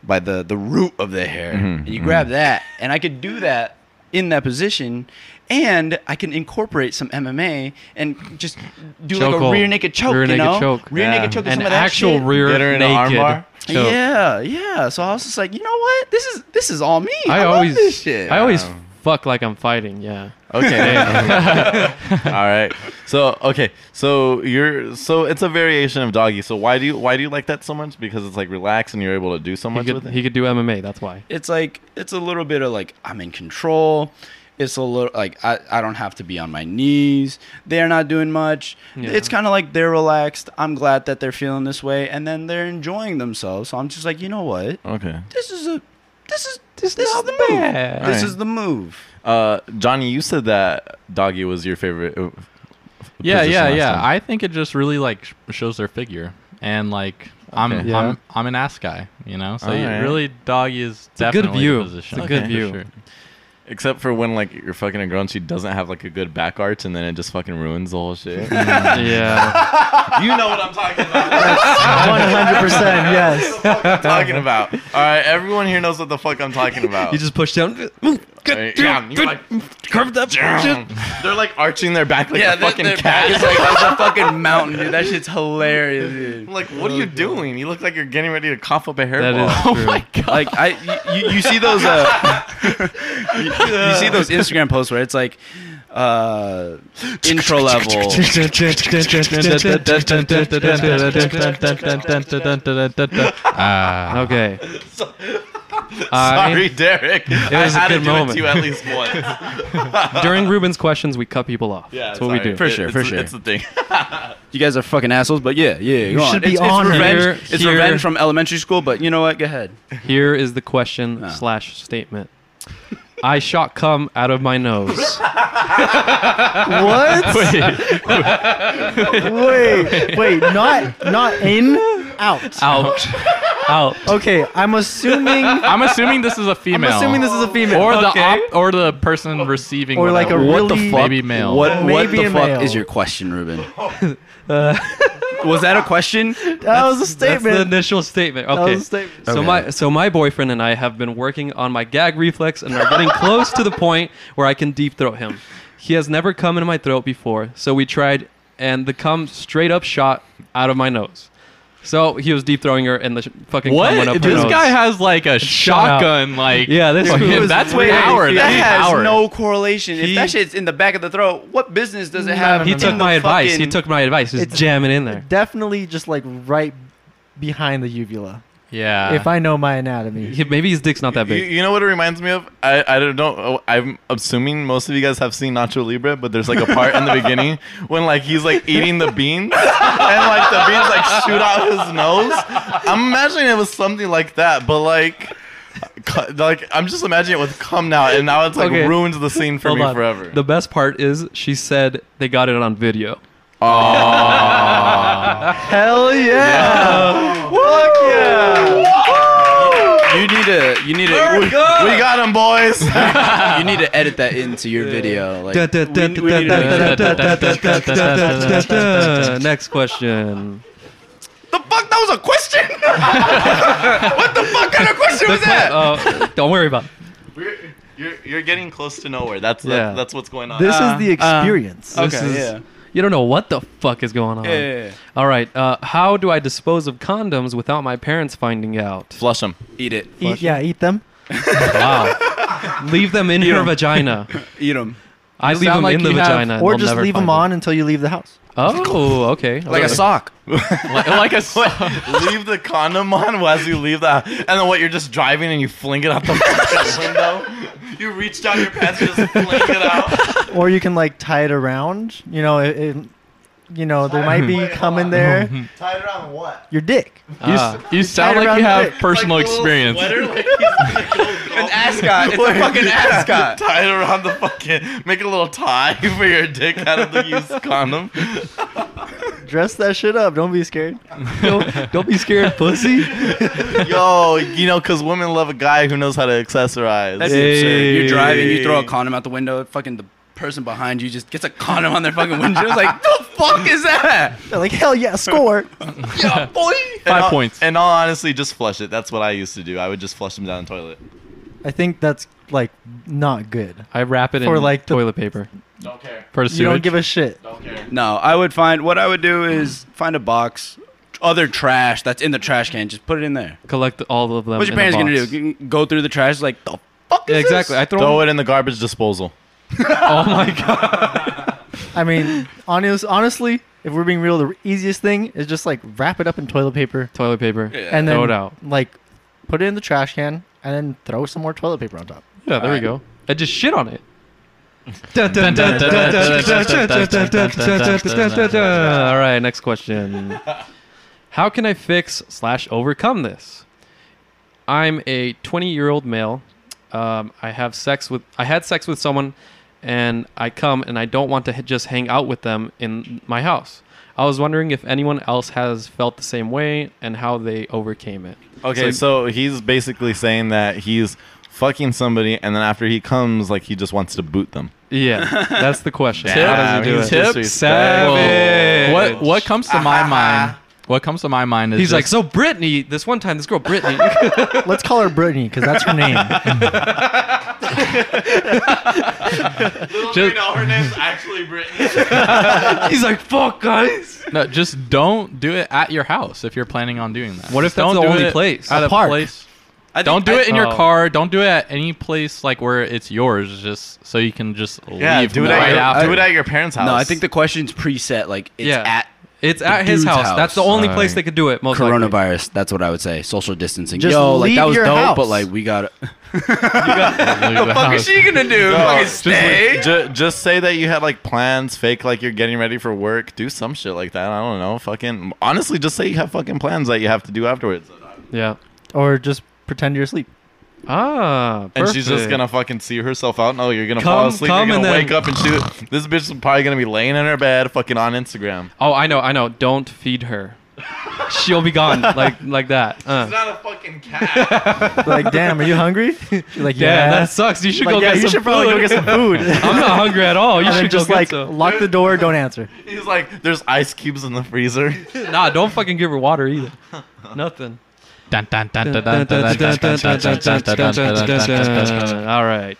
Speaker 5: by the the root of the hair,
Speaker 1: Mhm,
Speaker 5: and you
Speaker 1: mhm.
Speaker 5: grab that, and I could do that in that position, and I can incorporate some MMA and just do like a
Speaker 2: Chokehold.
Speaker 5: rear naked choke,
Speaker 2: Rear
Speaker 5: you
Speaker 2: naked
Speaker 5: know,
Speaker 2: choke.
Speaker 5: rear
Speaker 1: Yeah.
Speaker 5: naked choke, with
Speaker 2: An
Speaker 5: some of that
Speaker 2: actual
Speaker 5: shit.
Speaker 2: rear
Speaker 1: Get her in an
Speaker 2: naked
Speaker 1: armbar?
Speaker 2: choke.
Speaker 5: Yeah, yeah. So I was just like, you know what? This is this is all me. I,
Speaker 2: I
Speaker 5: love
Speaker 2: always,
Speaker 5: this shit.
Speaker 2: I always
Speaker 1: Wow.
Speaker 2: fuck like I'm fighting. Yeah.
Speaker 1: Okay. All right. So okay. So you're so it's a variation of doggy. So why do you why do you like that so much? Because it's like relaxed and you're able to do so
Speaker 2: He
Speaker 1: much
Speaker 2: could,
Speaker 1: with it.
Speaker 2: he could do MMA. That's why.
Speaker 5: it's like it's a little bit of like I'm in control. It's a little like I, I don't have to be on my knees. They're not doing much.
Speaker 2: Yeah.
Speaker 5: It's kind of like they're relaxed. I'm glad that they're feeling this way, and then they're enjoying themselves. So I'm just like, you know what?
Speaker 1: okay.
Speaker 5: This is a this is this, this is the move.
Speaker 2: bad.
Speaker 5: This
Speaker 1: Alright.
Speaker 5: is the move.
Speaker 1: Uh, Johnny, you said that doggy was your favorite. uh,
Speaker 3: Yeah,
Speaker 1: position
Speaker 3: yeah,
Speaker 1: last
Speaker 3: yeah.
Speaker 1: time.
Speaker 3: I think it just really like sh- shows their figure, and like I'm,
Speaker 1: Okay.
Speaker 2: Yeah.
Speaker 3: I'm, I'm an ass guy, you know. So you
Speaker 1: Alright.
Speaker 3: really, doggy is
Speaker 2: It's a good
Speaker 3: definitely
Speaker 2: view.
Speaker 3: the position.
Speaker 2: It's a good
Speaker 3: for
Speaker 2: view.
Speaker 3: sure.
Speaker 1: Except for when like you're fucking a girl and she doesn't have like a good back arch, and then it just fucking ruins the whole shit.
Speaker 2: yeah.
Speaker 1: you know what I'm talking about.
Speaker 4: One hundred percent, yes.
Speaker 1: I'm talking about. All right, everyone here knows what the fuck I'm talking about.
Speaker 2: You just push down.
Speaker 1: Right, yeah, you're like, curved up. They're like arching their back like a
Speaker 5: their-
Speaker 1: fucking
Speaker 5: their
Speaker 1: cat.
Speaker 5: back is like that's a fucking mountain, dude. That shit's hilarious, dude.
Speaker 1: I'm like, what are you doing? You look like you're getting ready to cough up a
Speaker 2: That
Speaker 1: hairball.
Speaker 2: is true.
Speaker 5: Like I, you, you, you see those, uh, you, you see those Instagram posts where it's like, uh, intro level.
Speaker 3: Ah.
Speaker 2: Okay.
Speaker 1: Sorry, Derek.
Speaker 2: It was
Speaker 1: I
Speaker 2: a
Speaker 1: had
Speaker 2: good
Speaker 1: to do
Speaker 2: moment.
Speaker 1: it to you at least once.
Speaker 2: During Ruben's questions, we cut people off.
Speaker 1: Yeah,
Speaker 2: That's what we do.
Speaker 5: For sure,
Speaker 1: It's-
Speaker 5: for
Speaker 1: it's-
Speaker 5: sure.
Speaker 1: It's the thing.
Speaker 5: You guys are fucking assholes, but yeah, yeah.
Speaker 4: You
Speaker 5: go on.
Speaker 4: should be
Speaker 5: it's,
Speaker 4: honored.
Speaker 5: It's revenge,
Speaker 2: Here-
Speaker 5: it's
Speaker 2: here-
Speaker 5: revenge from elementary school, but you know what? Go ahead.
Speaker 2: Here is the question
Speaker 5: Ah.
Speaker 2: slash statement. I shot cum out of my nose.
Speaker 4: What? Wait, wait, wait, not not in, out.
Speaker 2: Out. Out.
Speaker 4: Okay, I'm assuming.
Speaker 3: I'm assuming this is a female.
Speaker 4: I'm assuming this is a female.
Speaker 3: or the
Speaker 2: Okay.
Speaker 3: op- or the person receiving
Speaker 4: Or like a
Speaker 3: whatever.
Speaker 5: What the
Speaker 4: really-
Speaker 5: fuck?
Speaker 3: Maybe male.
Speaker 5: What, what
Speaker 4: Maybe
Speaker 5: the
Speaker 4: a
Speaker 5: fuck
Speaker 4: male.
Speaker 5: is your question, Ruben? Uh, was that a question?
Speaker 4: that was a statement.
Speaker 2: That's the initial statement.
Speaker 4: That
Speaker 2: Okay.
Speaker 4: was a statement.
Speaker 2: So
Speaker 5: Okay.
Speaker 2: my so my boyfriend and I have been working on my gag reflex and are getting close to the point where I can deep throat him. He has never come into my throat before, so we tried, and the cum straight up shot out of my nose. So he was deep throwing her, and the sh- fucking cum went up
Speaker 3: What?
Speaker 2: her
Speaker 3: This
Speaker 2: nose.
Speaker 3: guy has like a
Speaker 2: out.
Speaker 3: shotgun. Like
Speaker 2: Yeah, this
Speaker 3: fucking-
Speaker 2: fool is
Speaker 3: that's
Speaker 4: way-
Speaker 3: power.
Speaker 5: that
Speaker 3: That's
Speaker 5: has
Speaker 3: power.
Speaker 5: no correlation. if
Speaker 2: He-
Speaker 5: that shit's in the back of the throat, what business does it mm, have?
Speaker 2: he
Speaker 5: in
Speaker 2: took
Speaker 5: the
Speaker 2: my advice. He
Speaker 5: fucking-
Speaker 2: took my advice. Just
Speaker 4: It's-
Speaker 2: jamming in there.
Speaker 4: Definitely just like right behind the uvula.
Speaker 3: Yeah.
Speaker 4: if I know my anatomy.
Speaker 2: He- maybe his dick's not that big.
Speaker 1: you know what it reminds me of? I, I don't know. Oh, I'm assuming most of you guys have seen Nacho Libre, but there's like a part in the beginning when like he's like eating the beans and like the beans like shoot out his nose. I'm imagining it was something like that, but like. Like I'm just imagining it with come now, and now it's like
Speaker 2: Okay.
Speaker 1: ruins the scene for
Speaker 2: Hold
Speaker 1: me
Speaker 2: on.
Speaker 1: forever.
Speaker 2: The best part is she said they got it on video.
Speaker 4: Hell yeah! Fuck yeah!
Speaker 5: You need to. You need to.
Speaker 1: we, we got him, boys.
Speaker 5: you need to edit that into your video. Like, we, we need to-
Speaker 2: Next question.
Speaker 5: the fuck? That was a question. what the fuck kind of question was that?
Speaker 2: Uh, don't worry about it.
Speaker 1: You're, you're getting close to nowhere. That's
Speaker 2: Yeah.
Speaker 1: that, that's what's going on.
Speaker 4: This
Speaker 5: Uh,
Speaker 4: is the experience.
Speaker 5: okay,
Speaker 2: This is-
Speaker 5: yeah.
Speaker 2: You don't know what the fuck is going on.
Speaker 5: Yeah, yeah, yeah.
Speaker 2: All right. Uh, how do I dispose of condoms without my parents finding out?
Speaker 1: Flush them.
Speaker 5: Eat it.
Speaker 4: Eat, yeah, eat them.
Speaker 2: Wow. leave them in
Speaker 5: Eat
Speaker 2: her
Speaker 5: 'em.
Speaker 2: vagina.
Speaker 5: Eat them.
Speaker 2: I leave
Speaker 3: sound
Speaker 2: them
Speaker 3: like
Speaker 2: in the
Speaker 3: you have-
Speaker 2: vagina. and
Speaker 4: Or just leave them
Speaker 2: find
Speaker 4: on until you leave the house.
Speaker 2: It. Oh, okay.
Speaker 5: Like a sock.
Speaker 3: like, like a s-
Speaker 1: leave the condom on as you leave the and then what you're just driving and you fling it out the fucking window you reach down your pants and just fling it out
Speaker 4: Or you can like tie it around. You know, it, it- you know there might be cum in there.
Speaker 1: tie it around what
Speaker 4: Your dick.
Speaker 3: you, s-
Speaker 2: Ah.
Speaker 3: you sound like
Speaker 4: around
Speaker 3: you
Speaker 4: the
Speaker 3: have
Speaker 4: dick.
Speaker 3: personal
Speaker 1: Like
Speaker 3: experience.
Speaker 1: sweater, like like
Speaker 5: An ascot. It's a fucking ascot.
Speaker 1: tie it around the fucking make a little tie for your dick out of the used condom
Speaker 4: Dress that shit up. Don't be scared.
Speaker 2: don't, don't be scared, pussy.
Speaker 1: yo you know because women love a guy who knows how to accessorize
Speaker 5: That's
Speaker 2: Hey.
Speaker 5: absurd. You're driving, you throw a condom out the window, fucking the person behind you just gets a condom on their fucking windshield. It's like, the fuck is that?
Speaker 4: They're like, hell yeah, score.
Speaker 5: Yeah, boy.
Speaker 3: Five
Speaker 1: all-
Speaker 3: points.
Speaker 1: in all honestly just flush it that's what I used to do I would just flush them down the toilet
Speaker 4: I think that's like not good.
Speaker 2: I wrap it
Speaker 4: For,
Speaker 2: in
Speaker 4: like, the-
Speaker 2: toilet paper
Speaker 1: don't care
Speaker 2: for the
Speaker 4: You don't give a shit.
Speaker 1: don't care
Speaker 5: No, I would find what I would do is find a box, other trash that's in the trash can, just put it in there.
Speaker 2: Collect all of them.
Speaker 5: What's your
Speaker 2: in a
Speaker 5: parents gonna do? Go through the trash like the fuck is
Speaker 2: Yeah, exactly. I throw.
Speaker 1: throw it in the garbage disposal
Speaker 2: oh my god.
Speaker 4: I mean, honest, honestly, if we're being real, the easiest thing is just like wrap it up in toilet paper
Speaker 2: Toilet paper.
Speaker 5: Yeah.
Speaker 4: and then
Speaker 2: Throw it out.
Speaker 4: like put it in the trash can and then throw some more toilet paper on top.
Speaker 2: Yeah, there we go. I just shit on it. All right, next question. How can I fix slash overcome this? I'm a 20 year old male. Um, I have sex with I had sex with someone, and I come and I don't want to just hang out with them in my house. I was wondering if anyone else has felt the same way and how they overcame it.
Speaker 1: Okay, so, he's basically saying that he's fucking somebody, and then after he comes, like he just wants to boot them.
Speaker 2: Yeah, that's the question.
Speaker 1: Damn,
Speaker 2: how does he do it?
Speaker 3: Tip?
Speaker 1: disrespectful.
Speaker 2: Savage.
Speaker 3: What what comes to my mind? What comes to my mind is
Speaker 2: He's like,
Speaker 3: just-
Speaker 2: so Brittany, this one time, this girl Brittany.
Speaker 4: Let's call her Brittany because that's her name.
Speaker 3: Just- know
Speaker 1: her name's actually Brittany.
Speaker 2: He's like, fuck, guys.
Speaker 3: no, just don't do it at your house if you're planning on doing that.
Speaker 2: What if
Speaker 3: Just
Speaker 2: that's
Speaker 3: don't
Speaker 2: the
Speaker 3: do
Speaker 2: only
Speaker 3: it
Speaker 2: place?
Speaker 3: At
Speaker 4: A
Speaker 3: a
Speaker 4: park.
Speaker 3: place.
Speaker 6: I
Speaker 3: Don't do
Speaker 6: I-
Speaker 3: it in your
Speaker 2: Oh.
Speaker 3: car. Don't do it at any place like where it's yours, just so you can just
Speaker 1: Yeah,
Speaker 3: leave
Speaker 1: do it,
Speaker 3: right
Speaker 1: at your,
Speaker 3: after.
Speaker 1: do it at your parents' house.
Speaker 6: No, I think the question's preset. Like it's
Speaker 2: Yeah.
Speaker 6: at
Speaker 2: It's at his
Speaker 6: dude's
Speaker 2: house.
Speaker 6: house.
Speaker 2: That's the only
Speaker 3: Alright.
Speaker 2: place they could do it. Most likely.
Speaker 6: coronavirus. That's what I would say. Social distancing.
Speaker 4: Just
Speaker 6: Yo, like
Speaker 4: leave
Speaker 6: that was
Speaker 4: your
Speaker 6: dope,
Speaker 4: house.
Speaker 6: but like we got. to
Speaker 3: Leave the fuck house.
Speaker 6: Is she gonna do?
Speaker 1: No,
Speaker 6: Fucking
Speaker 1: just,
Speaker 6: stay?
Speaker 1: ju- just say that you had like plans, fake like you're getting ready for work. Do some shit like that. I don't know. Fucking honestly, just say you have fucking plans that you have to do afterwards.
Speaker 2: Yeah.
Speaker 4: or just pretend you're asleep.
Speaker 2: Ah.
Speaker 1: And she's just gonna fucking see herself out. No, you're gonna
Speaker 2: Come-
Speaker 1: fall asleep.
Speaker 2: come
Speaker 1: you're gonna
Speaker 2: and
Speaker 1: wake
Speaker 2: then-
Speaker 1: up and shoot. This bitch is probably gonna be laying in her bed, fucking on Instagram.
Speaker 2: Oh, I know. I know. Don't feed her. She'll be gone like like that. Uh.
Speaker 1: not a fucking cat.
Speaker 4: like, damn, are you hungry? She's like,
Speaker 2: Yeah,
Speaker 4: yeah.
Speaker 2: that sucks. You should
Speaker 4: Like,
Speaker 2: go
Speaker 4: yeah,
Speaker 2: get
Speaker 4: you
Speaker 2: some
Speaker 4: should probably
Speaker 2: food.
Speaker 4: go get some food.
Speaker 2: I'm not hungry at all. You
Speaker 4: and then
Speaker 2: should go
Speaker 4: just
Speaker 2: get
Speaker 4: like
Speaker 2: some.
Speaker 4: lock the door, don't answer.
Speaker 1: He's like, there's ice cubes in the freezer.
Speaker 2: Nah, don't fucking give her water either. Nothing. All right.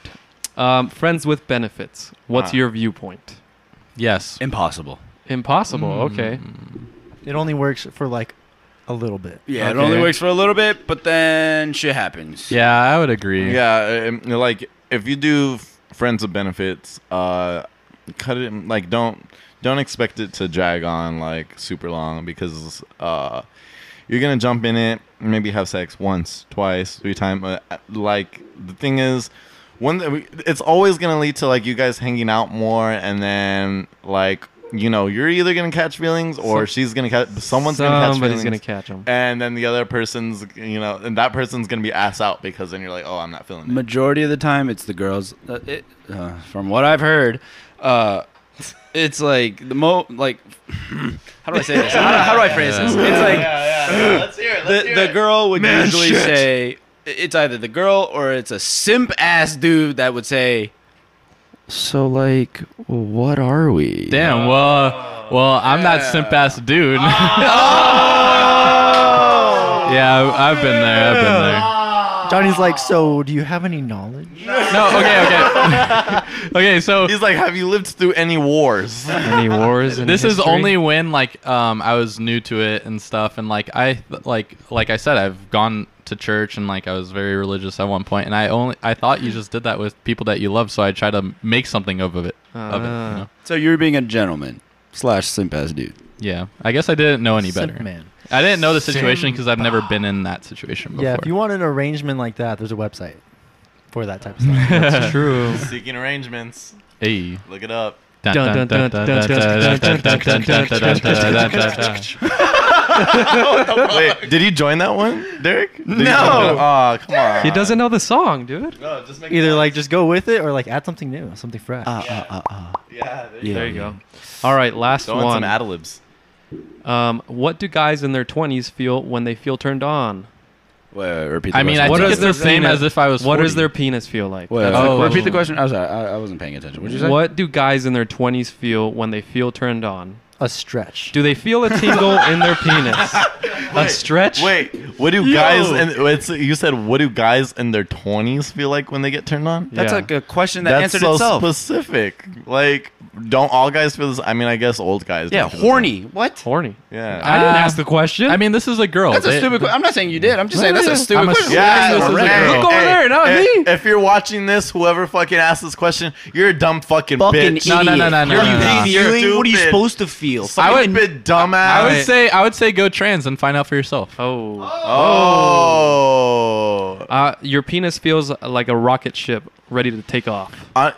Speaker 2: Um, friends with benefits. What's your viewpoint?
Speaker 3: Yes.
Speaker 6: Impossible.
Speaker 2: Impossible. Okay.
Speaker 4: It only works for like a little bit.
Speaker 6: Yeah, it only works for a little bit, but then shit happens.
Speaker 3: Yeah, I would agree.
Speaker 1: Yeah, like if you do friends with benefits, uh, cut it. Like don't don't expect it to drag on like super long because uh, you're gonna jump in it, maybe have sex once, twice, three times. Uh, like the thing is, one it's always gonna lead to like you guys hanging out more, and then like you know you're either gonna catch feelings or
Speaker 2: Some-
Speaker 1: she's gonna catch someone's gonna catch
Speaker 2: Somebody's
Speaker 1: feelings
Speaker 2: gonna catch them.
Speaker 1: and then the other person's you know and that person's gonna be ass out because then you're like oh i'm not feeling it
Speaker 6: Majority of the time, it's the girls. Uh, it, uh, from what I've heard, uh, it's like the mo like. how do I say this? How do, how do I phrase this? It's like
Speaker 1: let's hear it
Speaker 6: the the girl would usually say it's either the girl or it's a simp ass dude that would say. So like, what are we?
Speaker 3: Damn. Well, uh, well, I'm that simp ass dude. Oh. yeah, I- I've been there. I've been there.
Speaker 4: Johnny's like, so do you have any knowledge?
Speaker 3: No. Okay. Okay. okay. So
Speaker 1: he's like have you lived through any wars
Speaker 2: Any wars? In
Speaker 3: this is
Speaker 2: history?
Speaker 3: only when like um I was new to it and stuff and like I like like I said I've gone to church and like I was very religious at one point and I only I thought you just did that with people that you love so I try to make something of it of it you
Speaker 2: Ah.
Speaker 3: know?
Speaker 6: So you're being a gentleman slash simp ass dude.
Speaker 3: yeah I guess I didn't know any
Speaker 4: Simp
Speaker 3: better
Speaker 4: man.
Speaker 3: I didn't know the situation because I've never been in that situation before
Speaker 4: Yeah, if you want an arrangement like that, there's a website for that type of stuff.
Speaker 2: That's true.
Speaker 1: seeking arrangements
Speaker 3: hey
Speaker 1: look it up
Speaker 2: Dun, dun, dun, dun, dun, dun, dun, dun, dun, dun, dun, dun, dun, dun.
Speaker 1: wait did you join that one derek Did you
Speaker 6: No.
Speaker 1: join that? oh come on
Speaker 2: He doesn't know the song, dude.
Speaker 1: no, just make
Speaker 4: Either like just go with it or like add something new, something fresh.
Speaker 6: Uh, uh, uh, uh.
Speaker 1: yeah there
Speaker 6: Yeah.
Speaker 2: There you go. All right, last
Speaker 1: Throw in some
Speaker 2: one.
Speaker 1: ad libs
Speaker 2: Um, what do guys in their 20s feel when they feel turned on?
Speaker 6: Wait, repeat the
Speaker 3: I mean
Speaker 6: question.
Speaker 3: I
Speaker 2: What
Speaker 3: think it's the
Speaker 2: their
Speaker 3: same as if I was
Speaker 2: What
Speaker 3: 40.
Speaker 2: does their penis feel like?
Speaker 6: Wait,
Speaker 2: That's the
Speaker 3: Oh.
Speaker 6: repeat
Speaker 2: question.
Speaker 6: the question. I was sorry, I, I wasn't paying attention. What you say?
Speaker 2: What do guys in their 20s feel when they feel turned on?
Speaker 4: A stretch.
Speaker 2: Do they feel a tingle in their penis? a stretch?
Speaker 1: wait what do guys and it's you said what do guys in their 20s feel like when they get turned on
Speaker 6: That's
Speaker 2: Yeah.
Speaker 6: like a question that
Speaker 1: That's
Speaker 6: answered
Speaker 1: so
Speaker 6: itself.
Speaker 1: specific. Like, don't all guys feel this? I mean, I guess old guys.
Speaker 6: yeah,
Speaker 1: don't feel this
Speaker 6: horny. What?
Speaker 2: Horny.
Speaker 1: Yeah.
Speaker 2: I didn't
Speaker 3: Uh,
Speaker 2: ask the question.
Speaker 3: I mean this is a girl
Speaker 6: That's a
Speaker 3: They-
Speaker 6: stupid question. I'm not saying you did. I'm just saying that's a stupid
Speaker 3: I'm a-
Speaker 6: question.
Speaker 1: yeah,
Speaker 3: this is a
Speaker 1: right.
Speaker 3: girl.
Speaker 2: Look over there, not
Speaker 1: if,
Speaker 2: me.
Speaker 1: If you're watching this, whoever fucking asked this question, you're a dumb fucking,
Speaker 6: Fucking
Speaker 1: bitch.
Speaker 3: No, no, no, no, no,
Speaker 1: You're
Speaker 3: no, no.
Speaker 1: feeling- what are you supposed
Speaker 6: to feel?
Speaker 1: Stupid
Speaker 3: I would- be
Speaker 1: dumbass.
Speaker 3: I would say I would say go trans and find out for yourself.
Speaker 2: oh.
Speaker 1: Oh.
Speaker 2: Uh, your penis feels like a rocket ship ready to take off.
Speaker 1: Uh,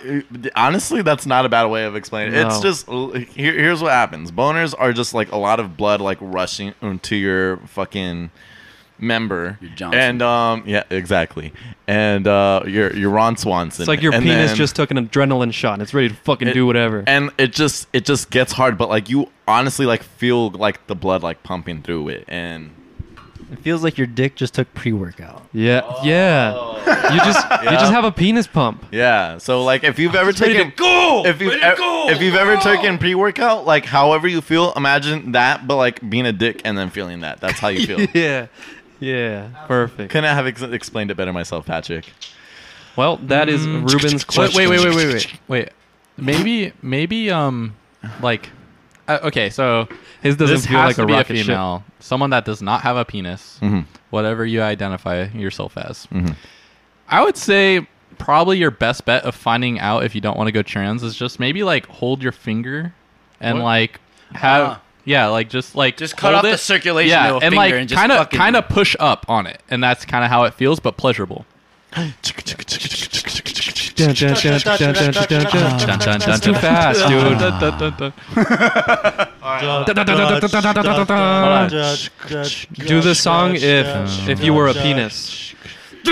Speaker 1: honestly, that's not a bad way of explaining it. It's just here, here's what happens. Boners are just like a lot of blood like rushing into your fucking member.
Speaker 5: You're Johnson.
Speaker 1: And um, yeah, exactly. And uh, you're you're Ron Swanson.
Speaker 2: It's like your
Speaker 1: And
Speaker 2: penis
Speaker 1: then-
Speaker 2: just took an adrenaline shot and it's ready to fucking
Speaker 1: It-
Speaker 2: do whatever.
Speaker 1: and it just it just gets hard but like you honestly like feel like the blood like pumping through it and
Speaker 4: It feels like your dick just took pre-workout.
Speaker 2: yeah, yeah. You just you just have a penis pump.
Speaker 1: yeah so like if you've ever
Speaker 2: ready
Speaker 1: taken
Speaker 2: go!
Speaker 1: if you've,
Speaker 2: Ready to
Speaker 1: e-
Speaker 2: go!
Speaker 1: if you've ever taken pre-workout like however you feel imagine that but like being a dick and then feeling that that's how you feel
Speaker 2: yeah, yeah. Perfect.
Speaker 1: couldn't have ex- explained it better myself patrick
Speaker 2: Well, that is Ruben's question.
Speaker 3: wait, wait, wait, wait, wait, wait. Maybe, maybe, um, like, uh, okay, so
Speaker 2: His doesn't
Speaker 3: this
Speaker 2: feel
Speaker 3: has
Speaker 2: like
Speaker 3: to
Speaker 2: a
Speaker 3: be a
Speaker 2: rocket ship.
Speaker 3: female, someone that does not have a penis,
Speaker 1: Mhm.
Speaker 3: whatever you identify yourself as.
Speaker 1: Mhm.
Speaker 3: I would say probably your best bet of finding out if you don't want to go trans is just maybe like hold your finger and
Speaker 2: What?
Speaker 3: like have
Speaker 5: Ah.
Speaker 3: Yeah, like just like
Speaker 5: just cut off
Speaker 3: it.
Speaker 5: the circulation
Speaker 3: yeah, and like
Speaker 5: and
Speaker 3: kind of kind of push up on it, and that's kind of how it feels, but pleasurable.
Speaker 2: Too fast, dude. Do the song if if you were a penis.
Speaker 5: we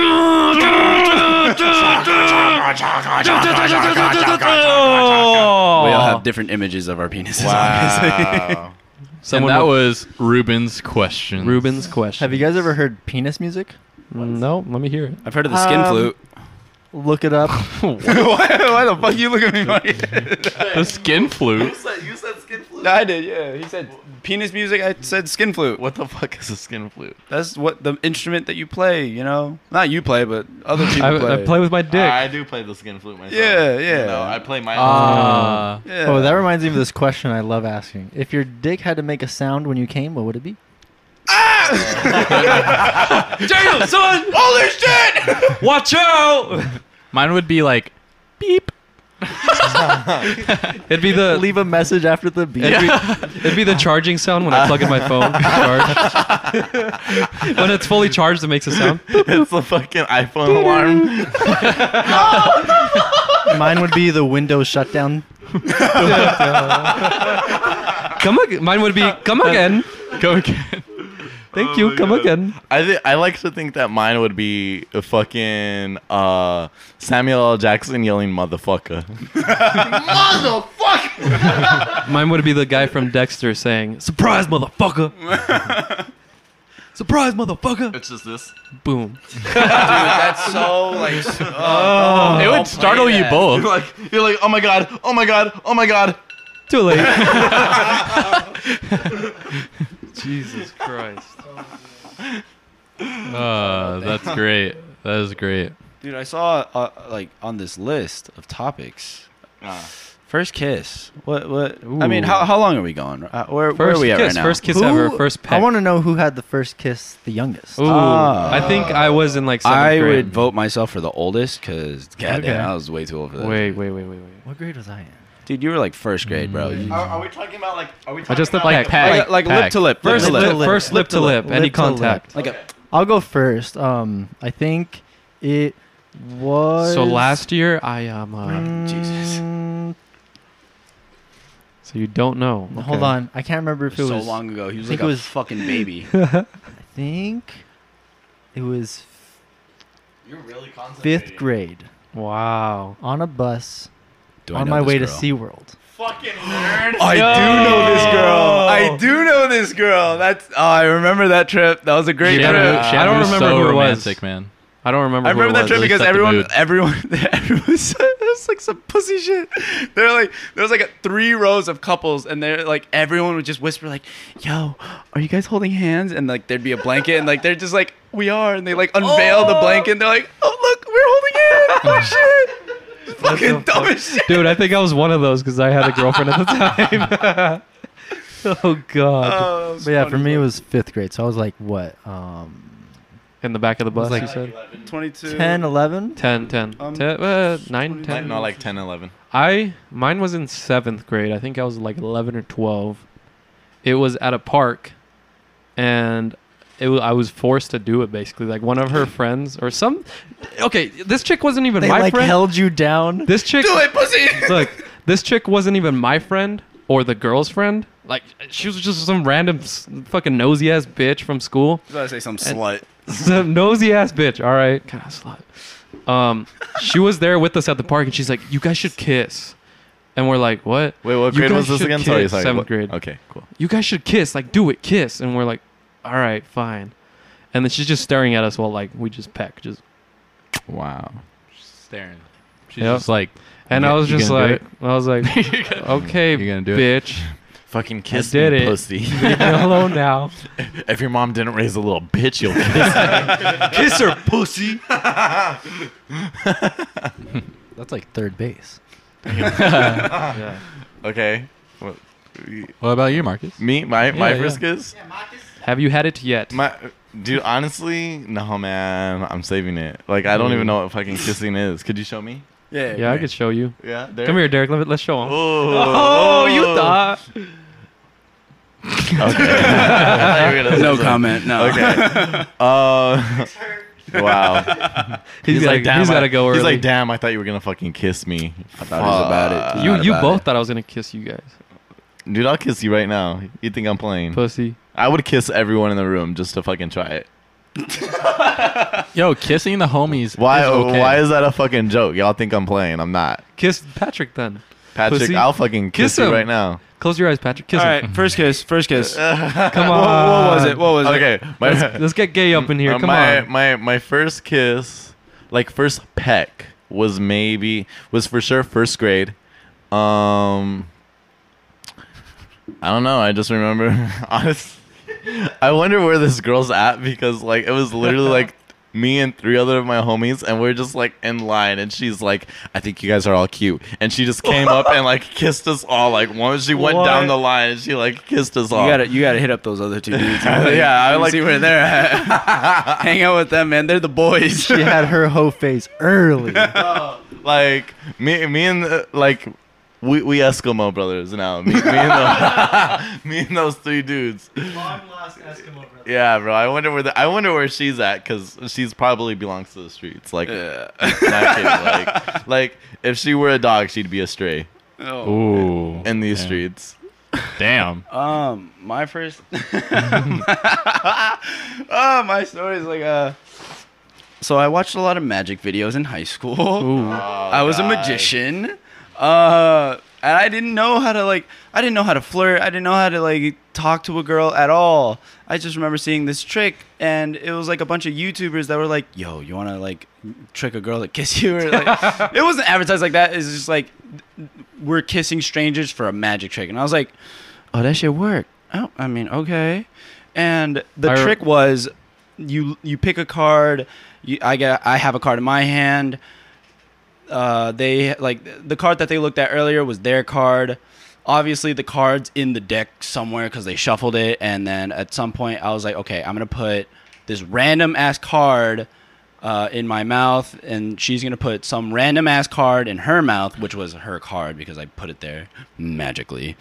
Speaker 5: all have different images of our penises. Wow
Speaker 1: wow
Speaker 3: And
Speaker 2: Someone
Speaker 3: that
Speaker 2: will-
Speaker 3: was Ruben's question.
Speaker 2: Ruben's question.
Speaker 4: Have you guys ever heard penis music?
Speaker 2: No, let me hear it.
Speaker 5: I've heard of the skin
Speaker 4: Um,
Speaker 5: flute.
Speaker 4: Look it up.
Speaker 5: why, why the fuck you look at me funny?
Speaker 3: the skin flute.
Speaker 1: said, you said skin flute
Speaker 5: I did, yeah. He said penis music. I said skin flute.
Speaker 1: what the fuck is a skin flute
Speaker 5: That's what the instrument that you play. You know, not you play, but other people
Speaker 2: I,
Speaker 5: play.
Speaker 2: I play with my dick.
Speaker 1: I do play the skin flute myself.
Speaker 5: Yeah, yeah.
Speaker 1: No, I play my
Speaker 3: Ah.
Speaker 5: Yeah.
Speaker 4: Oh, that reminds me of this question I love asking. If your dick had to make a sound when you came, what would it be?
Speaker 2: Damn, son!
Speaker 5: Holy shit!
Speaker 2: Watch out!
Speaker 3: Mine would be like beep.
Speaker 2: It'd be the
Speaker 4: Leave a message after the beep.
Speaker 2: It'd, be, it'd be the charging sound when I plug in my phone. charge. when it's fully charged, it makes a sound.
Speaker 1: it's the fucking iPhone alarm.
Speaker 4: Mine would be the Windows shutdown.
Speaker 2: Come again. Mine would be come uh, again.
Speaker 3: Go again.
Speaker 2: Thank
Speaker 1: Oh
Speaker 2: you. Come
Speaker 1: God.
Speaker 2: again.
Speaker 1: I th- I like to think that mine would be a fucking uh, Samuel L. Jackson yelling "motherfucker." Motherfucker.
Speaker 2: mine would be the guy from Dexter saying "Surprise, motherfucker." Surprise, motherfucker.
Speaker 1: It's just this.
Speaker 2: Boom.
Speaker 5: Dude, That's so like.
Speaker 3: it would startle you
Speaker 1: You're
Speaker 3: both.
Speaker 1: like you're like oh my god, oh my god, oh my god.
Speaker 2: Too late. Jesus Christ.
Speaker 3: Uh, that's great. That is great.
Speaker 5: Dude, I saw uh, like on this list of topics. First kiss. What? What? I mean,
Speaker 2: Ooh.
Speaker 5: how, how long are we going? Uh, where, where are
Speaker 2: First
Speaker 5: we at
Speaker 2: kiss.
Speaker 5: right now?
Speaker 2: First kiss
Speaker 4: Who-
Speaker 2: ever. First peck.
Speaker 4: I want to know who had the first kiss the youngest.
Speaker 2: Ooh,
Speaker 5: Ah.
Speaker 2: I think I was in like seventh
Speaker 5: I
Speaker 2: grade.
Speaker 5: would vote myself for the oldest because goddamn,
Speaker 4: Okay.
Speaker 5: I was way too old for that.
Speaker 2: Wait, wait, wait, wait, wait.
Speaker 4: What grade was I in?
Speaker 5: Dude, you were like first grade, bro. You-
Speaker 1: Are, are we talking about like? Are we
Speaker 2: I just
Speaker 1: about,
Speaker 2: like peck.
Speaker 5: like, like lip
Speaker 3: Pack.
Speaker 5: to lip.
Speaker 2: First
Speaker 5: lip
Speaker 2: lip,
Speaker 5: to lip.
Speaker 2: first lip to lip, any
Speaker 4: Lip to lip.
Speaker 2: contact.
Speaker 5: Like a,
Speaker 4: I'll go first. Um, I think it was.
Speaker 2: So last year I um. Uh,
Speaker 4: Mm,
Speaker 5: Jesus.
Speaker 2: So you don't know.
Speaker 4: Hold
Speaker 2: Okay.
Speaker 4: on, I can't remember if it was.
Speaker 5: so
Speaker 4: was.
Speaker 5: long ago. He was
Speaker 4: I
Speaker 5: like
Speaker 4: think
Speaker 5: a
Speaker 4: it was-
Speaker 5: fucking baby.
Speaker 4: I think it was
Speaker 1: You're really
Speaker 4: fifth grade
Speaker 2: Wow.
Speaker 4: on a bus
Speaker 5: Do I
Speaker 4: on
Speaker 5: know
Speaker 4: my
Speaker 5: this
Speaker 4: way
Speaker 5: girl?
Speaker 4: to SeaWorld.
Speaker 1: Fucking nerd.
Speaker 5: I do know this girl. I do know this girl. That's oh, I remember that trip. That was a great
Speaker 2: Yeah,
Speaker 5: trip.
Speaker 2: dude. I don't remember
Speaker 3: so
Speaker 2: who it was.
Speaker 3: romantic, man.
Speaker 2: I don't remember.
Speaker 5: I
Speaker 2: who
Speaker 5: remember
Speaker 2: it
Speaker 5: that trip.
Speaker 3: Really
Speaker 5: because
Speaker 3: set the
Speaker 5: everyone,
Speaker 3: mood.
Speaker 5: everyone, everyone said it was like some pussy shit. They're like, there was like a, three rows of couples, and they're like, everyone would just whisper like, "Yo, are you guys holding hands?" And like, there'd be a blanket, and like, they're just like, "We are," and they like unveil the oh. blanket, and they're like, "Oh look, we're holding hands!" Oh shit, fucking dumb as shit.
Speaker 2: Dude, I think I was one of those because I had a girlfriend at the time. oh God.
Speaker 5: It was
Speaker 4: But yeah,
Speaker 5: funny,
Speaker 4: for me it was fifth grade, so I was like what, um,
Speaker 2: In the back of the bus,
Speaker 4: like-
Speaker 2: you said.
Speaker 5: 22.
Speaker 4: 10, 11?
Speaker 2: 10, 10.
Speaker 5: Um,
Speaker 2: 10 uh, 9,
Speaker 1: Like,
Speaker 2: 10.
Speaker 1: no, like 10, 11.
Speaker 2: I mine was in seventh grade. I think I was like eleven or twelve. It was at a park, and it I was forced to do it basically. Like one of her friends or some. Okay, this chick wasn't even
Speaker 4: They
Speaker 2: my
Speaker 4: like
Speaker 2: friend.
Speaker 4: held you down.
Speaker 2: this chick.
Speaker 5: Do it, pussy.
Speaker 2: Look, this chick wasn't even my friend or the girl's friend. Like she was just some random fucking nosy ass bitch from school.
Speaker 5: I was about to say some
Speaker 2: And-
Speaker 5: slut.
Speaker 2: some nosy ass bitch. All right, kind of slut. Um, she was there with us at the park, and she's like, "You guys should kiss," and we're like, "What?"
Speaker 1: Wait, what
Speaker 2: You
Speaker 1: grade was this
Speaker 2: should
Speaker 1: again? Sorry,
Speaker 2: kiss.
Speaker 1: sorry.
Speaker 2: Seventh
Speaker 1: what-
Speaker 2: grade.
Speaker 1: Okay, cool.
Speaker 2: You guys should kiss. Like, do it, kiss. And we're like, "All right, fine." And then she's just staring at us while like we just peck, just.
Speaker 3: Wow. She's Staring. She's
Speaker 2: Yep.
Speaker 3: just like.
Speaker 2: And I was
Speaker 3: you
Speaker 2: just
Speaker 3: gonna do
Speaker 2: like, I was like, okay,
Speaker 3: You gonna do it?
Speaker 2: bitch,
Speaker 1: Fucking kiss
Speaker 2: did
Speaker 1: me,
Speaker 2: it.
Speaker 1: pussy.
Speaker 2: leave me alone now.
Speaker 1: if your mom didn't raise a little bitch, you'll kiss her. kiss her, pussy.
Speaker 4: That's like third base.
Speaker 2: yeah.
Speaker 1: Okay. What-
Speaker 3: What about you, Marcus?
Speaker 1: Me, my my
Speaker 3: Yeah,
Speaker 1: first
Speaker 3: yeah.
Speaker 1: kiss.
Speaker 2: Have you had it yet?
Speaker 1: My dude, honestly, no man. I'm saving it. Like I don't even know what fucking kissing is. Could you show me?
Speaker 5: Yeah,
Speaker 2: yeah, I could show you.
Speaker 1: Yeah. There.
Speaker 2: Come here, Derek. Let, let's show him.
Speaker 1: Oh,
Speaker 2: Oh, you thought.
Speaker 1: Okay. I thought you were gonna say
Speaker 5: No comment. No.
Speaker 1: Okay. Uh, wow.
Speaker 2: He's, gotta,
Speaker 1: damn,
Speaker 2: he's
Speaker 1: I-
Speaker 2: gotta go early.
Speaker 1: He's like, damn. I thought you were gonna fucking kiss me.
Speaker 5: I thought it was about it.
Speaker 2: you you
Speaker 5: about
Speaker 2: both
Speaker 5: it.
Speaker 2: thought I was gonna kiss you guys.
Speaker 1: Dude, I'll kiss you right now. You think I'm playing?
Speaker 2: Pussy.
Speaker 1: I would kiss everyone in the room just to fucking try it.
Speaker 3: Yo, kissing the homies.
Speaker 1: Why?
Speaker 3: Is okay.
Speaker 1: Why is that a fucking joke? Y'all think I'm playing? I'm not.
Speaker 2: Kiss Patrick then.
Speaker 1: Patrick,
Speaker 2: Pussy.
Speaker 1: I'll fucking kiss,
Speaker 2: Kiss
Speaker 1: you
Speaker 2: him.
Speaker 1: right now.
Speaker 2: Close your eyes, Patrick. Kiss
Speaker 5: All
Speaker 2: him.
Speaker 5: right, first kiss. First kiss.
Speaker 2: Come
Speaker 5: What,
Speaker 2: on.
Speaker 5: what was it? What was it?
Speaker 1: okay, my
Speaker 2: Let's, let's get gay up in here.
Speaker 1: uh,
Speaker 2: Come
Speaker 1: my,
Speaker 2: on.
Speaker 1: my my first kiss, like first peck, was maybe was for sure first grade. Um, I don't know. I just remember. honest, I wonder where this girl's at because like it was literally like me and three other of my homies, and we're just like in line, and she's like, "I think you guys are all cute," and she just came up and like kissed us all. Like once she went down the line, and she like kissed us all.
Speaker 5: You gotta, you gotta hit up those other two dudes.
Speaker 1: Yeah, I
Speaker 5: I
Speaker 1: like-
Speaker 5: like see where they're at. Hang out with them, man. They're the boys.
Speaker 4: She had her hoe face early.
Speaker 1: like me, me and the, like we we Eskimo brothers now. Me, me, and, the, me and those three dudes. Long lost Eskimo brothers. Yeah, bro. I wonder where the, I wonder where she's at because she's probably belongs to the streets. Like,
Speaker 5: Yeah.
Speaker 1: not like, like if she were a dog, she'd be a stray
Speaker 5: Oh.
Speaker 3: Ooh.
Speaker 1: in these
Speaker 3: Yeah.
Speaker 1: streets.
Speaker 3: Damn.
Speaker 5: Um, my first. oh, my story is like uh. So I watched a lot of magic videos in high school.
Speaker 2: Ooh.
Speaker 5: I was a magician. Uh, and I didn't know how to like. I didn't know how to flirt. I didn't know how to like talk to a girl at all. I just remember seeing this trick, and it was like a bunch of YouTubers that were like, "Yo, you want to like trick a girl to kiss you?" Or like, it wasn't advertised like that. It's just like we're kissing strangers for a magic trick, and I was like, "Oh, that shit work." Oh, I mean, okay. And the
Speaker 2: I
Speaker 5: trick was, you you pick a card. You, I get I have a card in my hand uh, they like the card that they looked at earlier was their card. Obviously, the card's in the deck somewhere because they shuffled it. And then at some point, I was like, okay, I'm gonna put this random ass card uh, in my mouth, and she's gonna put some random ass card in her mouth, which was her card because I put it there magically.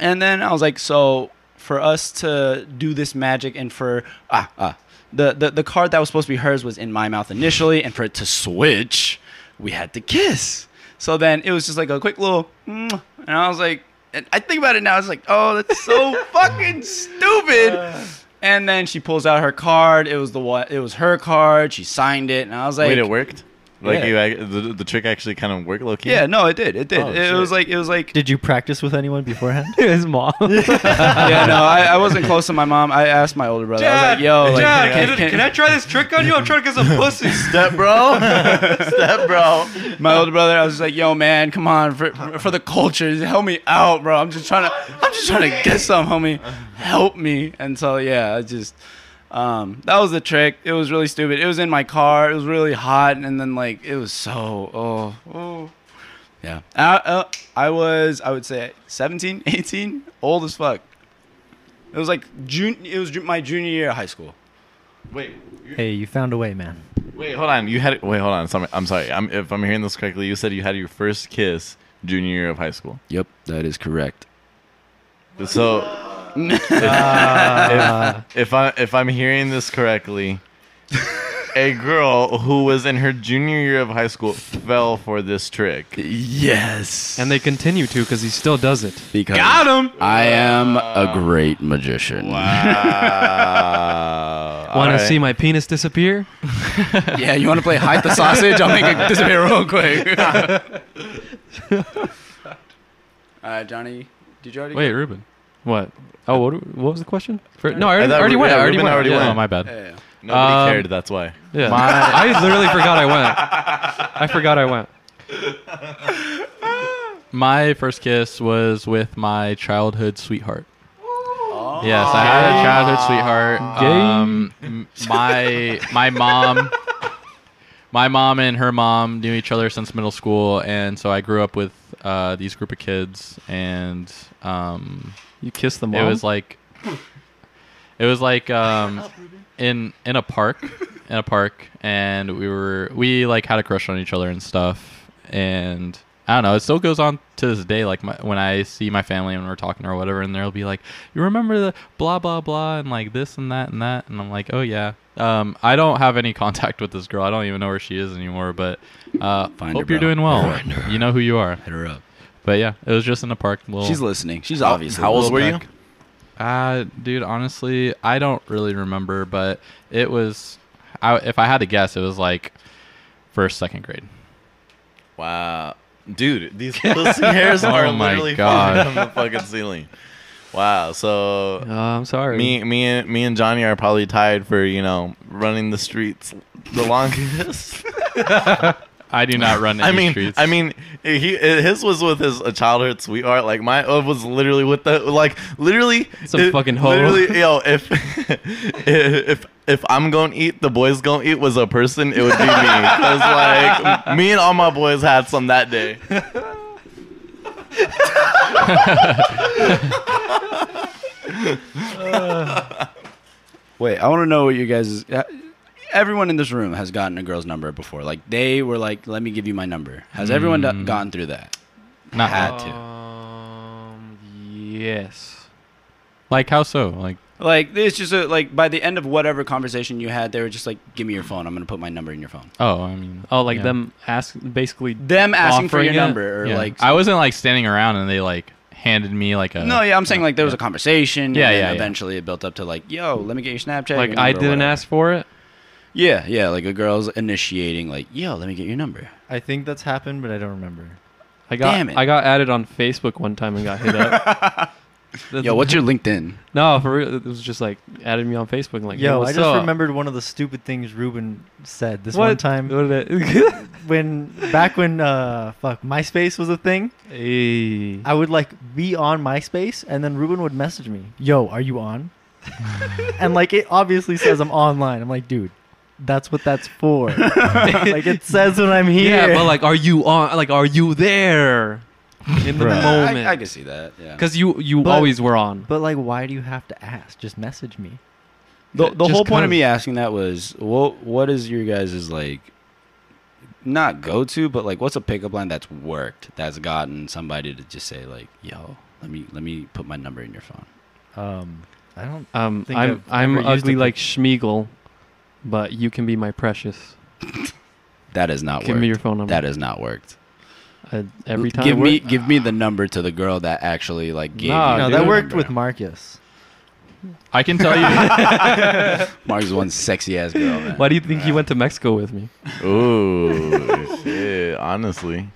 Speaker 5: And then I was like, so for us to do this magic and for ah ah the, the the card that was supposed to be hers was in my mouth initially, and for it to switch, we had to kiss. So then it was just like a quick little, mm, and I was like, and I think about it now, it's like, oh, that's so fucking stupid. Uh. And then she pulls out her card. It was the what? It was her card. She signed it, and I was like,
Speaker 1: Wait, it worked. Like
Speaker 5: Yeah.
Speaker 1: you, ac- the, the trick actually kind of worked, low key.
Speaker 5: yeah, no, it did. It did.
Speaker 1: Oh,
Speaker 5: it
Speaker 1: shit.
Speaker 5: was like it was like
Speaker 4: Did you practice with anyone beforehand?
Speaker 2: His mom.
Speaker 5: yeah, no, I, I wasn't close to my mom. I asked my older brother. I was like, "Yo, like,
Speaker 1: Dad,
Speaker 5: can,
Speaker 1: can-
Speaker 5: can-
Speaker 2: can I try this trick on you? I'm trying to get some pussy.
Speaker 1: Step bro. Step bro.
Speaker 5: my older brother, I was just like, "Yo, man, come on, for, for the culture, help me out, bro. I'm just trying to, I'm just trying to get some, homie. Help me." And so, yeah, I just, um, that was the trick. It was really stupid. It was in my car. It was really hot, and then like, it was so, oh, oh, yeah. I, uh, I was, I would say, 17, 18, old as fuck. It was like June. It was my junior year of high school.
Speaker 1: Wait.
Speaker 4: hey, you found a way, man.
Speaker 1: Wait, hold on. You had wait, hold on. Sorry, I'm sorry. I'm, if I'm hearing this correctly, you said you had your first kiss junior year of high school.
Speaker 5: Yep, that is correct.
Speaker 1: So
Speaker 4: Ah.
Speaker 1: if, if I if I'm hearing this correctly, a girl who was in her junior year of high school fell for this trick.
Speaker 5: Yes.
Speaker 2: And they continue to because he still does it.
Speaker 5: because
Speaker 1: Got him.
Speaker 5: I am a great magician.
Speaker 1: Wow.
Speaker 2: Want to see my penis disappear?
Speaker 5: yeah, you want to play hide the sausage? I'll make it disappear real quick. All right, Johnny. Did you already?
Speaker 3: Wait, Ruben.
Speaker 2: What? Oh, what, what was the question? For, no, I already,
Speaker 1: thought
Speaker 2: already
Speaker 1: Ru-
Speaker 2: went.
Speaker 1: yeah,
Speaker 2: I already
Speaker 1: Ruben
Speaker 2: went.
Speaker 1: already
Speaker 2: yeah.
Speaker 1: went.
Speaker 3: Oh, my bad.
Speaker 5: Yeah, yeah.
Speaker 1: Nobody
Speaker 3: Um,
Speaker 1: cared. That's why.
Speaker 2: Yeah.
Speaker 3: My-
Speaker 2: I literally forgot I went. I forgot I went.
Speaker 3: My first kiss was with my childhood sweetheart. Yes, I had a childhood sweetheart.
Speaker 2: Gay.
Speaker 3: Um, m- my my mom, my mom and her mom knew each other since middle school, and so I grew up with uh, these group of kids, and um,
Speaker 2: You kissed the
Speaker 3: it was like, it was like um, in in a park, in a park, and we were we like had a crush on each other and stuff, and I don't know. It still goes on to this day. Like my, when I see my family and we're talking or whatever, and they'll be like, "You remember the blah blah blah and like this and that and that," and I'm like, "Oh yeah." Um, I don't have any contact with this girl. I don't even know where she is anymore. But uh,
Speaker 5: Find her,
Speaker 3: hope you're
Speaker 5: bro.
Speaker 3: doing well.
Speaker 5: Find her.
Speaker 3: You know who you are.
Speaker 5: Hit her up.
Speaker 3: But yeah, it was just in the park. Little,
Speaker 5: She's listening. She's
Speaker 1: How-
Speaker 5: obviously.
Speaker 1: how old
Speaker 5: little
Speaker 1: were you?
Speaker 5: peck.
Speaker 3: Uh, dude, honestly, I don't really remember, but it was. I, if I had to guess, it was like first, second grade.
Speaker 1: Wow. Dude, these pussy hairs
Speaker 3: Oh
Speaker 1: are
Speaker 3: my
Speaker 1: literally
Speaker 3: God.
Speaker 1: falling from the fucking ceiling. Wow. So
Speaker 2: Oh, I'm sorry.
Speaker 1: me me and me and Johnny are probably tied for, you know, running the streets the longest.
Speaker 3: I do not run any
Speaker 1: I mean,
Speaker 3: streets.
Speaker 1: I mean, he his was with his a childhood sweetheart. Like my uh, was literally with the like literally
Speaker 2: Some
Speaker 1: it-
Speaker 2: fucking hoe.
Speaker 1: Literally, yo, if if if I'm gonna eat, the boys gonna eat was a person, it would be me. Cause like me and all my boys had some that day.
Speaker 5: Wait, I want to know what you guys. Everyone in this room has gotten a girl's number before. Like they were like, "Let me give you my number." Has everyone do-
Speaker 3: Mm.
Speaker 5: gotten through that?
Speaker 3: not
Speaker 5: had to.
Speaker 2: Um, yes.
Speaker 3: like how so? Like
Speaker 5: Like it's just a, like by the end of whatever conversation you had, they were just like, "Give me your phone. I'm gonna put my number in your phone."
Speaker 3: oh, I mean,
Speaker 2: Oh, like
Speaker 3: yeah.
Speaker 2: them ask basically.
Speaker 5: Them asking for your
Speaker 2: it?
Speaker 5: number or
Speaker 3: Yeah.
Speaker 5: like.
Speaker 3: I wasn't like standing around and they like handed me like a.
Speaker 5: no, yeah, I'm saying like there was a conversation.
Speaker 3: Yeah,
Speaker 5: and then
Speaker 3: yeah, yeah.
Speaker 5: Eventually, it built up to like, "Yo, let me get your Snapchat."
Speaker 2: Like
Speaker 5: your
Speaker 2: I
Speaker 5: number," or
Speaker 2: didn't
Speaker 5: whatever.
Speaker 2: ask for it.
Speaker 5: Yeah, yeah, like a girl's initiating, like, "Yo, let me get your number."
Speaker 4: I think that's happened, but I don't remember.
Speaker 2: I got
Speaker 5: Damn it.
Speaker 2: I got added on Facebook one time and got hit up.
Speaker 5: Yo, what's your LinkedIn?
Speaker 2: No, for real, it was just like added me on Facebook and like,
Speaker 4: Yo, I just
Speaker 2: up?
Speaker 4: remembered one of the stupid things Ruben said this
Speaker 2: what
Speaker 4: one time
Speaker 2: What did it?
Speaker 4: when back when uh fuck MySpace was a thing.
Speaker 2: hey.
Speaker 4: I would like be on MySpace and then Ruben would message me, "Yo, are you on?" and like it obviously says I'm online. I'm like, dude, that's what that's for. like it says when I'm here.
Speaker 2: Yeah, but like, are you on? Like, are you there in the
Speaker 4: Bruh.
Speaker 2: moment?
Speaker 5: I, I can see that. Yeah.
Speaker 2: Because you you
Speaker 4: But-
Speaker 2: always were on.
Speaker 4: But like, why do you have to ask? Just message me.
Speaker 5: the the
Speaker 2: just
Speaker 5: whole point of
Speaker 2: 'cause.
Speaker 5: me asking that was, what what is your guys' like, not go to, but like, what's a pickup line that's worked that's gotten somebody to just say like, "Yo, let me let me put my number in your phone."
Speaker 4: Um, I don't.
Speaker 2: Um,
Speaker 4: think
Speaker 2: I'm
Speaker 4: I've
Speaker 2: I'm
Speaker 4: ever used
Speaker 2: ugly
Speaker 4: a
Speaker 2: like
Speaker 4: pic-
Speaker 2: Sméagol, but you can be my precious.
Speaker 5: That has not
Speaker 2: Give
Speaker 5: worked.
Speaker 2: me your phone number.
Speaker 5: that has not worked.
Speaker 2: Uh, every time.
Speaker 5: give
Speaker 2: it
Speaker 5: me
Speaker 2: worked-
Speaker 5: give me the number to the girl that actually like gave
Speaker 2: Nah,
Speaker 5: you.
Speaker 4: no, that worked
Speaker 5: number.
Speaker 4: with Marcus.
Speaker 3: I can tell you.
Speaker 5: Mark's one sexy ass girl. Man.
Speaker 2: Why do you think he went to Mexico with me?
Speaker 1: Ooh, shit. Honestly,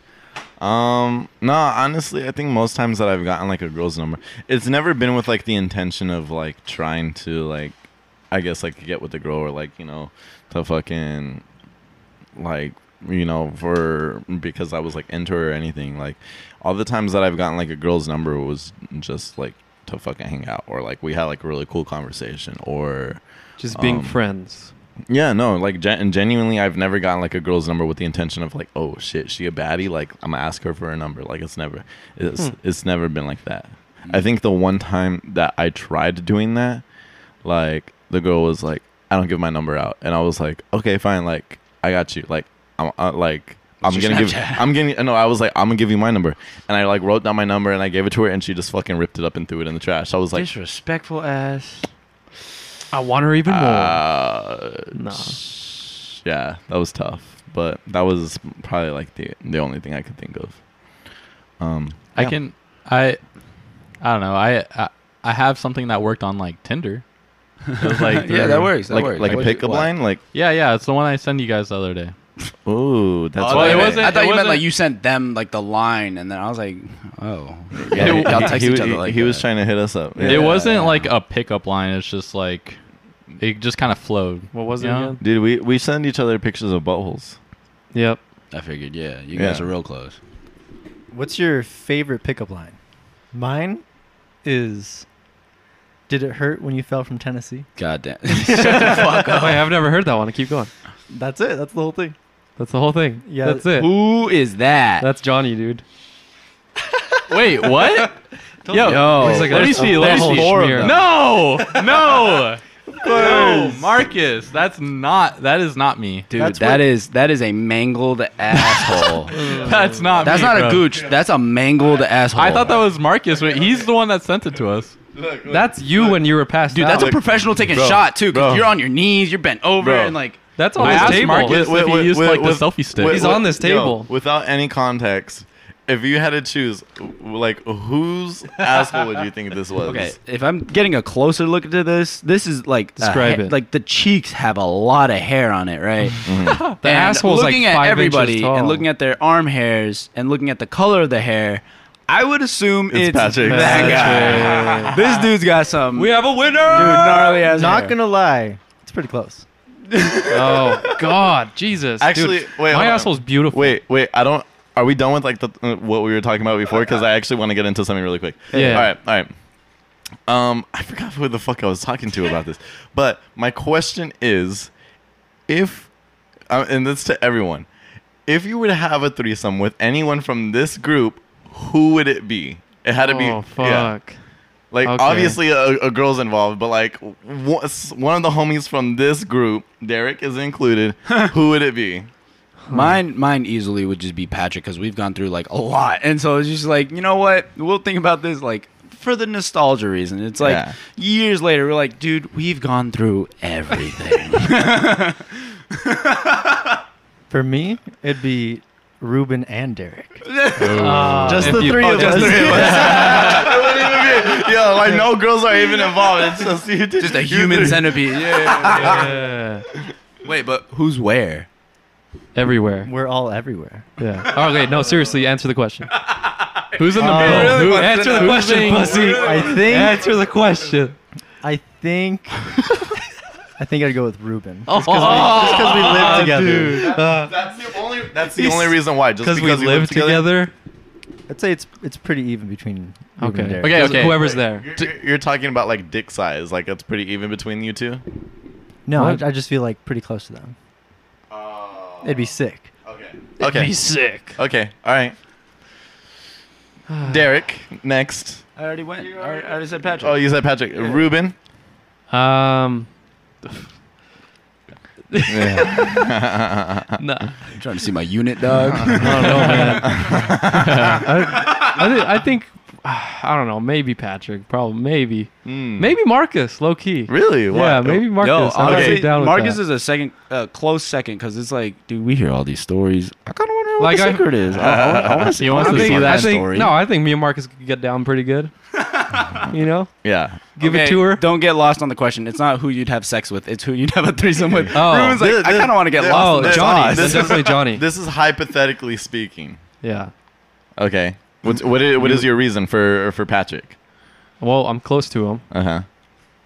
Speaker 1: um, no. Honestly, I think most times that I've gotten like a girl's number, it's never been with like the intention of like trying to like, I guess like get with the girl or like you know, to fucking, like you know for because I was like into her or anything. Like all the times that I've gotten like a girl's number was just like to fucking hang out or like we had like a really cool conversation or
Speaker 2: Just being
Speaker 1: Um,
Speaker 2: friends.
Speaker 1: yeah, no, like gen- and genuinely, I've never gotten like a girl's number with the intention of like, oh shit, she a baddie. Like I'm gonna ask her for a number. Like it's never, it's
Speaker 2: Hmm.
Speaker 1: it's never been like that. I think the one time that I tried doing that, like the girl was like, I don't give my number out, and I was like, okay, fine, like I got you. Like I'm uh, like. I'm gonna give. I'm getting. No, I was like, I'm gonna give you my number, and I like wrote down my number and I gave it to her, and she just fucking ripped it up and threw it in the trash. I was like,
Speaker 5: disrespectful ass.
Speaker 2: I want her even more.
Speaker 1: uh,
Speaker 2: Nah.
Speaker 1: yeah, that was tough. But that was probably like the the only thing I could think of. Um,
Speaker 3: I
Speaker 4: Yeah.
Speaker 3: can I I don't know. I, I I have something that worked on like Tinder. It was like
Speaker 5: yeah, that works. That
Speaker 1: like
Speaker 5: works.
Speaker 1: like a pickup line, like
Speaker 3: Yeah, yeah, it's the one I sent you guys the other day.
Speaker 1: ooh, that's
Speaker 5: Oh,
Speaker 1: why
Speaker 3: it wasn't-
Speaker 5: I thought
Speaker 3: it
Speaker 5: you meant
Speaker 3: wasn't-
Speaker 5: like you sent them like the line, and then I was like, oh,
Speaker 1: Yeah,
Speaker 5: y'all
Speaker 1: he-
Speaker 5: text
Speaker 1: he,
Speaker 5: each other
Speaker 1: he-
Speaker 5: like
Speaker 1: he was
Speaker 5: that.
Speaker 1: trying to hit us up.
Speaker 5: Yeah.
Speaker 3: it wasn't
Speaker 5: yeah.
Speaker 3: like a pickup line. It's just like it just kind of flowed.
Speaker 2: What was it
Speaker 3: Yeah.
Speaker 2: again?
Speaker 1: Dude, we we send each other pictures of buttholes.
Speaker 2: Yep.
Speaker 5: I figured, yeah, you
Speaker 1: Yeah.
Speaker 5: guys are real close.
Speaker 4: What's your favorite pickup line? Mine is Did it hurt when you fell from Tennessee?
Speaker 5: God damn. Shut the fuck
Speaker 2: Wait, I've never heard that one. Keep going.
Speaker 4: That's it. That's the whole thing.
Speaker 2: That's the whole thing.
Speaker 4: Yeah.
Speaker 2: That's it.
Speaker 5: Who is that?
Speaker 2: That's Johnny, dude.
Speaker 3: Wait, what? Yo,
Speaker 5: Yo,
Speaker 2: He's like,
Speaker 3: let me see.
Speaker 2: a
Speaker 3: Let me
Speaker 2: whole
Speaker 3: see.
Speaker 2: smear.
Speaker 3: No, no, no, Marcus. That's not. That is not me.
Speaker 5: dude,
Speaker 4: That's
Speaker 5: that
Speaker 4: what-
Speaker 5: is that is a mangled asshole.
Speaker 3: That's not.
Speaker 5: That's
Speaker 3: me,
Speaker 5: not
Speaker 3: bro.
Speaker 5: a gooch. That's a mangled asshole.
Speaker 3: I thought that was Marcus. Wait, he's the one that sent it to us.
Speaker 2: That's you when you were passed
Speaker 5: Dude,
Speaker 2: out.
Speaker 5: that's a professional taking
Speaker 1: bro,
Speaker 5: shot too.
Speaker 1: bro.
Speaker 5: Cause you're on your knees, you're bent over,
Speaker 1: Bro.
Speaker 5: and like
Speaker 2: That's on
Speaker 3: I
Speaker 2: this
Speaker 3: asked
Speaker 2: table.
Speaker 3: Marcus if he used like the selfie stick.
Speaker 2: He's on this
Speaker 1: yo,
Speaker 2: table.
Speaker 1: without any context, if you had to choose, like, whose asshole would you think this was?
Speaker 5: Okay, if I'm getting a closer look into this, this is like a
Speaker 2: Describe
Speaker 5: ha-
Speaker 2: it.
Speaker 5: Like the cheeks have a lot of hair on it, right?
Speaker 1: Mhm.
Speaker 2: The
Speaker 5: And
Speaker 2: asshole's
Speaker 5: looking
Speaker 2: like
Speaker 5: at
Speaker 2: five
Speaker 5: everybody
Speaker 2: inches tall.
Speaker 5: and looking at their arm hairs and looking at the color of the hair, I would assume
Speaker 1: It's
Speaker 5: it's,
Speaker 1: Patrick.
Speaker 5: that guy. this dude's got some.
Speaker 2: we have a winner.
Speaker 5: dude gnarly ass
Speaker 4: Not
Speaker 5: hair.
Speaker 4: gonna lie, it's pretty close.
Speaker 2: oh God, Jesus.
Speaker 1: Actually,
Speaker 2: Dude,
Speaker 1: wait, hold
Speaker 2: my
Speaker 1: on.
Speaker 2: asshole's beautiful.
Speaker 1: Wait, wait. I don't. Are we done with like the uh, what we were talking about before? Because I actually want to get into something really quick.
Speaker 2: Yeah.
Speaker 1: All right. All right. Um, I forgot who the fuck I was talking to about this, but my question is, if, uh, and this to everyone, if you were to have a threesome with anyone from this group, who would it be? It had to be.
Speaker 2: Oh
Speaker 1: yeah.
Speaker 2: fuck.
Speaker 1: Like
Speaker 2: Okay.
Speaker 1: obviously a, a girl's involved, but like one one of the homies from this group, Derek is included. who would it be?
Speaker 5: Mine, mine easily would just be Patrick because we've gone through like a lot, and so it's just like you know what? We'll think about this like for the nostalgia reason. It's like
Speaker 1: Yeah.
Speaker 5: years later, we're like, dude, we've gone through everything.
Speaker 4: For me, it'd be Ruben and Derek.
Speaker 2: Uh,
Speaker 4: Just
Speaker 2: if
Speaker 4: the
Speaker 2: you-
Speaker 4: three
Speaker 2: oh, just three of us.
Speaker 1: It wouldn't even be- Yo, like no girls are even involved. It's just you.
Speaker 5: just a human centipede. Yeah.
Speaker 2: Yeah.
Speaker 5: Wait, but who's where?
Speaker 2: Everywhere.
Speaker 4: We're all everywhere.
Speaker 2: Yeah. Okay. No, seriously. Answer the question.
Speaker 3: Who's in the
Speaker 4: Oh.
Speaker 3: middle?
Speaker 4: Really
Speaker 3: Who- answer the question, pussy.
Speaker 4: I think.
Speaker 2: Answer the question.
Speaker 4: I think. I think I'd go with Ruben.
Speaker 2: Oh,
Speaker 4: Just because we, live together.
Speaker 1: That's the only. That's the only reason why. Just
Speaker 2: Because
Speaker 1: because
Speaker 2: we live together.
Speaker 4: I'd say it's it's pretty even between Ruben
Speaker 2: Okay.
Speaker 4: and Derek.
Speaker 3: Okay, okay.
Speaker 2: Whoever's there.
Speaker 1: You're, you're- you're talking about like dick size. Like it's pretty even between you two.
Speaker 4: No, I, I just feel like pretty close to them.
Speaker 1: Oh.
Speaker 4: It'd be sick.
Speaker 1: Okay. Okay.
Speaker 2: Be sick.
Speaker 1: Okay. All right. Derek next.
Speaker 5: I already went. I already, I already said Patrick.
Speaker 1: Oh, you said Patrick. Ruben.
Speaker 2: Um.
Speaker 1: Yeah.
Speaker 2: Nah.
Speaker 5: I'm trying to see my unit, dog.
Speaker 2: I don't know, man. I, I, thi- I think I don't know. Maybe Patrick. Probably. Maybe.
Speaker 1: Hmm.
Speaker 2: Maybe Marcus. Low key.
Speaker 1: Really?
Speaker 2: Yeah. Maybe Marcus.
Speaker 5: Yo,
Speaker 2: I'm
Speaker 5: honestly,
Speaker 2: actually down with
Speaker 5: Marcus
Speaker 2: that.
Speaker 5: is a second, uh, close second, because it's like, dude, we hear all these stories. I kind of want to know what
Speaker 2: Like,
Speaker 5: the
Speaker 2: I-
Speaker 5: secret is. I, I, wanna- I want to see, I
Speaker 3: to see
Speaker 5: find
Speaker 3: that
Speaker 2: I think,
Speaker 5: story.
Speaker 2: No, I think me and Marcus could get down pretty good. you know,
Speaker 1: Yeah.
Speaker 2: give it to her.
Speaker 5: Don't get lost on the question. It's not who you'd have sex with. It's who you'd have a threesome with.
Speaker 2: Oh.
Speaker 5: Ruben's like,
Speaker 1: This-
Speaker 5: I kind of want to get
Speaker 1: this-
Speaker 5: lost.
Speaker 2: Oh,
Speaker 5: in the
Speaker 1: this-
Speaker 2: Johnny.
Speaker 5: sauce.
Speaker 2: Definitely Johnny.
Speaker 1: This is hypothetically speaking.
Speaker 2: yeah.
Speaker 1: Okay. What's, what is, what is your reason for for Patrick?
Speaker 2: Well, I'm close to him.
Speaker 1: Uh huh.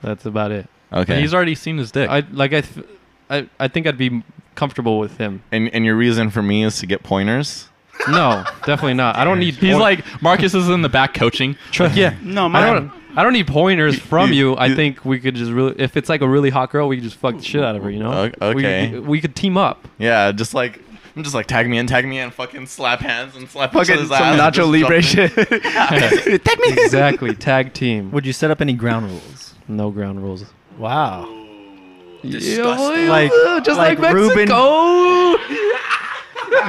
Speaker 2: That's about it.
Speaker 1: Okay.
Speaker 3: He's already seen his dick.
Speaker 2: I like. I, th- I. I think I'd be comfortable with him.
Speaker 1: and and your reason for me is to get pointers.
Speaker 2: No, definitely not. I don't need.
Speaker 3: He's
Speaker 2: point-
Speaker 3: like Marcus is in the back coaching.
Speaker 2: Tr- yeah.
Speaker 5: no,
Speaker 2: I
Speaker 5: my,
Speaker 2: don't. I don't need pointers from
Speaker 1: you-
Speaker 2: you. I think we could just really. If it's like a really hot girl, we could just fuck the shit out of her. You know.
Speaker 1: O-
Speaker 2: We-
Speaker 1: okay.
Speaker 2: We, could team up.
Speaker 1: Yeah, just like I'm just like tag me in, tag me in, fucking slap hands and slap each
Speaker 5: fucking
Speaker 1: other's
Speaker 5: some
Speaker 1: ass.
Speaker 5: Nacho
Speaker 1: just
Speaker 5: Libre
Speaker 1: jump
Speaker 5: shit. Take me.
Speaker 2: exactly. Tag team.
Speaker 4: Would you set up any ground rules?
Speaker 2: No ground rules.
Speaker 4: Wow.
Speaker 1: Disgusting.
Speaker 4: Like
Speaker 2: just
Speaker 4: like, Ruben.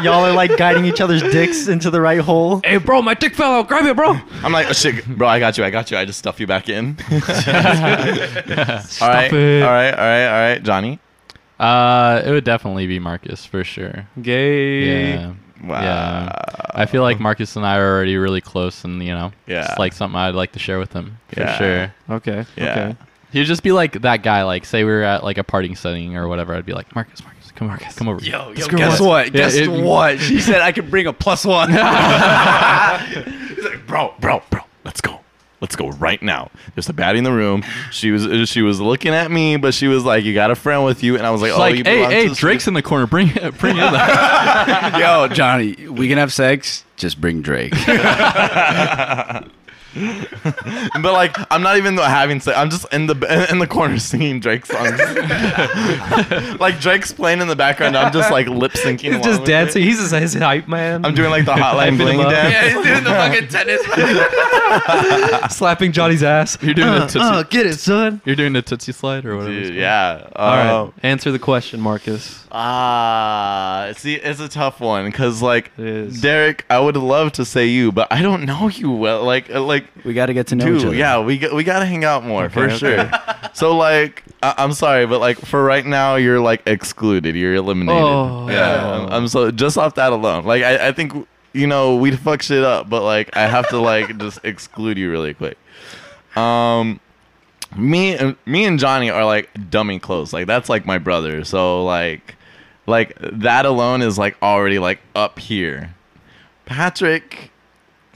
Speaker 4: Y'all are like guiding each other's dicks into the right hole.
Speaker 2: Hey, bro, my dick fell out. Grab it, bro.
Speaker 1: I'm like, oh, shit, bro, I got you, I got you. I just stuff you back in. all right,
Speaker 2: Stop it.
Speaker 1: all right, all right, all right, Johnny.
Speaker 3: Uh, it would definitely be Marcus for sure.
Speaker 2: Gay.
Speaker 3: Yeah.
Speaker 1: Wow.
Speaker 3: Yeah. I feel like Marcus and I are already really close, and you know,
Speaker 1: Yeah.
Speaker 3: it's like something I'd like to share with him for
Speaker 1: Yeah.
Speaker 3: sure.
Speaker 2: Okay.
Speaker 1: Yeah.
Speaker 2: Okay.
Speaker 3: He'd just be like that guy. Like, say we were at like a partying setting or whatever. I'd be like, Marcus, Marcus, come over, come over.
Speaker 6: Yo, yo,
Speaker 2: girl
Speaker 6: guess
Speaker 2: was-
Speaker 6: what?
Speaker 3: Yeah,
Speaker 6: Guess
Speaker 3: it-
Speaker 6: what? She said I could bring a plus one.
Speaker 1: He's like, bro, bro, bro, let's go. Let's go right now. There's a baddie in the room. She was she was looking at me, but she was like, "You got a friend with you," and I was like,
Speaker 3: It's
Speaker 1: "Oh,
Speaker 3: like,
Speaker 1: you
Speaker 3: hey,
Speaker 1: belong to
Speaker 3: hey,
Speaker 1: the
Speaker 3: Drake's in the corner. Bring, bring him. there."
Speaker 6: Yo, Johnny, we can have sex. Just bring Drake.
Speaker 1: But like I'm not even having sex. I'm just in the in the corner singing Drake songs. like Drake's playing in the background. I'm just like lip syncing.
Speaker 2: He's just dancing. He's just his hype man.
Speaker 1: I'm doing like the hotline
Speaker 2: Hyping him
Speaker 1: bling
Speaker 2: up.
Speaker 1: dance.
Speaker 6: he's doing the fucking tennis.
Speaker 2: slapping Johnny's ass.
Speaker 3: You're doing the tootsie.
Speaker 2: Uh, get it, son.
Speaker 3: You're doing the tootsie slide or whatever.
Speaker 1: Dude,
Speaker 3: called.
Speaker 1: yeah.
Speaker 2: All right.
Speaker 1: Uh,
Speaker 2: Answer the question, Marcus.
Speaker 1: Ah, see, it's a tough one because like Derek, I would love to say you, but I don't know you well. Like, uh, like,
Speaker 6: we got to get to know each
Speaker 1: dude,
Speaker 6: other.
Speaker 1: yeah, we got, we got to hang out more for
Speaker 2: Okay,
Speaker 1: sure. so like, I- I'm sorry, but like for right now, you're like excluded. You're eliminated.
Speaker 2: Oh.
Speaker 1: Yeah, I'm, I'm so just off that alone. Like, I, I think you know we'd fuck shit up, but like I have to like just exclude you really quick. Um me and me and Johnny are like dummy close. Like that's like my brother. So like like that alone is like already like up here. Patrick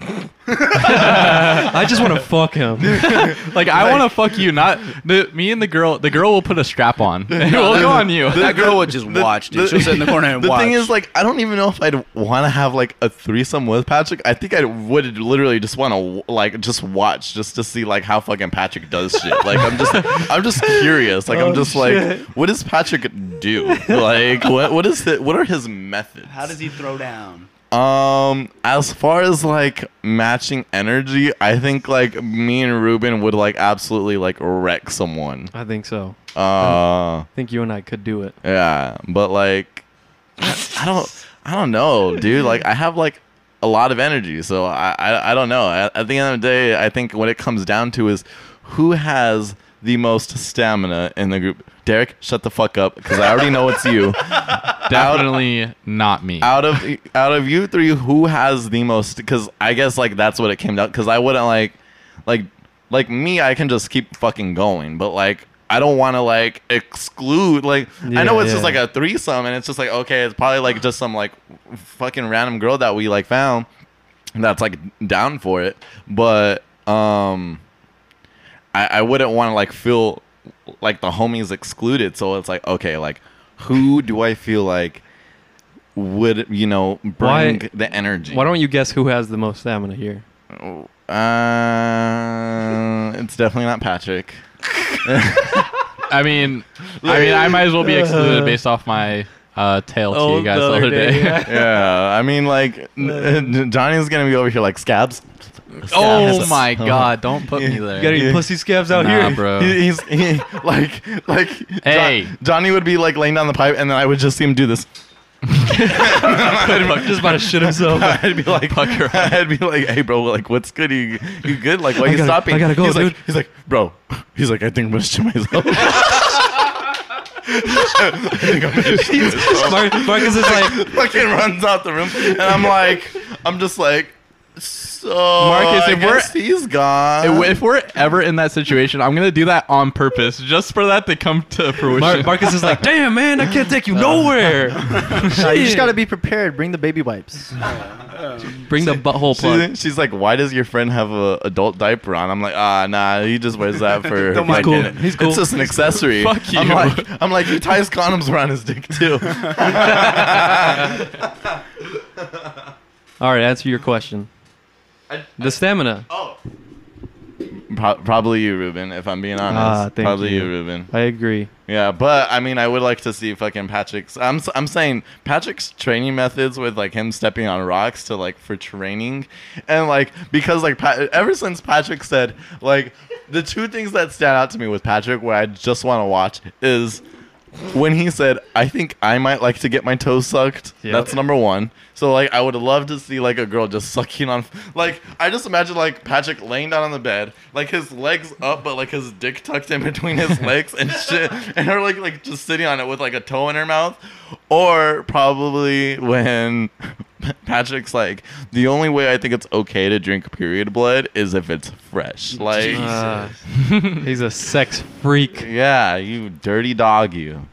Speaker 2: I just want to fuck him.
Speaker 3: Like I want to fuck you, not the, me and the girl. The girl will put a strap on. and we'll go on you.
Speaker 6: That girl would just watch, dude. She'll sit in the corner and watch.
Speaker 1: the
Speaker 6: watch.
Speaker 1: thing is, like, I don't even know if I'd want to have like a threesome with Patrick. I think I would literally just want to like just watch just to see like how fucking Patrick does shit. Like, I'm just, I'm just curious. Like, I'm
Speaker 2: Oh,
Speaker 1: just
Speaker 2: shit.
Speaker 1: like, what does Patrick do? Like, what, what is it? What are his methods?
Speaker 6: how does he throw down?
Speaker 1: Um, as far as like matching energy, I think like me and Ruben would like absolutely like wreck someone.
Speaker 2: I think so.
Speaker 1: Uh,
Speaker 2: I think you and I could do it.
Speaker 1: yeah, but like, I don't, I don't know, dude. Like, I have like a lot of energy, so I, I, I don't know. At, at the end of the day, I think what it comes down to is who has the most stamina in the group. Derek, shut the fuck up, because I already know it's you.
Speaker 3: Definitely not me.
Speaker 1: out of out of you three, who has the most? Because I guess like that's what it came down. Because I wouldn't like, like, like me. I can just keep fucking going, but like I don't want to like exclude. Like I know
Speaker 2: Yeah,
Speaker 1: it's just like a threesome, and it's just like okay, it's probably like just some like fucking random girl that we like found that's like down for it, but um, I I wouldn't want to like feel like the homies excluded. So it's like okay, like who do I feel like would you know bring
Speaker 2: Why-
Speaker 1: the energy?
Speaker 2: Why don't you guess who has the most stamina here?
Speaker 1: Uh, it's definitely not Patrick.
Speaker 3: I mean, I mean, I might as well be excluded based off my uh, tale to you guys
Speaker 2: the
Speaker 3: the
Speaker 2: other
Speaker 3: other
Speaker 2: day,
Speaker 3: day.
Speaker 2: yeah.
Speaker 1: yeah, I mean, like Johnny's gonna be over here like scabs.
Speaker 3: Oh my god! Don't put me there.
Speaker 2: You got any
Speaker 1: Yeah.
Speaker 2: pussy scabs out
Speaker 3: Nah,
Speaker 2: here?
Speaker 3: bro.
Speaker 1: He, he's he, like like
Speaker 3: Hey.
Speaker 1: John- Johnny would be like laying down the pipe, and then I would just see him do this.
Speaker 2: just about to shit himself.
Speaker 1: I'd be like,
Speaker 3: Pucker.
Speaker 1: I'd be like, hey, bro, like, what's good? You, you good? Like, why
Speaker 2: I
Speaker 1: you
Speaker 2: gotta-
Speaker 1: stopping?
Speaker 2: I gotta go,
Speaker 1: he's
Speaker 2: dude.
Speaker 1: Like, he's like, bro, he's like, I think I'm gonna shit myself. I think I'm gonna shit myself.
Speaker 2: Mar- Marcus is like,
Speaker 1: fucking runs out the room, and I'm like, I'm just like, so
Speaker 3: Marcus,
Speaker 1: I
Speaker 3: if we're-
Speaker 1: guess he's gone.
Speaker 3: If we're ever in that situation, I'm gonna do that on purpose, just for that to come to fruition.
Speaker 2: Mar- Marcus is like, damn man, I can't take you nowhere.
Speaker 4: Nah, you just gotta be prepared. Bring the baby wipes.
Speaker 2: Bring the butthole plug.
Speaker 1: She's, she's like, why does your friend have a adult diaper on? I'm like, ah, nah, he just wears that for.
Speaker 6: Don't
Speaker 1: my
Speaker 6: mind
Speaker 2: cool.
Speaker 1: dinner.
Speaker 2: He's cool.
Speaker 1: It's just an accessory.
Speaker 3: Fuck you.
Speaker 1: I'm like, I'm like, he ties condoms around his dick too.
Speaker 2: All right, answer your question. The stamina.
Speaker 1: oh. Pro- probably you, Ruben. If I'm being honest,
Speaker 2: Ah, thank
Speaker 1: probably
Speaker 2: you.
Speaker 1: you, Ruben.
Speaker 2: I agree.
Speaker 1: Yeah, but I mean, I would like to see fucking Patrick's. I'm I'm saying Patrick's training methods with like him stepping on rocks to like for training, and like because like Pat, ever since Patrick said like the two things that stand out to me with Patrick where I just want to watch is when he said, "I think I might like to get my toes sucked."
Speaker 2: Yep.
Speaker 1: That's number one. So like, I would love to see like a girl just sucking on. Like, I just imagine like Patrick laying down on the bed, like his legs up, but like his dick tucked in between his legs and shit, and her like like just sitting on it with like a toe in her mouth, or probably when. Patrick's like the only way I think it's okay to drink period blood is if it's fresh. Like,
Speaker 2: Uh, he's a sex freak,
Speaker 1: yeah, you dirty dog, you.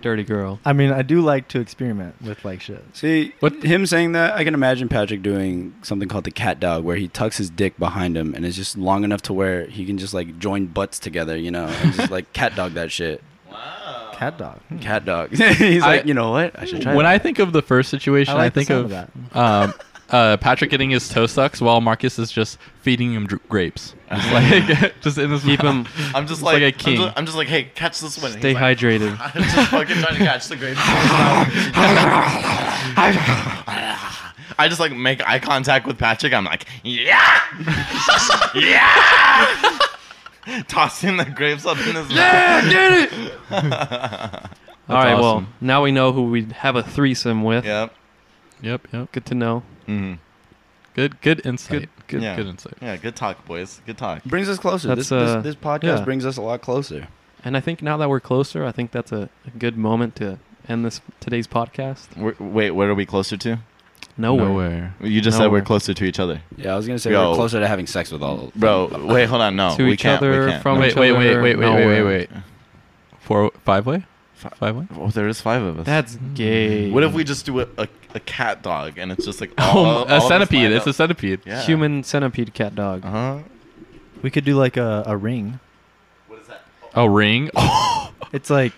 Speaker 2: Dirty girl.
Speaker 4: I mean, I do like to experiment with like shit.
Speaker 6: See, what him saying that, I can imagine Patrick doing something called the cat dog, where he tucks his dick behind him and it's just long enough to where he can just like join butts together, you know, and just like cat dog that shit. Wow.
Speaker 4: Cat dog. Hmm.
Speaker 6: Cat dog. He's like, you know what? I should try.
Speaker 3: when
Speaker 6: that.
Speaker 3: I think of the first situation,
Speaker 4: I
Speaker 3: I,
Speaker 4: like the
Speaker 3: think of,
Speaker 4: of
Speaker 3: um, uh, Patrick getting his toe sucks while Marcus is just feeding him dr- grapes, just like just in his
Speaker 2: Keep
Speaker 3: mouth.
Speaker 2: him.
Speaker 1: I'm just
Speaker 3: like
Speaker 1: like,
Speaker 3: a
Speaker 1: I'm
Speaker 3: king.
Speaker 1: just, I'm just like, hey, catch this one.
Speaker 2: Stay
Speaker 1: He's like,
Speaker 2: hydrated.
Speaker 1: I'm just fucking trying to catch the grapes. I just like make eye contact with Patrick. I'm like, yeah, yeah, tossing the grapes up in his mouth. yeah, did it.
Speaker 2: All right. Well, now we know who we have a threesome with.
Speaker 1: Yep.
Speaker 3: Yep, yep.
Speaker 2: Good to know.
Speaker 1: Hmm
Speaker 3: Good, good insight.
Speaker 2: Good. Good.
Speaker 1: Yeah.
Speaker 3: Good insight.
Speaker 1: Yeah. Good talk, boys. Good talk.
Speaker 6: brings us closer.
Speaker 2: That's,
Speaker 6: This,
Speaker 2: uh,
Speaker 6: this, this podcast
Speaker 2: yeah.
Speaker 6: brings us a lot closer.
Speaker 2: And I think now that we're closer, I think that's a, a good moment to end this today's podcast.
Speaker 1: We're, wait, what are we closer to?
Speaker 2: Nowhere.
Speaker 1: You just said we're closer to each other,
Speaker 6: Yeah, I was gonna say
Speaker 1: Yo.
Speaker 6: we're closer to having sex with all.
Speaker 1: bro. Wait, hold on. No,
Speaker 2: To
Speaker 1: we
Speaker 2: each
Speaker 1: can't.
Speaker 2: other
Speaker 1: we can't.
Speaker 2: from
Speaker 1: No.
Speaker 3: Wait,
Speaker 2: each
Speaker 3: wait, wait,
Speaker 2: other,
Speaker 3: wait, wait, wait,
Speaker 2: nowhere.
Speaker 3: wait, wait. Four, five way,
Speaker 1: Fi-
Speaker 3: five way.
Speaker 1: Oh, there is five of us.
Speaker 2: That's gay.
Speaker 1: What if we just do a, a, a cat dog and it's just like
Speaker 3: Oh,
Speaker 1: all, all
Speaker 3: a centipede. It's a centipede.
Speaker 1: yeah.
Speaker 2: human centipede cat dog?
Speaker 1: Uh huh.
Speaker 4: We could do like a, a ring.
Speaker 1: What is that?
Speaker 3: A ring.
Speaker 4: It's like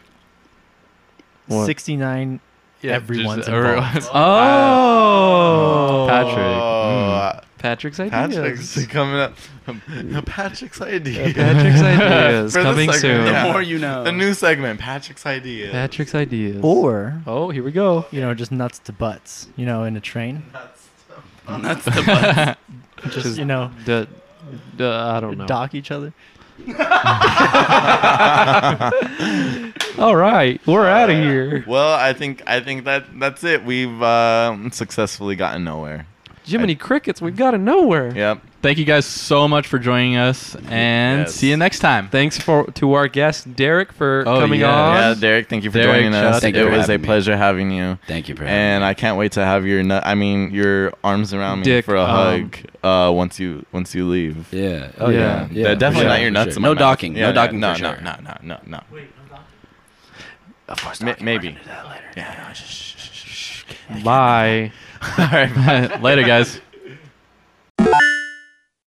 Speaker 2: What?
Speaker 4: 69 everyone's
Speaker 3: just-
Speaker 4: involved.
Speaker 2: Oh, Patrick.
Speaker 1: Oh,
Speaker 2: Patrick's ideas.
Speaker 1: Patrick's coming up. Patrick's idea.
Speaker 2: Patrick's ideas
Speaker 1: For the
Speaker 2: coming
Speaker 1: segment,
Speaker 2: soon.
Speaker 1: yeah.
Speaker 6: The more you know.
Speaker 1: A new segment, Patrick's ideas.
Speaker 2: Patrick's ideas.
Speaker 4: Or,
Speaker 2: Oh, here we go.
Speaker 4: you know, just nuts to butts, you know, in a train.
Speaker 6: That's the butt.
Speaker 4: Just,
Speaker 2: Just
Speaker 4: you know,
Speaker 2: The, the I don't know.
Speaker 4: dock each other.
Speaker 2: All right, we're out of here.
Speaker 1: Well, I think I think that that's it. We've um, successfully gotten nowhere.
Speaker 2: Jiminy Crickets, we've got to nowhere.
Speaker 1: Yep.
Speaker 3: Thank you guys so much for joining us, and
Speaker 1: Yes.
Speaker 3: see you next time.
Speaker 2: Thanks for to our guest Derek for
Speaker 3: Oh,
Speaker 2: coming
Speaker 3: yeah.
Speaker 2: on.
Speaker 1: Yeah, Derek, thank you for
Speaker 3: Derek,
Speaker 1: joining us.
Speaker 6: Thank
Speaker 1: it
Speaker 6: you
Speaker 1: was a
Speaker 6: having me.
Speaker 1: pleasure having you.
Speaker 6: Thank you for having
Speaker 1: And
Speaker 6: me.
Speaker 1: I can't wait to have your nut. I mean, your arms around me
Speaker 2: Dick,
Speaker 1: for a
Speaker 2: um,
Speaker 1: hug uh, once you once you leave.
Speaker 6: Yeah. Oh
Speaker 2: Yeah.
Speaker 6: yeah. Yeah.
Speaker 1: They're definitely
Speaker 6: for
Speaker 1: not your nuts.
Speaker 6: sure.
Speaker 1: in my
Speaker 6: No docking.
Speaker 1: Yeah,
Speaker 6: no
Speaker 1: yeah,
Speaker 6: docking
Speaker 1: no,
Speaker 6: for
Speaker 1: no,
Speaker 6: sure.
Speaker 1: no, no, Wait, no, no.
Speaker 6: Of course,
Speaker 1: Ma-
Speaker 6: docking.
Speaker 1: maybe.
Speaker 6: We're do that later.
Speaker 1: Yeah. no.
Speaker 2: Bye.
Speaker 1: All right.
Speaker 3: Later, guys.